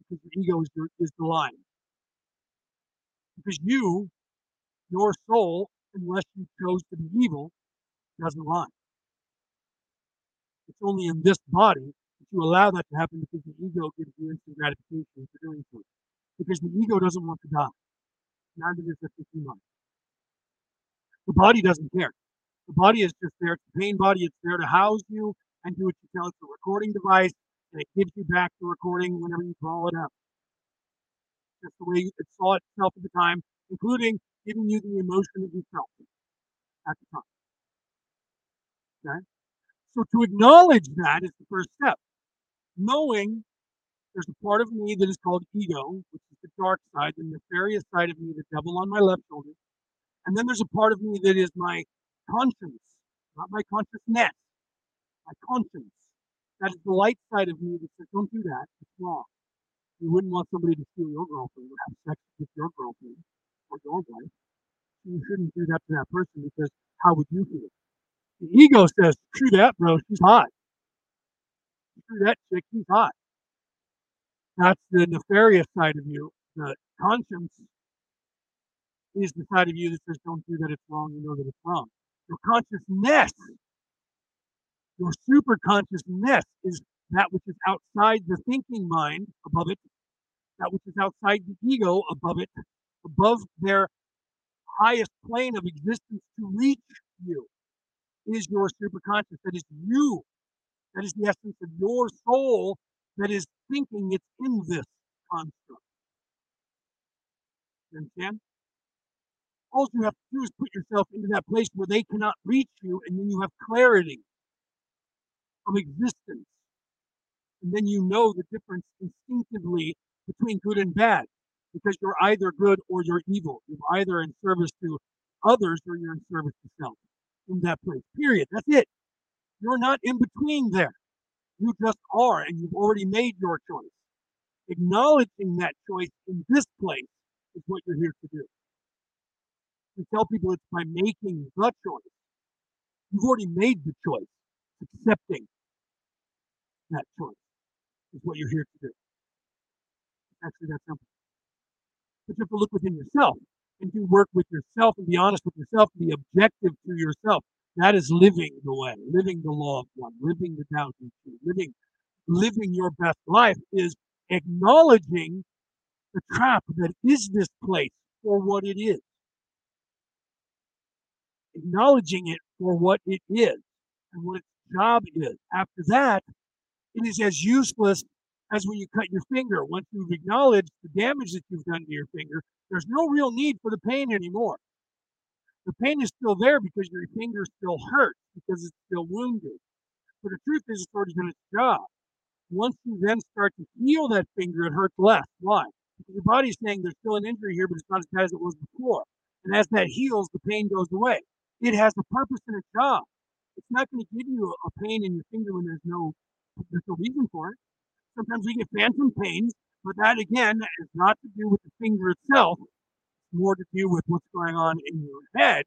Because your ego is, your, is the lying. Because you, your soul, unless you chose to be evil, doesn't lie. It's only in this body that you allow that to happen because the ego gives you instant gratification for doing so. Because the ego doesn't want to die. Neither does the mind. The body doesn't care. The body is just there. It's the pain body. It's there to house you and do what you tell. It's a recording device, and it gives you back the recording whenever you call it up. That's the way it saw itself at the time, including giving you the emotion that you felt at the time. Okay? So to acknowledge that is the first step knowing there's a part of me that is called ego, which is the dark side, the nefarious side of me, the devil on my left shoulder. And then there's a part of me that is my conscience, not my consciousness, my conscience. That is the light side of me that says, don't do that. It's wrong. You wouldn't want somebody to steal your girlfriend or have sex with your girlfriend or your wife. You shouldn't do that to that person because how would you feel? The ego says, screw that, bro. She's hot that chick, he's hot. That's the nefarious side of you. The conscience is the side of you that says, don't do that, it's wrong, you know that it's wrong. Your consciousness, your super consciousness is that which is outside the thinking mind above it, that which is outside the ego above it, above their highest plane of existence to reach you is your super superconscious. That is you that is the essence of your soul that is thinking it's in this construct. You understand? All you have to do is put yourself into that place where they cannot reach you, and then you have clarity of existence. And then you know the difference instinctively between good and bad, because you're either good or you're evil. You're either in service to others or you're in service to self in that place. Period. That's it. You're not in between there. You just are, and you've already made your choice. Acknowledging that choice in this place is what you're here to do. We tell people it's by making the choice. You've already made the choice. Accepting that choice is what you're here to do. Actually that simple. But you have to look within yourself and do work with yourself and be honest with yourself and be objective to yourself. That is living the way, living the law of one, living the Tao Te Ching, living, living your best life is acknowledging the trap that is this place for what it is. Acknowledging it for what it is and what its job is. After that, it is as useless as when you cut your finger. Once you've acknowledged the damage that you've done to your finger, there's no real need for the pain anymore. The pain is still there because your finger still hurts because it's still wounded. But the truth is, it's already done its job. Once you then start to heal that finger, it hurts less. Why? Because your body's saying there's still an injury here, but it's not as bad as it was before. And as that heals, the pain goes away. It has a purpose and a job. It's not going to give you a pain in your finger when there's no there's no reason for it. Sometimes we get phantom pains, but that again is not to do with the finger itself. It's more to do with what's going on in your head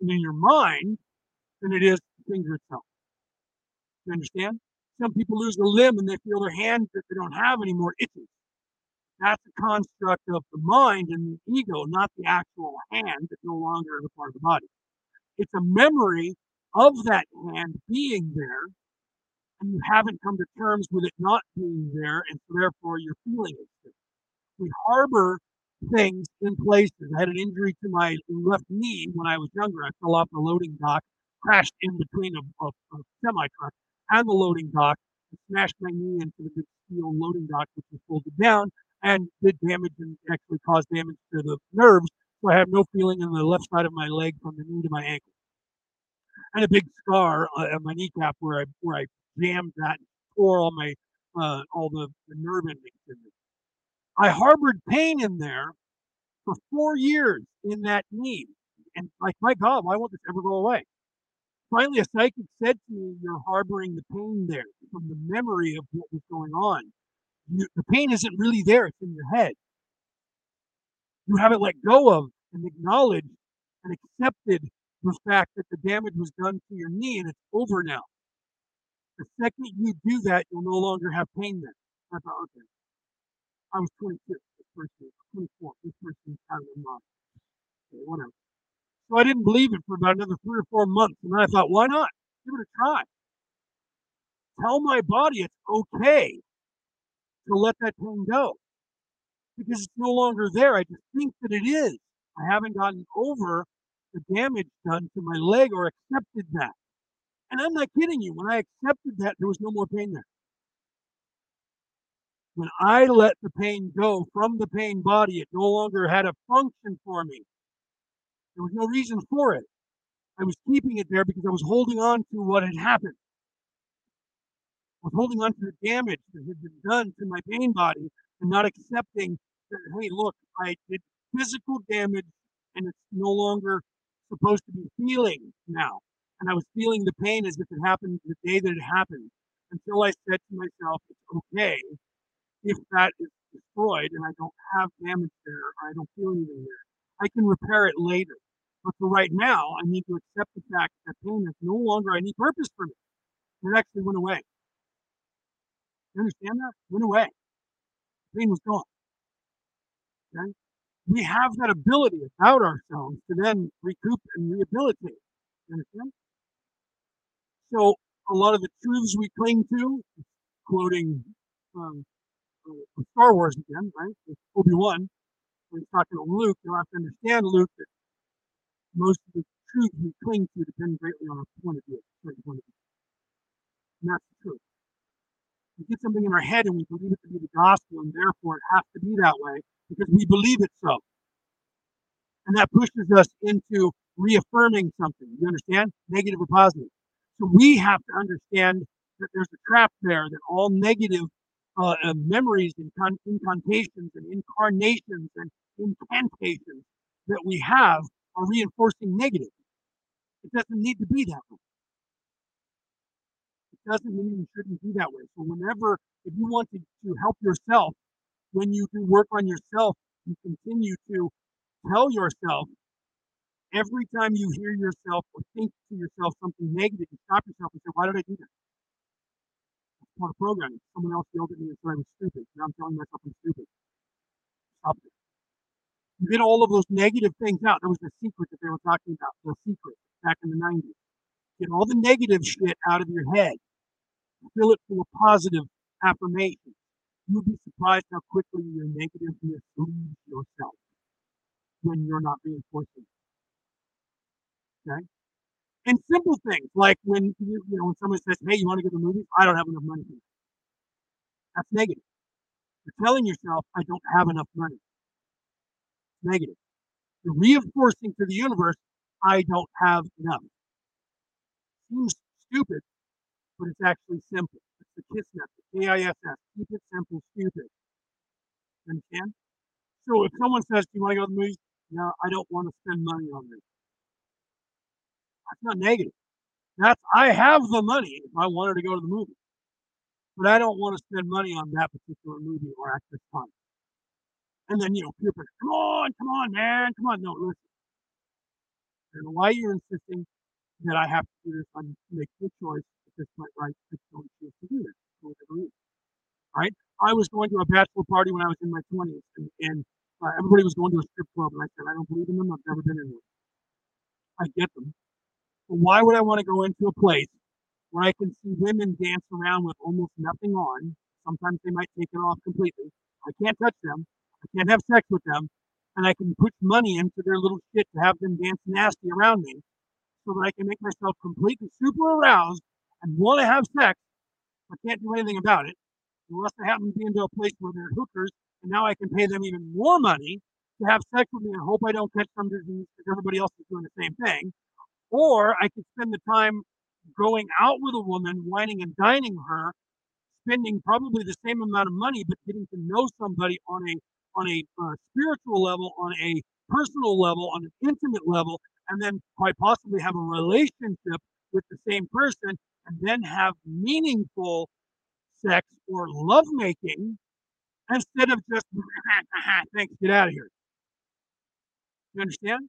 and in your mind than it is the finger itself. You understand? Some people lose a limb and they feel their hand that they don't have anymore itches. That's a construct of the mind and the ego, not the actual hand that no longer a part of the body. It's a memory of that hand being there, and you haven't come to terms with it not being there, and so therefore you're feeling it. We harbor things in places. I had an injury to my left knee when I was younger. I fell off the loading dock, crashed in between a, a, a semi truck and the loading dock, and smashed my knee into the big steel loading dock, which was folded down and did damage and actually caused damage to the nerves. I have no feeling in the left side of my leg from the knee to my ankle. And a big scar on my kneecap where I where I jammed that and tore all my uh, all the, the nerve endings in me. I harbored pain in there for four years in that knee. And like, my God, why won't this ever go away? Finally, a psychic said to me, You're harboring the pain there from the memory of what was going on you, the pain isn't really there, it's in your head. You haven't let go of and acknowledged and accepted the fact that the damage was done to your knee and it's over now. The second you do that, you'll no longer have pain then. I thought, okay. I was 22. This person 24. This mind. Okay, whatever. So I didn't believe it for about another three or four months. And I thought, why not? Give it a try. Tell my body it's okay to let that pain go because it's no longer there. I just think that it is. I haven't gotten over the damage done to my leg or accepted that. And I'm not kidding you. When I accepted that, there was no more pain there. When I let the pain go from the pain body, it no longer had a function for me. There was no reason for it. I was keeping it there because I was holding on to what had happened I was holding on to the damage that had been done to my pain body and not accepting that, hey, look, I did physical damage and it's no longer supposed to be feeling now. And I was feeling the pain as if it happened the day that it happened until I said to myself, it's okay if that is destroyed and I don't have damage there or I don't feel anything there. I can repair it later. But for right now, I need to accept the fact that pain is no longer any purpose for me. It actually went away. You understand that? Went away. Pain was gone. Okay? We have that ability about ourselves to then recoup and rehabilitate. Understand? So a lot of the truths we cling to, quoting um, uh, Star Wars again, right? Obi Wan, when he's talking to Luke, you have to understand, Luke, that most of the truths we cling to depend greatly on our point of view, certain point of view. And that's the truth we get something in our head and we believe it to be the gospel, and therefore it has to be that way because we believe it so. And that pushes us into reaffirming something. You understand? Negative or positive. So we have to understand that there's a trap there, that all negative uh, uh, memories and con- incantations and incarnations and incantations that we have are reinforcing negative. It doesn't need to be that way doesn't mean you shouldn't be that way. So whenever, if you want to, to help yourself, when you do work on yourself, you continue to tell yourself every time you hear yourself or think to yourself something negative, you stop yourself and say, why did I do that? That's part of programming. Someone else yelled at me and said I was stupid. Now I'm telling myself I'm stupid. Stop it. You get all of those negative things out. That was the secret that they were talking about, the secret back in the 90s. Get all the negative shit out of your head fill it full of positive affirmations. You'll be surprised how quickly your negativeness leaves yourself when you're not reinforcing. Okay? And simple things like when you, you know when someone says, "Hey, you want to go to the movies?" I don't have enough money for that. That's negative. You're telling yourself, "I don't have enough money." Negative. You're reinforcing to the universe, I don't have enough. Seems stupid, but it's actually simple. It's the KISS method, K-I-S-S. Keep it simple, stupid. Understand? So if someone says, "Do you want to go to the movies?" No, I don't want to spend money on this. That's not negative. That's I have the money if I wanted to go to the movie, but I don't want to spend money on that particular movie or at this time. And then you know, people, come on, come on, man, come on. No, listen. And why you're insisting that I have to do this. I'm making a choice right? I don't choose to do for whatever reason. Right? I was going to a bachelor party when I was in my 20s, and, and uh, everybody was going to a strip club, and I said, I don't believe in them. I've never been in one. I get them. But why would I want to go into a place where I can see women dance around with almost nothing on? Sometimes they might take it off completely. I can't touch them. I can't have sex with them and I can put money into their little shit to have them dance nasty around me so that I can make myself completely super aroused and want to have sex, but can't do anything about it unless I happen to be into a place where they're hookers and now I can pay them even more money to have sex with me and hope I don't catch some disease because everybody else is doing the same thing. Or I could spend the time going out with a woman, wining and dining her, spending probably the same amount of money, but getting to know somebody on a on a uh, spiritual level, on a personal level, on an intimate level, and then quite possibly have a relationship with the same person, and then have meaningful sex or lovemaking instead of just thanks, get out of here. You understand?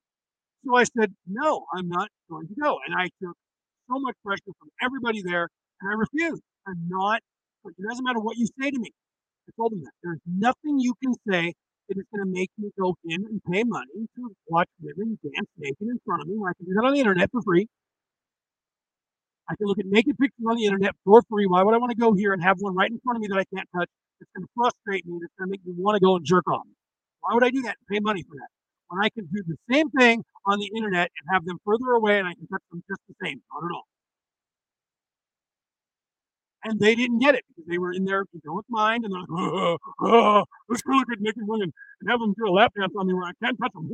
So I said, no, I'm not going to go. And I took so much pressure from everybody there, and I refused. I'm not, it doesn't matter what you say to me. I told him that. There's nothing you can say that is going to make me go in and pay money to watch women dance naked in front of me I can do that on the internet for free. I can look at naked pictures on the internet for free. Why would I want to go here and have one right in front of me that I can't touch? It's going to frustrate me. It's going to make me want to go and jerk off. Why would I do that and pay money for that? When I can do the same thing on the internet and have them further away and I can touch them just the same. Not at all and they didn't get it because they were in their egoic mind and they're like, oh, oh, let's go look at naked women and have them do a lap dance on me where I can't touch them.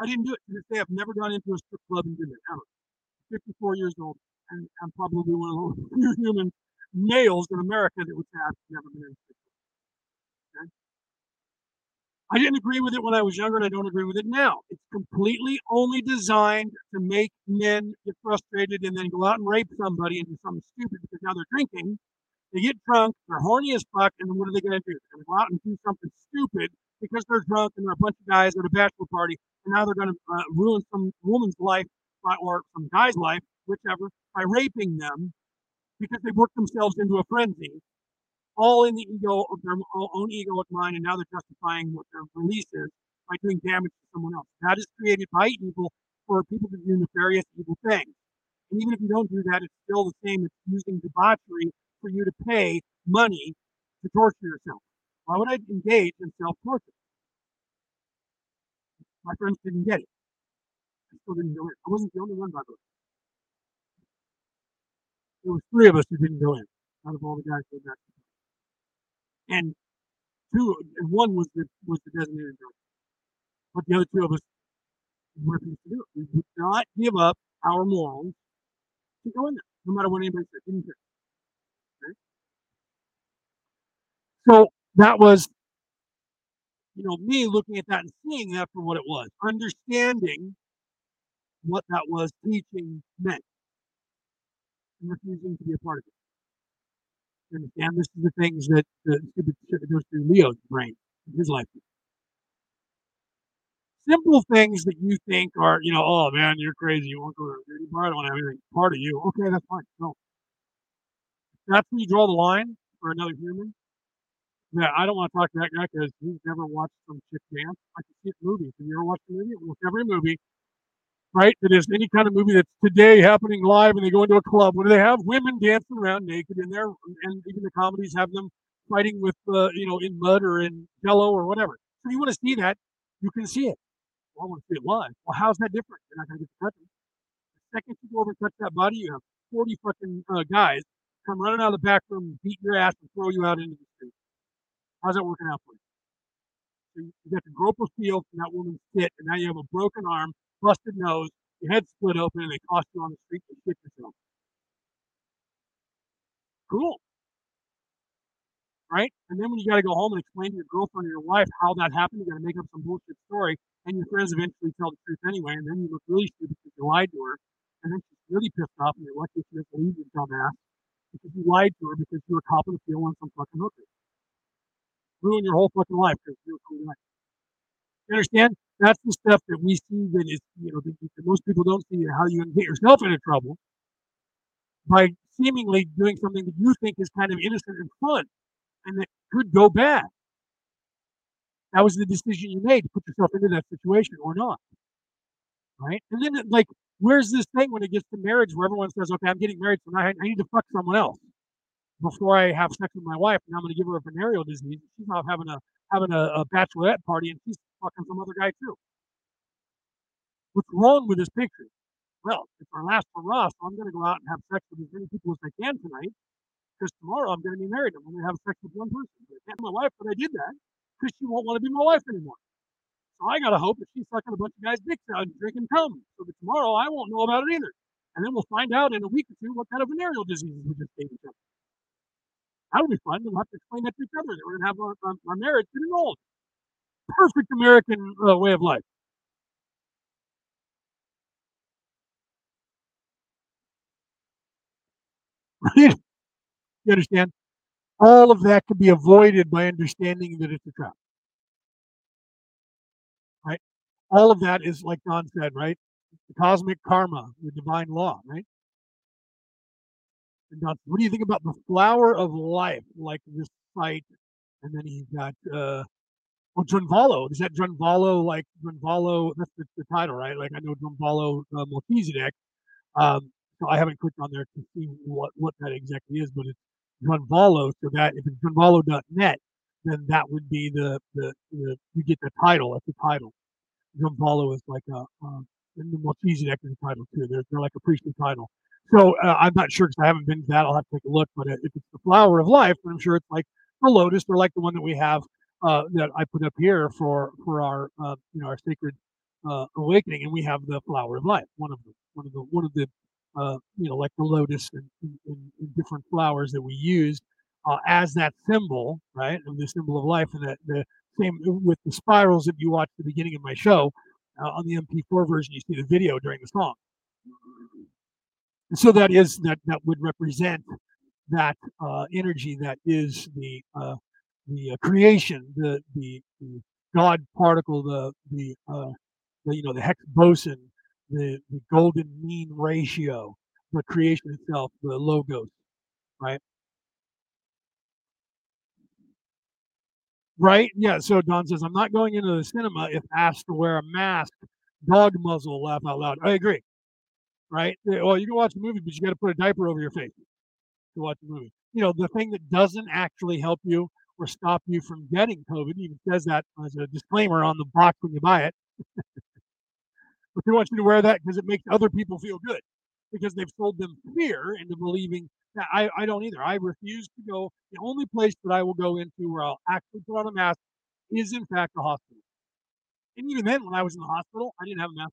I didn't do it to this day. I've never gone into a strip club and did it ever. 54 years old, and I'm probably one of the few human males in America that would say I've never been in a strip club. Okay? I didn't agree with it when I was younger, and I don't agree with it now. It's completely only designed to make men get frustrated and then go out and rape somebody and do something stupid because now they're drinking. They get drunk, they're horny as fuck, and then what are they going to do? They're going to go out and do something stupid because they're drunk and they're a bunch of guys at a bachelor party, and now they're going to uh, ruin some woman's life by, or some guy's life, whichever, by raping them because they worked themselves into a frenzy all in the ego of their own egoic mind, and now they're justifying what their release is by doing damage to someone else. That is created by evil for people to do nefarious evil things. And even if you don't do that, it's still the same It's using debauchery for you to pay money to torture yourself. Why would I engage in self torture? My friends didn't get it. I still didn't go in. I wasn't the only one, by the way. There was three of us who didn't go in out of all the guys who were back and two and one was the was the designated driver. But the other two of us refused to do it. We would not give up our morals to go in there, no matter what anybody said. Didn't care. Okay? So that was, you know, me looking at that and seeing that for what it was, understanding what that was teaching meant, and refusing to be a part of it. You understand? This is the things that the stupid shit goes through Leo's brain in his life. Simple things that you think are, you know, oh man, you're crazy. You won't go to a dirty bar. I don't have anything part of you. Okay, that's fine. No. That's where you draw the line for another human. I don't want to talk to that guy because he's never watched some chick dance. I can see it movies. Have you ever watched a movie? Almost every movie right? That is any kind of movie that's today happening live and they go into a club. Do they have? Women dancing around naked in there, and even the comedies have them fighting with, uh, you know, in mud or in jello or whatever. So you want to see that, you can see it. Well, I want to see it live. Well, how's that different? You're not going to get to touch. The second you go over and touch that body, you have 40 fucking uh, guys come running out of the back room, beat your ass, and throw you out into the street. How's that working out for you? So you got the gropal seal from that woman's tit, and now you have a broken arm, busted nose, your head split open, and they toss you on the street to shit yourself. Cool. Right? And then when you got to go home and explain to your girlfriend or your wife how that happened, you got to make up some bullshit story, and your friends eventually tell the truth anyway, and then you look really stupid because you lied to her, and then she's really pissed off, and you're lucky she doesn't leave you, dumbass, because you lied to her because you were copping a feel on some fucking hooker. Ruin your whole fucking life you're cool. You understand? That's the stuff that we see that is, you know, that, that most people don't see how you can get yourself into trouble by seemingly doing something that you think is kind of innocent and fun and that could go bad. That was the decision you made to put yourself into that situation or not. Right? And then, like, where's this thing when it gets to marriage where everyone says, okay, I'm getting married, so I, I need to fuck someone else before I have sex with my wife, and I'm going to give her a venereal disease. She's not having a having a, a bachelorette party, and she's fucking some other guy too. What's wrong with this picture? Well, it's our last hurrah, so I'm going to go out and have sex with as many people as I can tonight, because tomorrow I'm going to be married. I'm going to have sex with one person. I can't my wife, but I did that because she won't want to be my wife anymore. So I got to hope that she's sucking a bunch of guys' dicks out and drinking cum, so that tomorrow I won't know about it either. And then we'll find out in a week or two what kind of venereal diseases we just gave each other. That'll be fun. We'll have to explain that to each other. We're going to have our, our, our marriage getting old. Perfect American uh, way of life. You understand? All of that can be avoided by understanding that it's a trap. Right? All of that is like Don said, right? The cosmic karma, the divine law, right? Don, what do you think about the flower of life, like this fight? And then he's got uh well Drunvalo. Is that Drunvalo like Drunvalo? That's the, the title, right? Like I know Drunvalo uh, Melchizedek. Um, so I haven't clicked on there to see what, what that exactly is, but it's Drunvalo. So that if it's Drunvalo.net, then that would be the, the, the you get the title. That's the title. Drunvalo is like a, uh, and the Melchizedek is the title too. They're, they're like a priestly title. So uh, I'm not sure because I haven't been to that. I'll have to take a look. But if it's the flower of life, then I'm sure it's like the lotus or like the one that we have uh, that I put up here for for our uh, you know our sacred uh, awakening, and we have the flower of life, one of the one of the one of the uh, you know like the lotus and, and, and different flowers that we use uh, as that symbol, right, of the symbol of life, and that the same with the spirals that you watch at the beginning of my show uh, on the MP4 version. You see the video during the song. So that is that that would represent that uh, energy that is the uh, the uh, creation, the, the, the God particle, the the, uh, the you know the Higgs boson, the the golden mean ratio, the creation itself, the logos, right? Right? Yeah. So Don says, I'm not going into the cinema if asked to wear a mask, dog muzzle, laugh out loud. I agree. Right? Eh, well, you can watch the movie, but you got to put a diaper over your face to watch the movie. You know, the thing that doesn't actually help you or stop you from getting COVID. Even says that as a disclaimer on the box when you buy it. but they want you to wear that because it makes other people feel good because they've sold them fear into believing that I, I don't either. I refuse to go. The only place that I will go into where I'll actually put on a mask is, in fact, the hospital. And even then, when I was in the hospital, I didn't have a mask.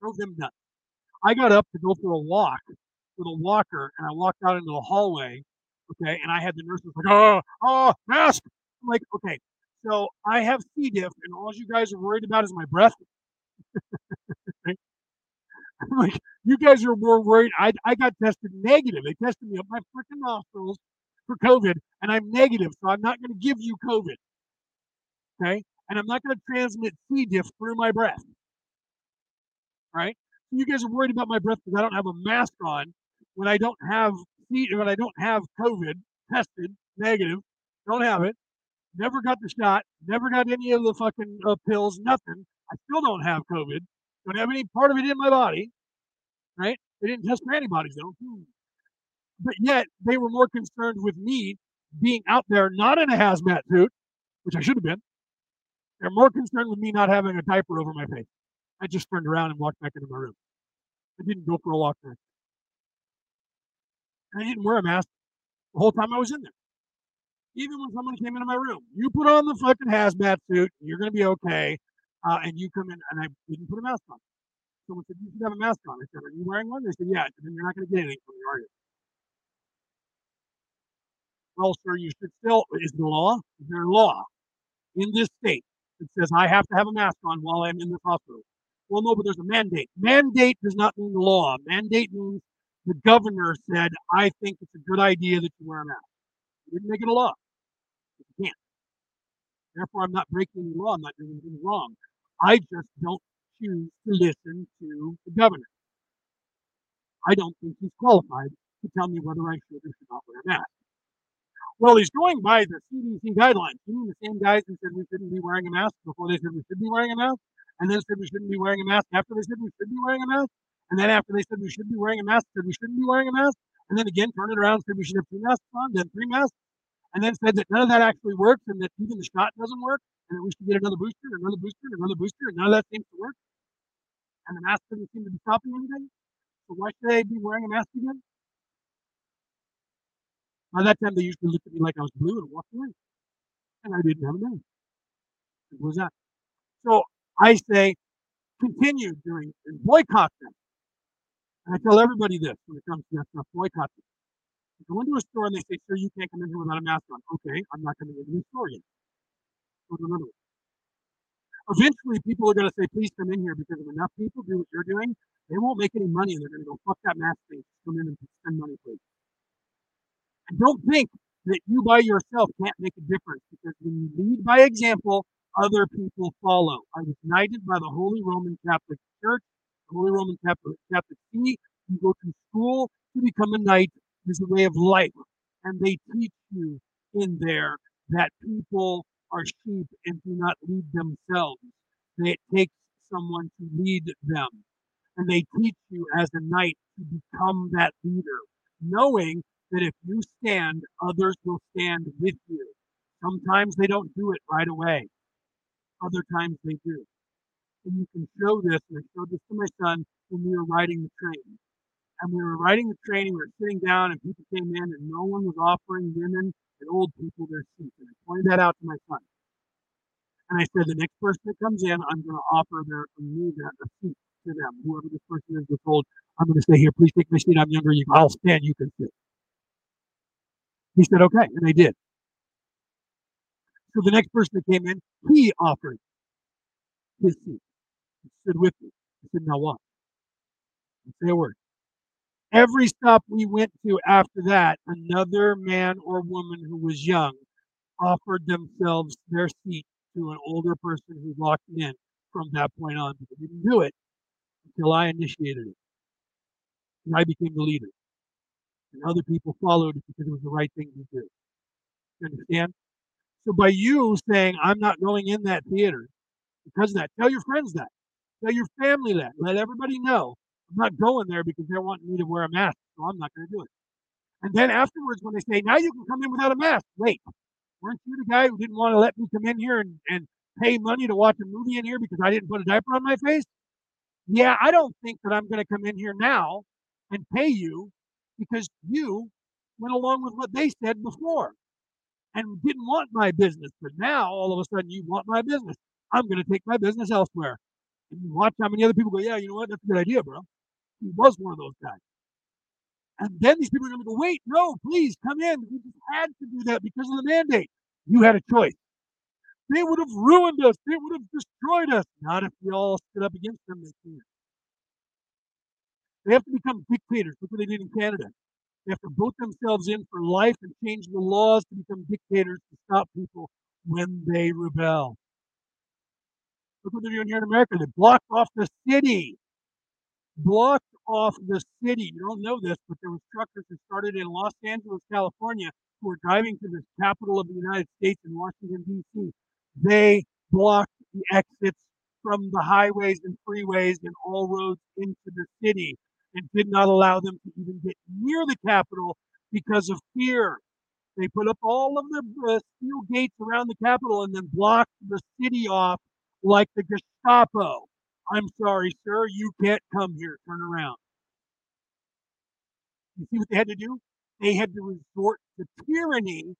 Drove them nuts. I got up to go for a walk with a walker, and I walked out into the hallway Okay. And I had the nurses like, oh, oh, mask. I'm like, okay. So I have C. diff, and all you guys are worried about is my breath. I'm like, you guys are more worried. I, I got tested negative. They tested me up my freaking nostrils for COVID, and I'm negative, so I'm not going to give you COVID. Okay. And I'm not going to transmit C. diff through my breath. Right. You guys are worried about my breath because I don't have a mask on when I don't have when I don't have COVID, tested negative, don't have it, never got the shot, never got any of the fucking uh, pills, nothing. I still don't have COVID, don't have any part of it in my body, right? They didn't test for antibodies though. Hmm. But yet they were more concerned with me being out there not in a hazmat suit, which I should have been. They're more concerned with me not having a diaper over my face. I just turned around and walked back into my room. I didn't go for a walk next. I didn't wear a mask the whole time I was in there. even when someone came into my room, you put on the fucking hazmat suit, you're going to be okay. Uh, and you come in, and I didn't put a mask on. Someone said, You should have a mask on. I said, Are you wearing one? They said, Yeah. And Then you're not going to get anything from me, are you? Well, sir, you should still, is the law? Is there a law in this state that says I have to have a mask on while I'm in this hospital? Well, no, but there's a mandate. Mandate does not mean law. Mandate means the governor said, I think it's a good idea that you wear a mask. He didn't make it a law. You can't. Therefore, I'm not breaking any law. I'm not doing anything wrong. I just don't choose to listen to the governor. I don't think he's qualified to tell me whether I should or should not wear a mask. Well, he's going by the CDC guidelines. You mean the same guys who said we shouldn't be wearing a mask before they said we should be wearing a mask, and then said we shouldn't be wearing a mask after they said we should be wearing a mask, and then after they said we should be wearing a mask, said we shouldn't be wearing a mask, and then again turned it around, said we should have two masks on, then three masks, and then said that none of that actually works, and that even the shot doesn't work, and that we should get another booster, another booster, another booster, and none of that seems to work, and the mask doesn't seem to be stopping anything. So why should I be wearing a mask again? By that time, they used to look at me like I was blue and walk away. And I didn't have a name. What was that? So I say, continue doing and boycott them. And I tell everybody this when it comes to that stuff, boycott them. You go into a store and they say, sir, you can't come in here without a mask on. Okay, I'm not going to coming into the store yet. Go to another one. Eventually, people are going to say, please come in here because if enough people do what you're doing, they won't make any money and they're going to go, fuck that mask thing. Come in and spend money, please. And don't think that you by yourself can't make a difference because when you lead by example, other people follow. I was knighted by the Holy Roman Catholic Church, the Holy Roman Catholic, Catholic See. You go to school to become a knight is a way of life. And they teach you in there that people are sheep and do not lead themselves. That it takes someone to lead them. And they teach you as a knight to become that leader, knowing that if you stand, others will stand with you. Sometimes they don't do it right away. Other times they do. And you can show this, and I showed this to my son when we were riding the train. And we were riding the train, and we were sitting down, and people came in, and no one was offering women and old people their seats. And I pointed that out to my son. And I said, the next person that comes in, I'm going to offer their that a seat to them. Whoever this person is, they're told, I'm going to stay here. Please take my seat. I'm younger. You, I'll stand. You can sit. He said, okay. And they did. So the next person that came in, he offered his seat. He stood with me. He said, now what? Say a word. Every stop we went to after that, another man or woman who was young offered themselves their seat to an older person who walked in from that point on. They didn't do it until I initiated it. And I became the leader and other people followed because it was the right thing to do. You understand? So by you saying, I'm not going in that theater because of that, tell your friends that. Tell your family that. Let everybody know I'm not going there because they're wanting me to wear a mask, so I'm not going to do it. And then afterwards, when they say, now you can come in without a mask, wait, weren't you the guy who didn't want to let me come in here and, and pay money to watch a movie in here because I didn't put a diaper on my face? Yeah, I don't think that I'm going to come in here now and pay you because you went along with what they said before and didn't want my business. But now all of a sudden you want my business. I'm going to take my business elsewhere. And you watch how many other people go, yeah, you know what? That's a good idea, bro. He was one of those guys. And then these people are going to go, wait, no, please come in. We just had to do that because of the mandate. You had a choice. They would have ruined us. They would have destroyed us. Not if we all stood up against them. They can't. They have to become dictators. Look what they did in Canada. They have to vote themselves in for life and change the laws to become dictators to stop people when they rebel. Look what they're doing here in America. They blocked off the city. Blocked off the city. You don't know this, but there were truckers who started in Los Angeles, California, who were driving to the capital of the United States in Washington, D.C. They blocked the exits from the highways and freeways and all roads into the city and did not allow them to even get near the Capitol because of fear. They put up all of the uh, steel gates around the Capitol and then blocked the city off like the Gestapo. I'm sorry, sir, you can't come here. Turn around. You see what they had to do? They had to resort to tyranny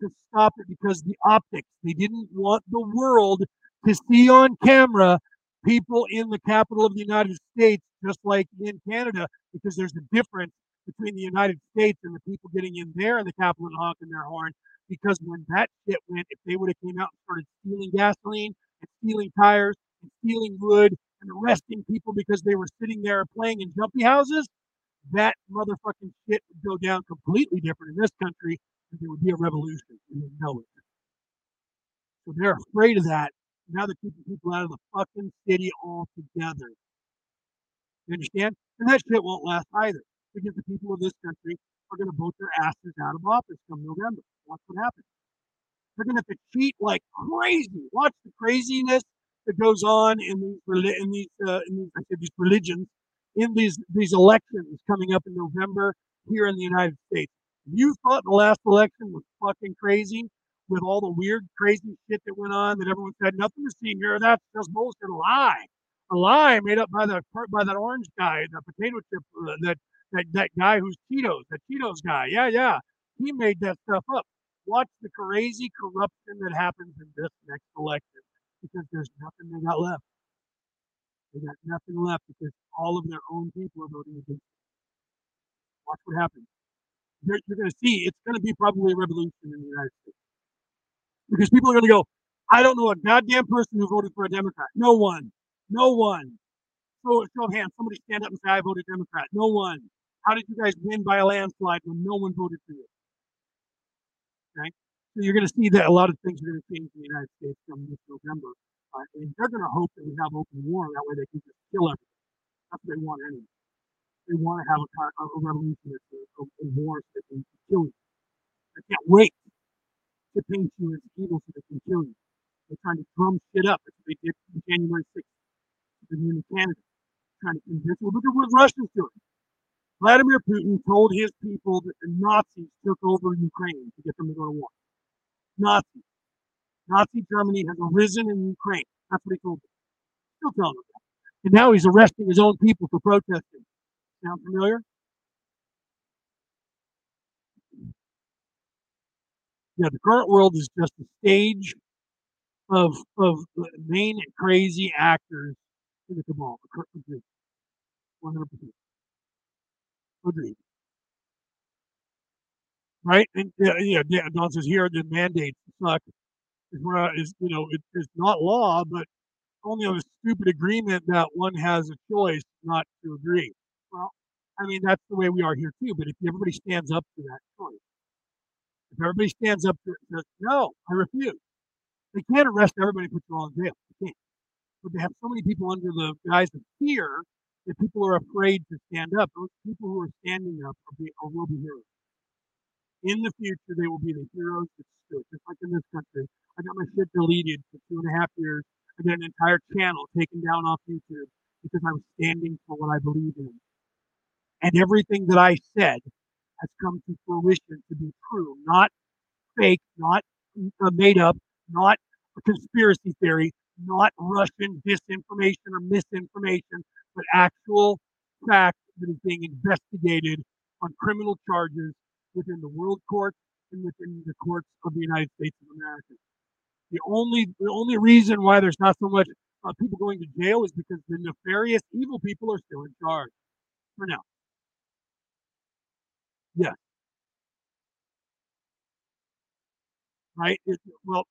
to stop it because the optics. They didn't want the world to see on camera people in the capital of the United States, just like in Canada, because there's a difference between the United States and the people getting in there in the capital and honking their horn. Because when that shit went, if they would have came out and started stealing gasoline and stealing tires and stealing wood and arresting people because they were sitting there playing in jumpy houses, that motherfucking shit would go down completely different in this country and there would be a revolution. And they know it. So they're afraid of that. Now they're keeping people out of the fucking city altogether. You understand? And that shit won't last either because the people of this country are going to vote their asses out of office come November. That's what happens. They're going to have to cheat like crazy. Watch the craziness that goes on in these in these uh, in these, I said these religions in these these elections coming up in November here in the United States. You thought the last election was fucking crazy with all the weird, crazy shit that went on that everyone said nothing to see here. That's just bullshit, a lie, a lie made up by the by that orange guy, the potato chip, uh, that that that guy who's Cheetos, the Cheetos guy. Yeah, yeah, he made that stuff up. Watch the crazy corruption that happens in this next election because there's nothing they got left. They got nothing left because all of their own people are voting against it. Watch what happens. You're, you're going to see it's going to be probably a revolution in the United States because people are going to go, I don't know a goddamn person who voted for a Democrat. No one. No one. So, show of hands. Somebody stand up and say, I voted Democrat. No one. How did you guys win by a landslide when no one voted for you? Okay. So you're going to see that a lot of things are going to change in the United States come this November. Uh, and they're going to hope that we have open war. That way they can just kill everything. That's what they want anyway. They want to have a, a, revolution that's a, a, a war that can kill you. I can't wait to paint you as evil so they can kill you. They're trying to drum shit up. That's what they did on January 6th. They're doing in Canada. Trying to convince well, look at what Russia's doing. Vladimir Putin told his people that the Nazis took over Ukraine to get them to go to war. Nazis. Nazi Germany has arisen in Ukraine. That's what he told them. Still telling them that. And now he's arresting his own people for protesting. Sound familiar? Yeah, the current world is just a stage of of main crazy actors in the cabal. One hundred percent. Agreed. Right? And yeah, yeah, Don says here the mandates suck is you know it, it's not law, but only on a stupid agreement that one has a choice not to agree. Well, I mean that's the way we are here too. But if everybody stands up to that choice, if everybody stands up says, "No, I refuse," they can't arrest everybody and put you all in jail. They can't. But they have so many people under the guise of fear that people are afraid to stand up. Those people who are standing up are be, will be heroes. In the future, they will be the heroes that stood, just like in this country. I got my shit deleted for two and a half years. I got an entire channel taken down off YouTube because I was standing for what I believe in. And everything that I said has come to fruition to be true, not fake, not uh, made up, not a conspiracy theory, not Russian disinformation or misinformation, but actual fact that is being investigated on criminal charges within the world courts and within the courts of the United States of America. The only the only reason why there's not so much uh, people going to jail is because the nefarious evil people are still in charge for now. Yeah. Right? It, well,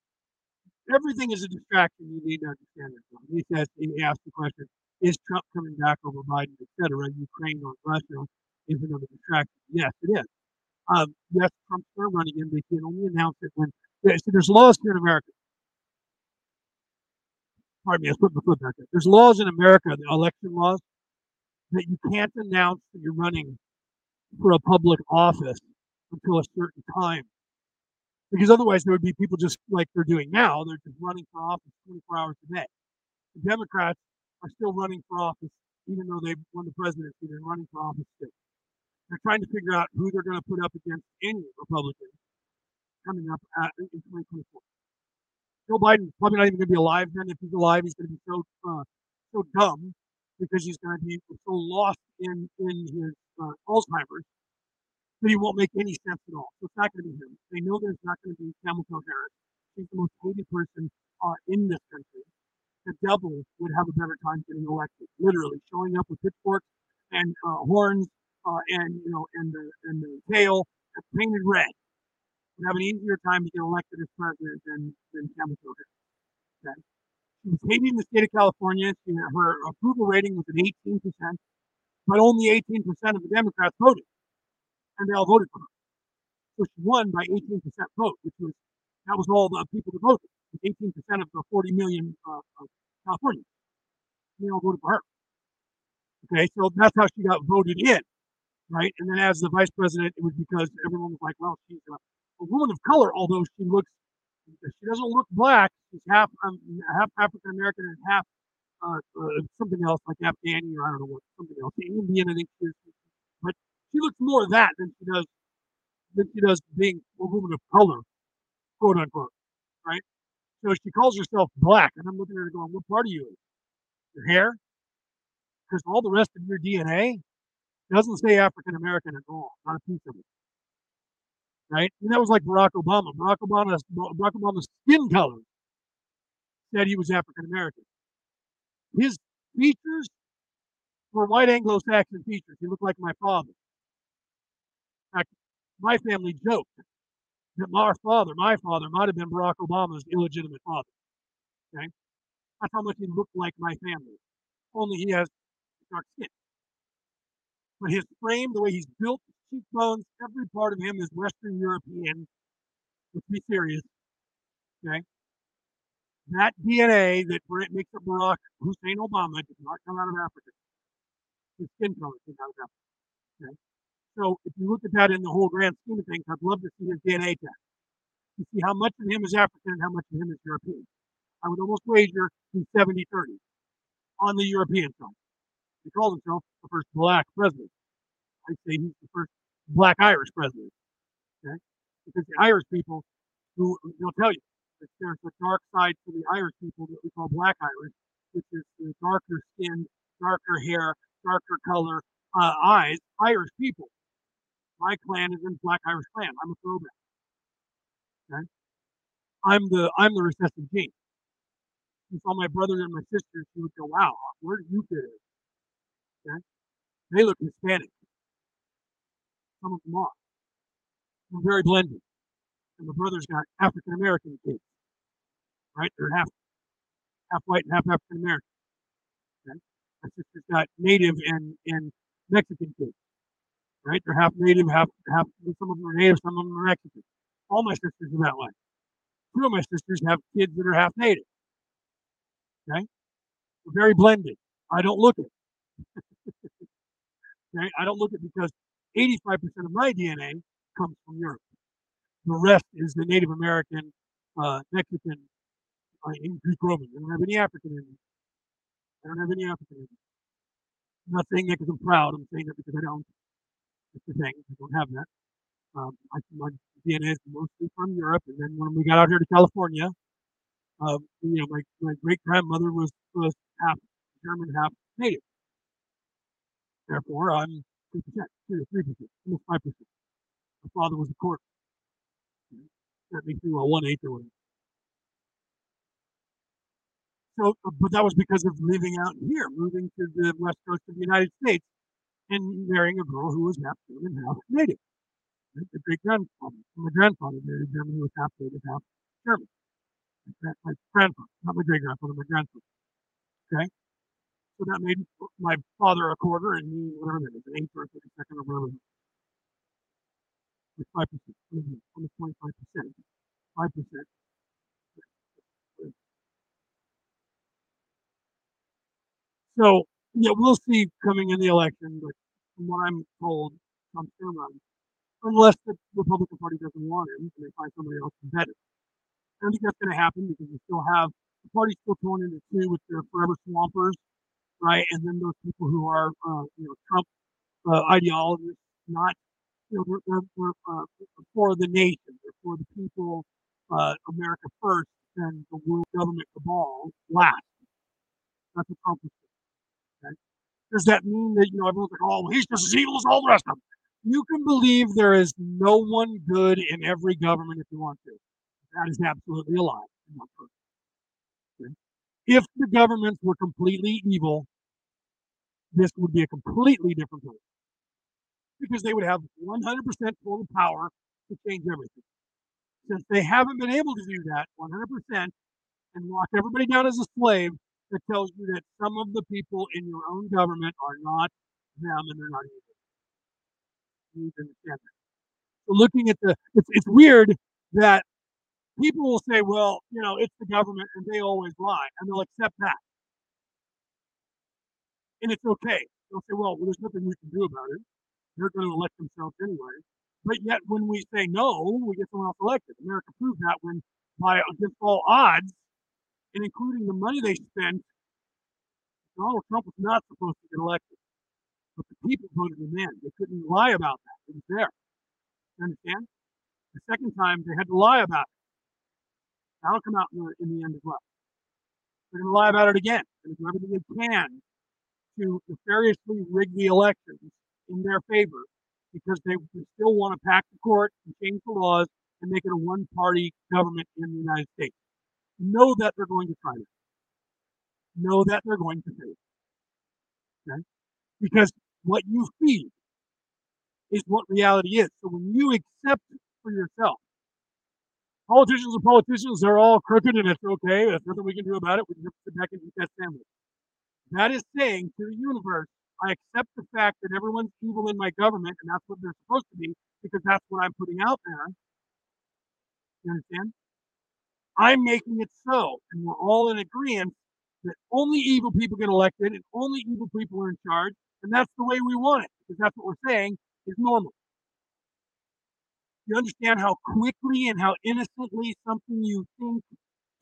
everything is a distraction. You need to understand that. He says he asked the question: Is Trump coming back over Biden, etc.? Ukraine or Russia is another distraction. Yes, it is. Um, yes, Trump's going to run he can only announce it when. So there's laws here in America pardon me, I put my foot back there. There's laws in America, the election laws, that you can't announce that you're running for a public office until a certain time. Because otherwise, there would be people just like they're doing now. They're just running for office 24 hours a day. The Democrats are still running for office, even though they've won the presidency. They're running for office still. They're trying to figure out who they're going to put up against any Republican coming up at, in 2024. Joe Biden probably not even going to be alive then. If he's alive, he's going to be so uh, so dumb because he's going to be so lost in in his uh, Alzheimer's that he won't make any sense at all. So it's not going to be him. They know it's not going to be Hamilton Harris. She's the most hated person uh, in this country. The devil would have a better time getting elected, literally showing up with pitchforks and uh, horns uh, and you know and the and the tail painted red. Would have an easier time to get elected as president than than Hamilton Harris. Okay. She was hating the state of California. She, her approval rating was at 18%, but only 18% of the Democrats voted, and they all voted for her. So she won by 18% vote, which was that was all the people that voted. 18% of the 40 million uh, of Californians. They all voted for her. Okay, so that's how she got voted in, right? And then as the vice president, it was because everyone was like, well, she's a, a woman of color, although she looks, she doesn't look black. She's half um, half African American and half uh, uh, something else like Afghani or I don't know what something else. Indian, I think she is. But she looks more that than she does than she does being a woman of color, quote unquote, right? So she calls herself black, and I'm looking at her going, "What part of you? Your hair? Because all the rest of your DNA doesn't say African American at all, not a piece of it." Right? And that was like Barack Obama. Barack Obama's Barack Obama's skin color said he was African American. His features were white Anglo-Saxon features. He looked like my father. In fact, my family joked that our father, my father, might have been Barack Obama's illegitimate father. Okay? That's how much he looked like my family. Only he has dark skin. But his frame, the way he's built, cheekbones, every part of him is Western European. Let's be serious. Okay? That DNA that makes up Barack Hussein Obama does not come out of Africa. His skin color came out of Africa. Okay? So if you look at that in the whole grand scheme of things, I'd love to see his DNA test. To see how much of him is African and how much of him is European. I would almost wager he's 70 30 on the European side. He calls himself the first black president. I'd say he's the first black Irish president. Okay? Because the Irish people, who they'll tell you, that there's a dark side to the Irish people that we call black Irish, which is the darker skin, darker hair, darker color, uh, eyes, Irish people. My clan is in Black Irish clan. I'm a throwback. Okay? I'm the I'm the recessive gene. You saw my brother and my sister, she would go, Wow, where did you fit in? Okay? They look Hispanic. Some of them are. We're very blended. And my brother's got African American kids. Right? They're half half white and half African American. Okay? My sister's got native and, and Mexican kids right? They're half native, half half. Some of them are native, some of them are Mexican. All my sisters are that way. Two of my sisters have kids that are half native. Okay, we're very blended. I don't look it. okay, I don't look it because 85% of my DNA comes from Europe. The rest is the Native American, uh, Mexican, uh, Greek Roman. I don't have any African in me. I don't have any African in me. I'm not saying that because I'm proud. I'm saying that because I don't. It's the thing. I don't have that. Um, I, my DNA is mostly from Europe, and then when we got out here to California, um, you know, my, my great grandmother was, was half German, half native. Therefore, I'm two percent, two to three percent, almost five percent. My father was a court. That makes me a one eighth or whatever. So, uh, but that was because of living out here, moving to the west coast of the United States and marrying a girl who was half German, half native. The great grandfather, my grandfather married a German who was half native, half German. My grandfather, not my great grandfather, my grandfather. Okay? So that made my father a quarter and me, whatever that is, an eighth or a second or whatever. Like 5%, mm-hmm. almost 25%. 5%. So yeah, we'll see coming in the election, but from what I'm told, to run, unless the Republican Party doesn't want him and they find somebody else better. I don't think that's going to happen because we still have the party still torn into two with their forever swampers, right? And then those people who are, uh, you know, Trump uh, ideologists, not, you know, they're, they're, uh, for the nation, they're for the people, uh, America first, and the world government cabal last. That's what Trump is does that mean that, you know, everyone's like, oh, he's just as evil as all the rest of them? You can believe there is no one good in every government if you want to. That is absolutely a lie. Okay? If the governments were completely evil, this would be a completely different place because they would have 100% total power to change everything. Since they haven't been able to do that 100% and lock everybody down as a slave, that tells you that some of the people in your own government are not them and they're not evil. You need to understand that. So looking at the, it's, it's weird that people will say, well, you know, it's the government and they always lie, and they'll accept that. And it's okay. They'll say, well, there's nothing we can do about it. They're going to elect themselves anyway. But yet, when we say no, we get someone else elected. America proved that when, by against all odds, and including the money they spent, Donald Trump was not supposed to get elected. But the people voted him in. They couldn't lie about that. It was there. You understand? The second time, they had to lie about it. That'll come out in the, in the end as well. They're going to lie about it again. They're going to do everything they can to nefariously rig the elections in their favor because they still want to pack the court and change the laws and make it a one party government in the United States. Know that they're going to try that. Know that they're going to fail. Okay? Because what you feed is what reality is. So when you accept it for yourself Politicians are politicians. They're all crooked and it's okay. There's nothing we can do about it. We can just sit back and eat that sandwich. That is saying to the universe, I accept the fact that everyone's evil in my government and that's what they're supposed to be because that's what I'm putting out there. You understand? I'm making it so. And we're all in agreement that only evil people get elected and only evil people are in charge. And that's the way we want it because that's what we're saying is normal. You understand how quickly and how innocently something you think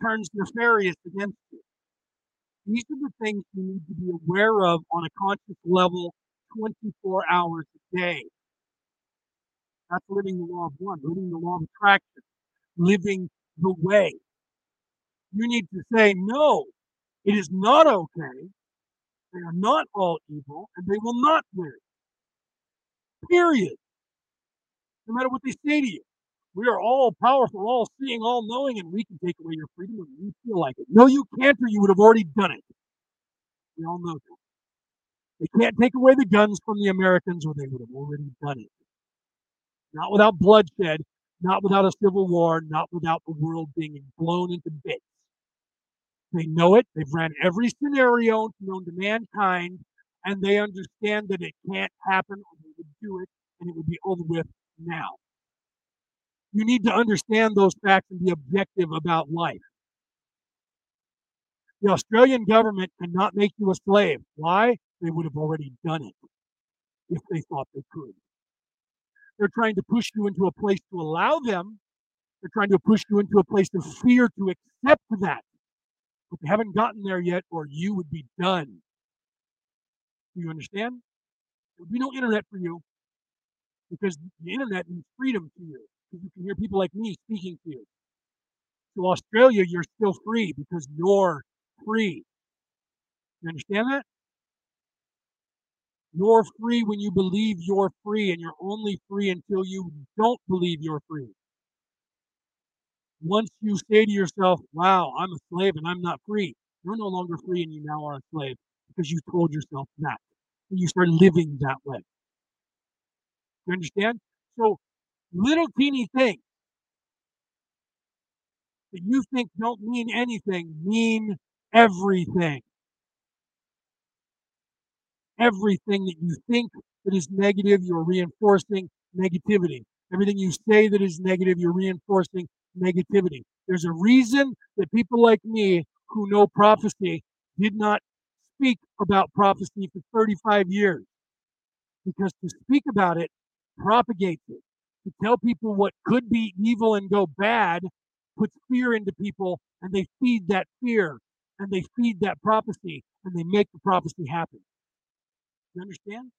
turns nefarious against you. These are the things you need to be aware of on a conscious level 24 hours a day. That's living the law of one, living the law of attraction, living the way. You need to say, no, it is not okay. They are not all evil, and they will not win. Period no matter what they say to you. We are all powerful, all seeing, all knowing, and we can take away your freedom when we feel like it. No, you can't, or you would have already done it. We all know that. They can't take away the guns from the Americans, or they would have already done it. Not without bloodshed, not without a civil war, not without the world being blown into bits. They know it. They've ran every scenario known to mankind, and they understand that it can't happen, or they would do it, and it would be over with now. You need to understand those facts and be objective about life. The Australian government cannot make you a slave. Why? They would have already done it if they thought they could. They're trying to push you into a place to allow them. They're trying to push you into a place of fear to accept that. But they haven't gotten there yet, or you would be done. Do you understand? There would be no internet for you because the internet means freedom to you. Because you can hear people like me speaking to you. To Australia, you're still free because you're free. You understand that? You're free when you believe you're free, and you're only free until you don't believe you're free. Once you say to yourself, Wow, I'm a slave and I'm not free, you're no longer free and you now are a slave because you told yourself that. And you start living that way. You understand? So little teeny things that you think don't mean anything mean everything. Everything that you think that is negative, you're reinforcing negativity. Everything you say that is negative, you're reinforcing negativity. There's a reason that people like me who know prophecy did not speak about prophecy for 35 years. Because to speak about it propagates it. To tell people what could be evil and go bad puts fear into people and they feed that fear and they feed that prophecy and they make the prophecy happen. You understand?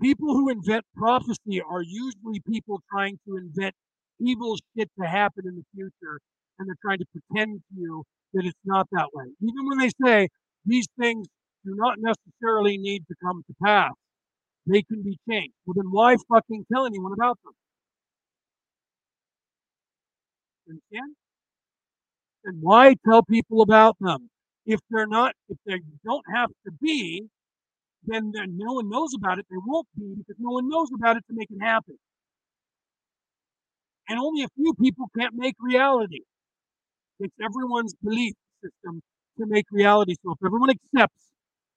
People who invent prophecy are usually people trying to invent evil shit to happen in the future and they're trying to pretend to you that it's not that way. Even when they say these things do not necessarily need to come to pass, they can be changed. Well, then why fucking tell anyone about them? And why tell people about them? If they're not, if they don't have to be, then, then no one knows about it. They won't be because no one knows about it to make it happen. And only a few people can't make reality. It's everyone's belief system to make reality. So if everyone accepts,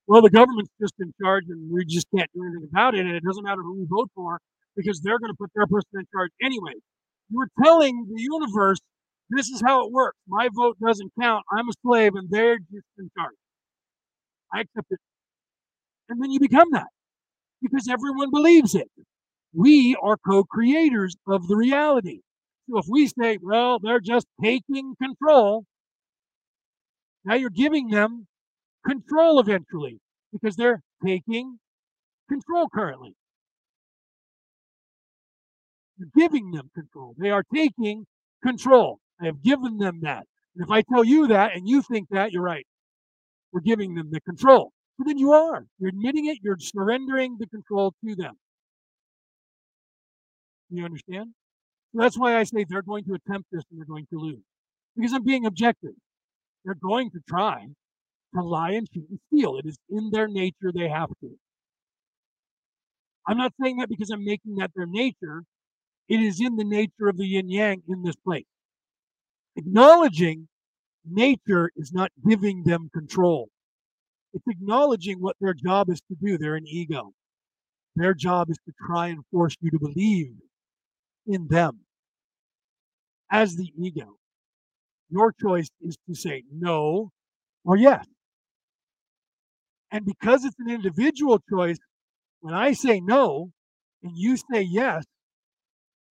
well, the government's just in charge and we just can't do anything about it, and it doesn't matter who we vote for because they're going to put their person in charge anyway. You're telling the universe this is how it works. My vote doesn't count. I'm a slave and they're just in charge. I accept it. And then you become that because everyone believes it. We are co creators of the reality. So if we say, well, they're just taking control, now you're giving them control eventually because they're taking control currently. Giving them control. They are taking control. I have given them that. And if I tell you that and you think that, you're right. We're giving them the control. So then you are. You're admitting it. You're surrendering the control to them. You understand? So that's why I say they're going to attempt this and they're going to lose. Because I'm being objective. They're going to try to lie and cheat and steal. It is in their nature they have to. I'm not saying that because I'm making that their nature. It is in the nature of the yin yang in this place. Acknowledging nature is not giving them control. It's acknowledging what their job is to do. They're an ego. Their job is to try and force you to believe in them as the ego. Your choice is to say no or yes. And because it's an individual choice, when I say no and you say yes,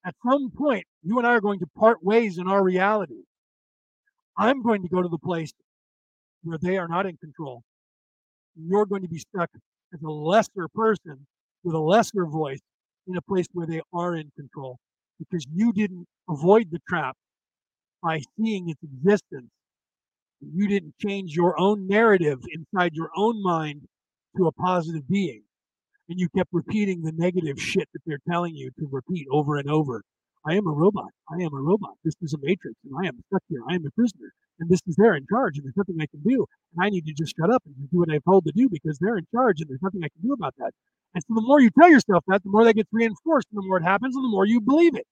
at some point, you and I are going to part ways in our reality. I'm going to go to the place where they are not in control. You're going to be stuck as a lesser person with a lesser voice in a place where they are in control because you didn't avoid the trap by seeing its existence. You didn't change your own narrative inside your own mind to a positive being. And you kept repeating the negative shit that they're telling you to repeat over and over. I am a robot. I am a robot. This is a matrix, and I am stuck here. I am a prisoner, and this is they're in charge, and there's nothing I can do. And I need to just shut up and do what I've told to do because they're in charge, and there's nothing I can do about that. And so the more you tell yourself that, the more that gets reinforced, and the more it happens, and the more you believe it.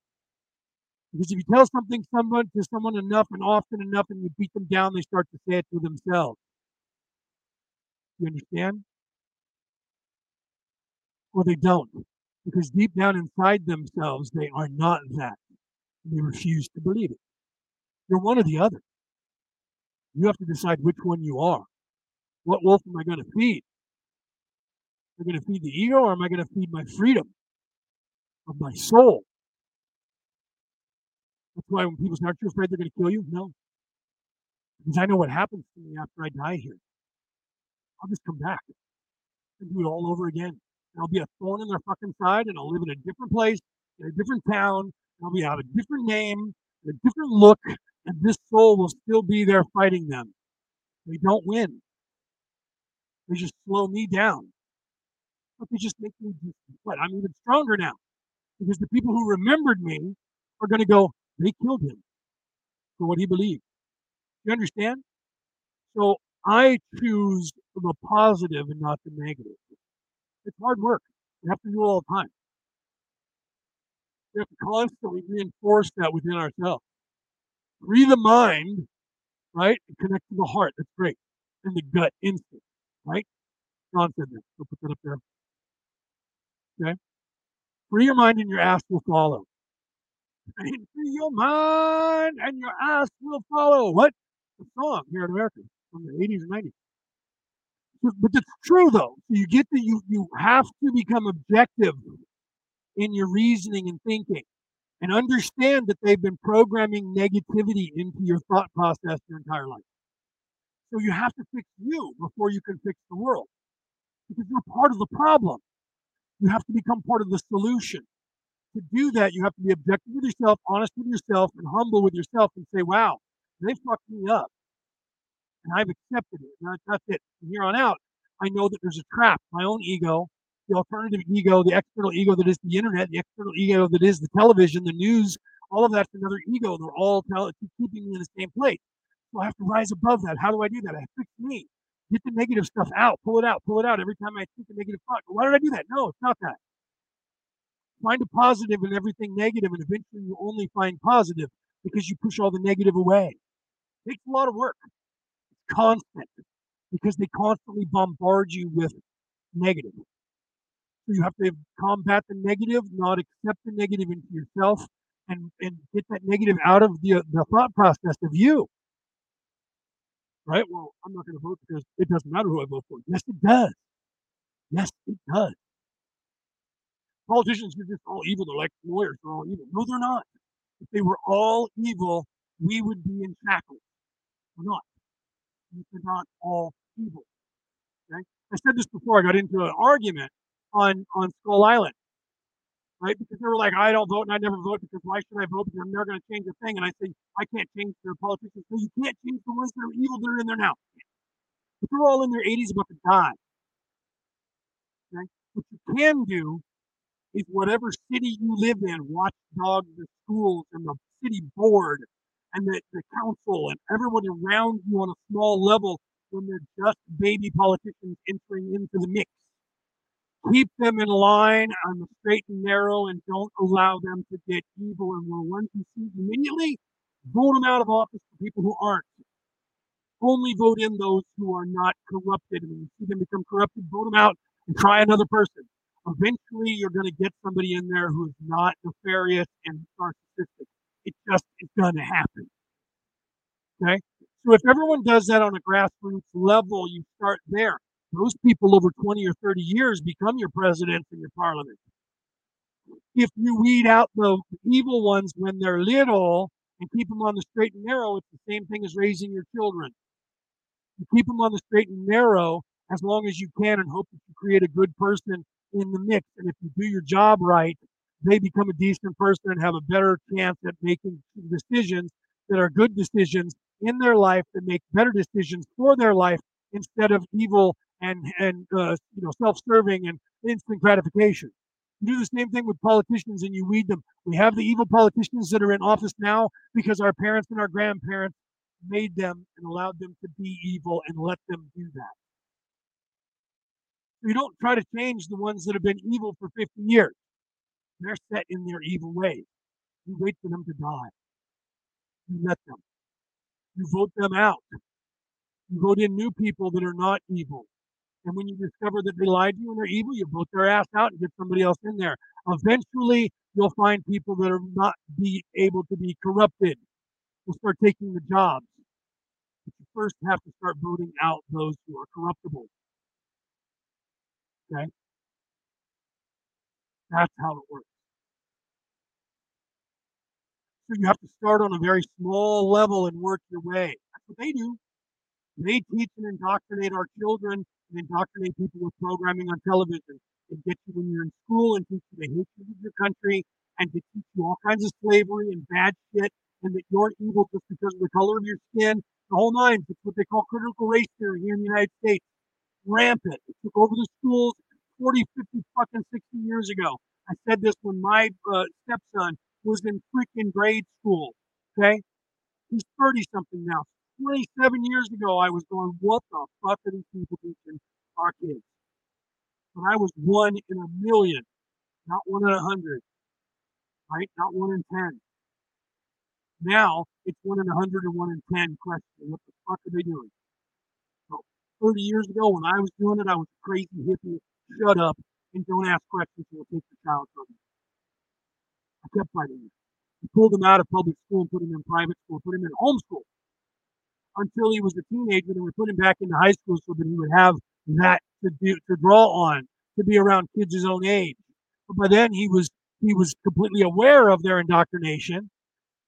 Because if you tell something someone to someone enough and often enough, and you beat them down, they start to say it to themselves. You understand? Or they don't because deep down inside themselves, they are not that. They refuse to believe it. You're one or the other. You have to decide which one you are. What wolf am I going to feed? Am I going to feed the ego or am I going to feed my freedom of my soul? That's why when people say, Aren't afraid they're going to kill you? No. Because I know what happens to me after I die here. I'll just come back and do it all over again. I'll be a thorn in their fucking side, and I'll live in a different place, in a different town. I'll be have a different name, a different look, and this soul will still be there fighting them. They don't win. They just slow me down. But they just make me what? I'm even stronger now. Because the people who remembered me are going to go, they killed him for what he believed. You understand? So I choose the positive and not the negative. It's hard work. We have to do it all the time. We have to constantly reinforce that within ourselves. Free the mind, right? And connect to the heart. That's great. And the gut instinct, right? John said that. I'll put that up there. Okay? Free your mind and your ass will follow. free your mind and your ass will follow. What? A song here in America from the 80s and 90s but it's true though. You get that you you have to become objective in your reasoning and thinking, and understand that they've been programming negativity into your thought process your entire life. So you have to fix you before you can fix the world, because you're part of the problem. You have to become part of the solution. To do that, you have to be objective with yourself, honest with yourself, and humble with yourself, and say, "Wow, they fucked me up." And I've accepted it. And that's it. From here on out, I know that there's a trap, my own ego, the alternative ego, the external ego that is the internet, the external ego that is the television, the news, all of that's another ego. They're all tell, keeping me in the same place. So I have to rise above that. How do I do that? I fix me. Get the negative stuff out. Pull it out. Pull it out. Every time I think a negative thought, why did I do that? No, it's not that. Find a positive in everything negative, and eventually you only find positive because you push all the negative away. It takes a lot of work. Constant because they constantly bombard you with negative. So you have to combat the negative, not accept the negative into yourself, and, and get that negative out of the, the thought process of you. Right? Well, I'm not going to vote because it doesn't matter who I vote for. Yes, it does. Yes, it does. Politicians are just all evil. They're like lawyers. They're all evil. No, they're not. If they were all evil, we would be in shackles. We're not. They're not all evil. Okay? I said this before. I got into an argument on on Skull Island, right? Because they were like, I don't vote and I never vote because why should I vote? Because I'm never going to change a thing. And I say, I can't change their politicians. So you can't change the ones that are evil. They're in there now. But they're all in their 80s about to die. Okay? What you can do is whatever city you live in, watch watchdog the schools and the city board and the, the council and everyone around you on a small level when they're just baby politicians entering into the mix. Keep them in line on the straight and narrow and don't allow them to get evil. And when one can see immediately, vote them out of office for people who aren't. Only vote in those who are not corrupted. And when you see them become corrupted, vote them out and try another person. Eventually, you're going to get somebody in there who is not nefarious and narcissistic. It just is going to happen. Okay? So if everyone does that on a grassroots level, you start there. Those people over 20 or 30 years become your presidents and your parliament. If you weed out the evil ones when they're little and keep them on the straight and narrow, it's the same thing as raising your children. You keep them on the straight and narrow as long as you can and hope that you create a good person in the mix. And if you do your job right, they become a decent person and have a better chance at making decisions that are good decisions in their life that make better decisions for their life instead of evil and and uh, you know self-serving and instant gratification. You do the same thing with politicians and you weed them. We have the evil politicians that are in office now because our parents and our grandparents made them and allowed them to be evil and let them do that. You don't try to change the ones that have been evil for 50 years. They're set in their evil ways. You wait for them to die. You let them. You vote them out. You vote in new people that are not evil. And when you discover that they lied to you and they're evil, you vote their ass out and get somebody else in there. Eventually, you'll find people that are not be able to be corrupted. Will start taking the jobs. But you first have to start voting out those who are corruptible. Okay? That's how it works. So you have to start on a very small level and work your way. That's what they do. They teach and indoctrinate our children and indoctrinate people with programming on television. They get you when you're in school and teach you the hatred of your country and to teach you all kinds of slavery and bad shit and that you're evil just because of the color of your skin. The whole nine. It's what they call critical race theory here in the United States. Rampant. It took over the schools 40, 50, fucking 60 years ago. I said this when my uh, stepson was in freaking grade school. Okay? He's 30 something now. 27 years ago, I was going, what the fuck are these people teaching our kids? But I was one in a million, not one in a hundred, right? Not one in 10. Now it's one in a hundred or one in 10 question. What the fuck are they doing? So 30 years ago, when I was doing it, I was crazy hippie. Shut up and don't ask questions. We'll take the child from you. I kept fighting it. We pulled him out of public school and put him in private school, put him in homeschool until he was a teenager. Then we put him back into high school so that he would have that to do to draw on to be around kids his own age. But by then he was he was completely aware of their indoctrination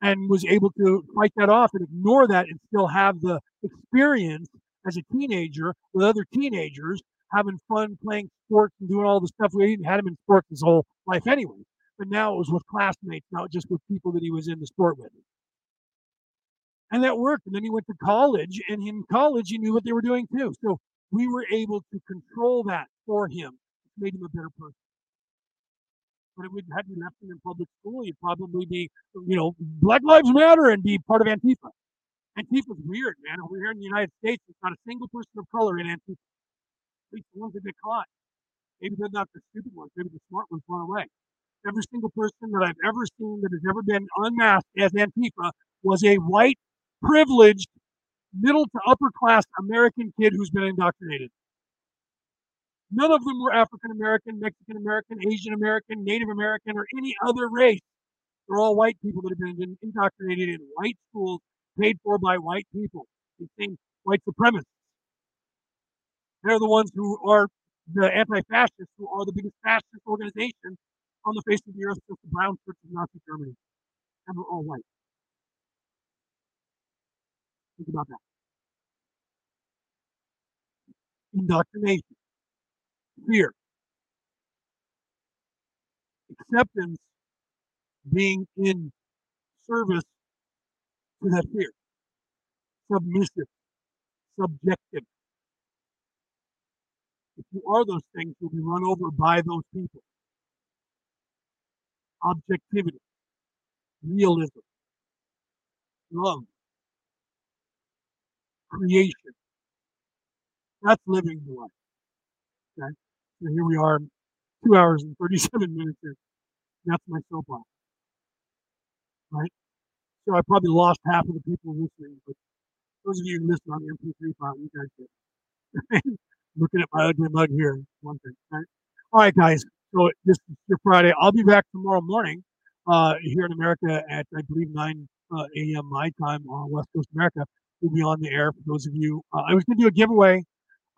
and was able to fight that off and ignore that and still have the experience as a teenager with other teenagers having fun playing sports and doing all the stuff we had him in sports his whole life anyway but now it was with classmates, not just with people that he was in the sport with. And that worked. And then he went to college, and in college, he knew what they were doing too. So we were able to control that for him. it made him a better person. But it would have you left him in public school, you'd probably be, you know, Black Lives Matter and be part of Antifa. Antifa's weird, man. Over here in the United States, there's not a single person of color in Antifa. Least the ones that get caught. Maybe they're not the stupid ones. Maybe the smart ones run away. Every single person that I've ever seen that has ever been unmasked as Antifa was a white, privileged, middle to upper class American kid who's been indoctrinated. None of them were African American, Mexican American, Asian American, Native American, or any other race. They're all white people that have been indoctrinated in white schools paid for by white people. These things, white supremacists. They're the ones who are the anti-fascists, who are the biggest fascist organization on the face of the earth since the Brown Church of Nazi Germany. And they're all white. Think about that. Indoctrination, fear, acceptance being in service to that fear, submissive, subjective. If you are those things, you'll be run over by those people. Objectivity, realism, love, creation. That's living the life. Okay? So here we are, two hours and 37 minutes in. That's my soapbox. Right? So I probably lost half of the people listening, but those of you who listen on the MP3 file, you guys did. Looking at my ugly mug here, one thing. Right? All right, guys. So this is your Friday. I'll be back tomorrow morning uh, here in America at, I believe, 9 uh, a.m. my time on West Coast America. We'll be on the air for those of you. Uh, I was going to do a giveaway.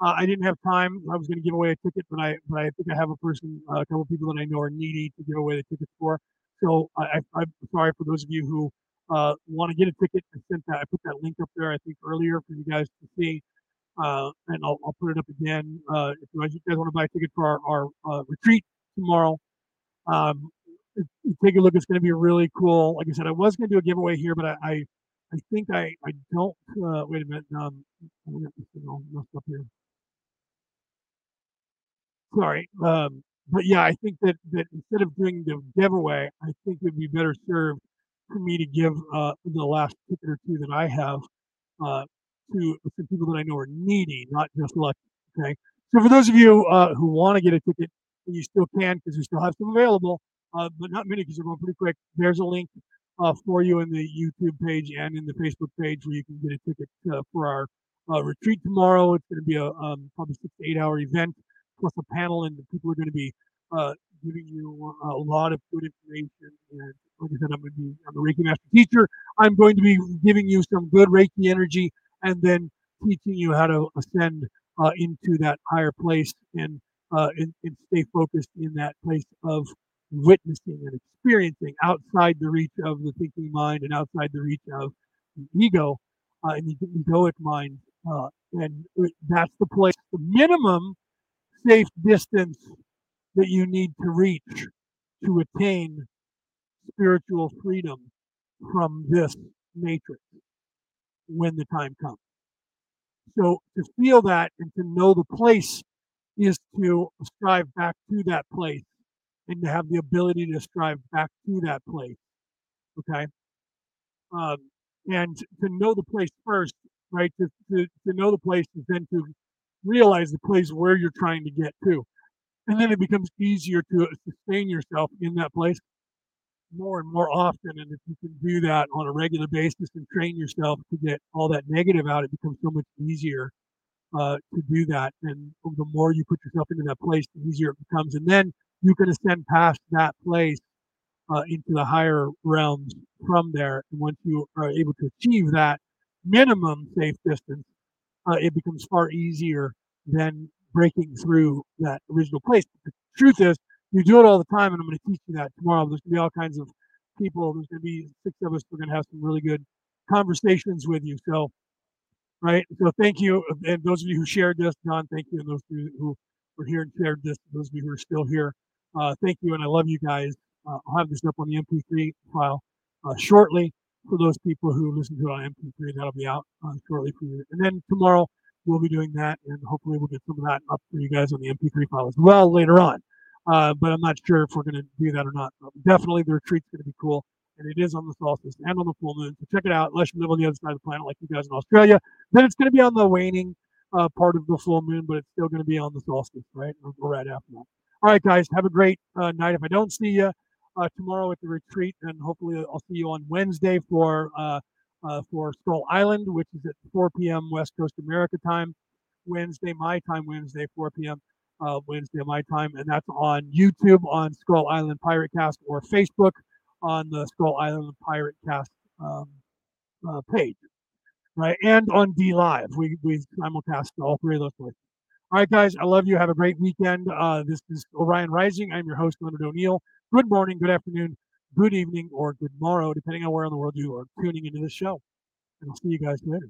Uh, I didn't have time. I was going to give away a ticket, but I but I think I have a person, uh, a couple people that I know are needy to give away the tickets for. So I, I, am sorry for those of you who uh, want to get a ticket. I sent that. I put that link up there. I think earlier for you guys to see, uh, and I'll, I'll put it up again. Uh, if you guys want to buy a ticket for our, our uh, retreat tomorrow, um, take a look. It's going to be really cool. Like I said, I was going to do a giveaway here, but I, I, I think I, I don't. Uh, wait a minute. Um, I'm all messed up here. Sorry. Um, but yeah, I think that, that instead of doing the giveaway, I think it would be better served for me to give uh, the last ticket or two that I have uh, to some people that I know are needy, not just lucky. Okay. So for those of you uh, who want to get a ticket, you still can because we still have some available, uh, but not many because they're going pretty quick. There's a link uh, for you in the YouTube page and in the Facebook page where you can get a ticket uh, for our retreat tomorrow. It's going to be a um, probably six to eight hour event plus a panel, and people are going to be giving you a lot of good information and like I said, I'm going to be I'm a Reiki master teacher. I'm going to be giving you some good Reiki energy and then teaching you how to ascend uh, into that higher place and, uh, and, and stay focused in that place of witnessing and experiencing outside the reach of the thinking mind and outside the reach of the ego uh, and the egoic mind. Uh, and that's the place, the minimum safe distance that you need to reach to attain spiritual freedom from this matrix when the time comes. So to feel that and to know the place is to strive back to that place and to have the ability to strive back to that place. Okay. Um, and to know the place first, right? To, to, to know the place is then to realize the place where you're trying to get to. And then it becomes easier to sustain yourself in that place more and more often. And if you can do that on a regular basis and train yourself to get all that negative out, it becomes so much easier uh, to do that. And the more you put yourself into that place, the easier it becomes. And then you can ascend past that place uh, into the higher realms from there. And once you are able to achieve that minimum safe distance, uh, it becomes far easier than breaking through that original place. But the truth is, you do it all the time, and I'm going to teach you that tomorrow. There's going to be all kinds of people. There's going to be six of us. We're going to have some really good conversations with you. So, right. So, thank you, and those of you who shared this, John. Thank you, and those of you who were here and shared this. Those of you who are still here, uh, thank you, and I love you guys. Uh, I'll have this up on the MP3 file uh, shortly for those people who listen to it on MP3. That'll be out uh, shortly for you. And then tomorrow we'll be doing that, and hopefully we'll get some of that up for you guys on the MP3 file as well later on. Uh, but I'm not sure if we're going to do that or not. But definitely, the retreat's going to be cool, and it is on the solstice and on the full moon. So check it out. Unless you live on the other side of the planet, like you guys in Australia, then it's going to be on the waning uh, part of the full moon, but it's still going to be on the solstice, right? Or right after that. All right, guys, have a great uh, night. If I don't see you uh, tomorrow at the retreat, and hopefully I'll see you on Wednesday for uh, uh, for Skull Island, which is at 4 p.m. West Coast America time. Wednesday, my time, Wednesday, 4 p.m. Uh, Wednesday, of my time, and that's on YouTube on Skull Island Pirate Cast or Facebook on the Skull Island Pirate Cast um, uh, page, right? And on DLive, we we simulcast all three of those places. All right, guys, I love you. Have a great weekend. Uh, this is Orion Rising. I'm your host, Leonard O'Neill. Good morning, good afternoon, good evening, or good morrow, depending on where in the world you are tuning into this show. And I'll see you guys later.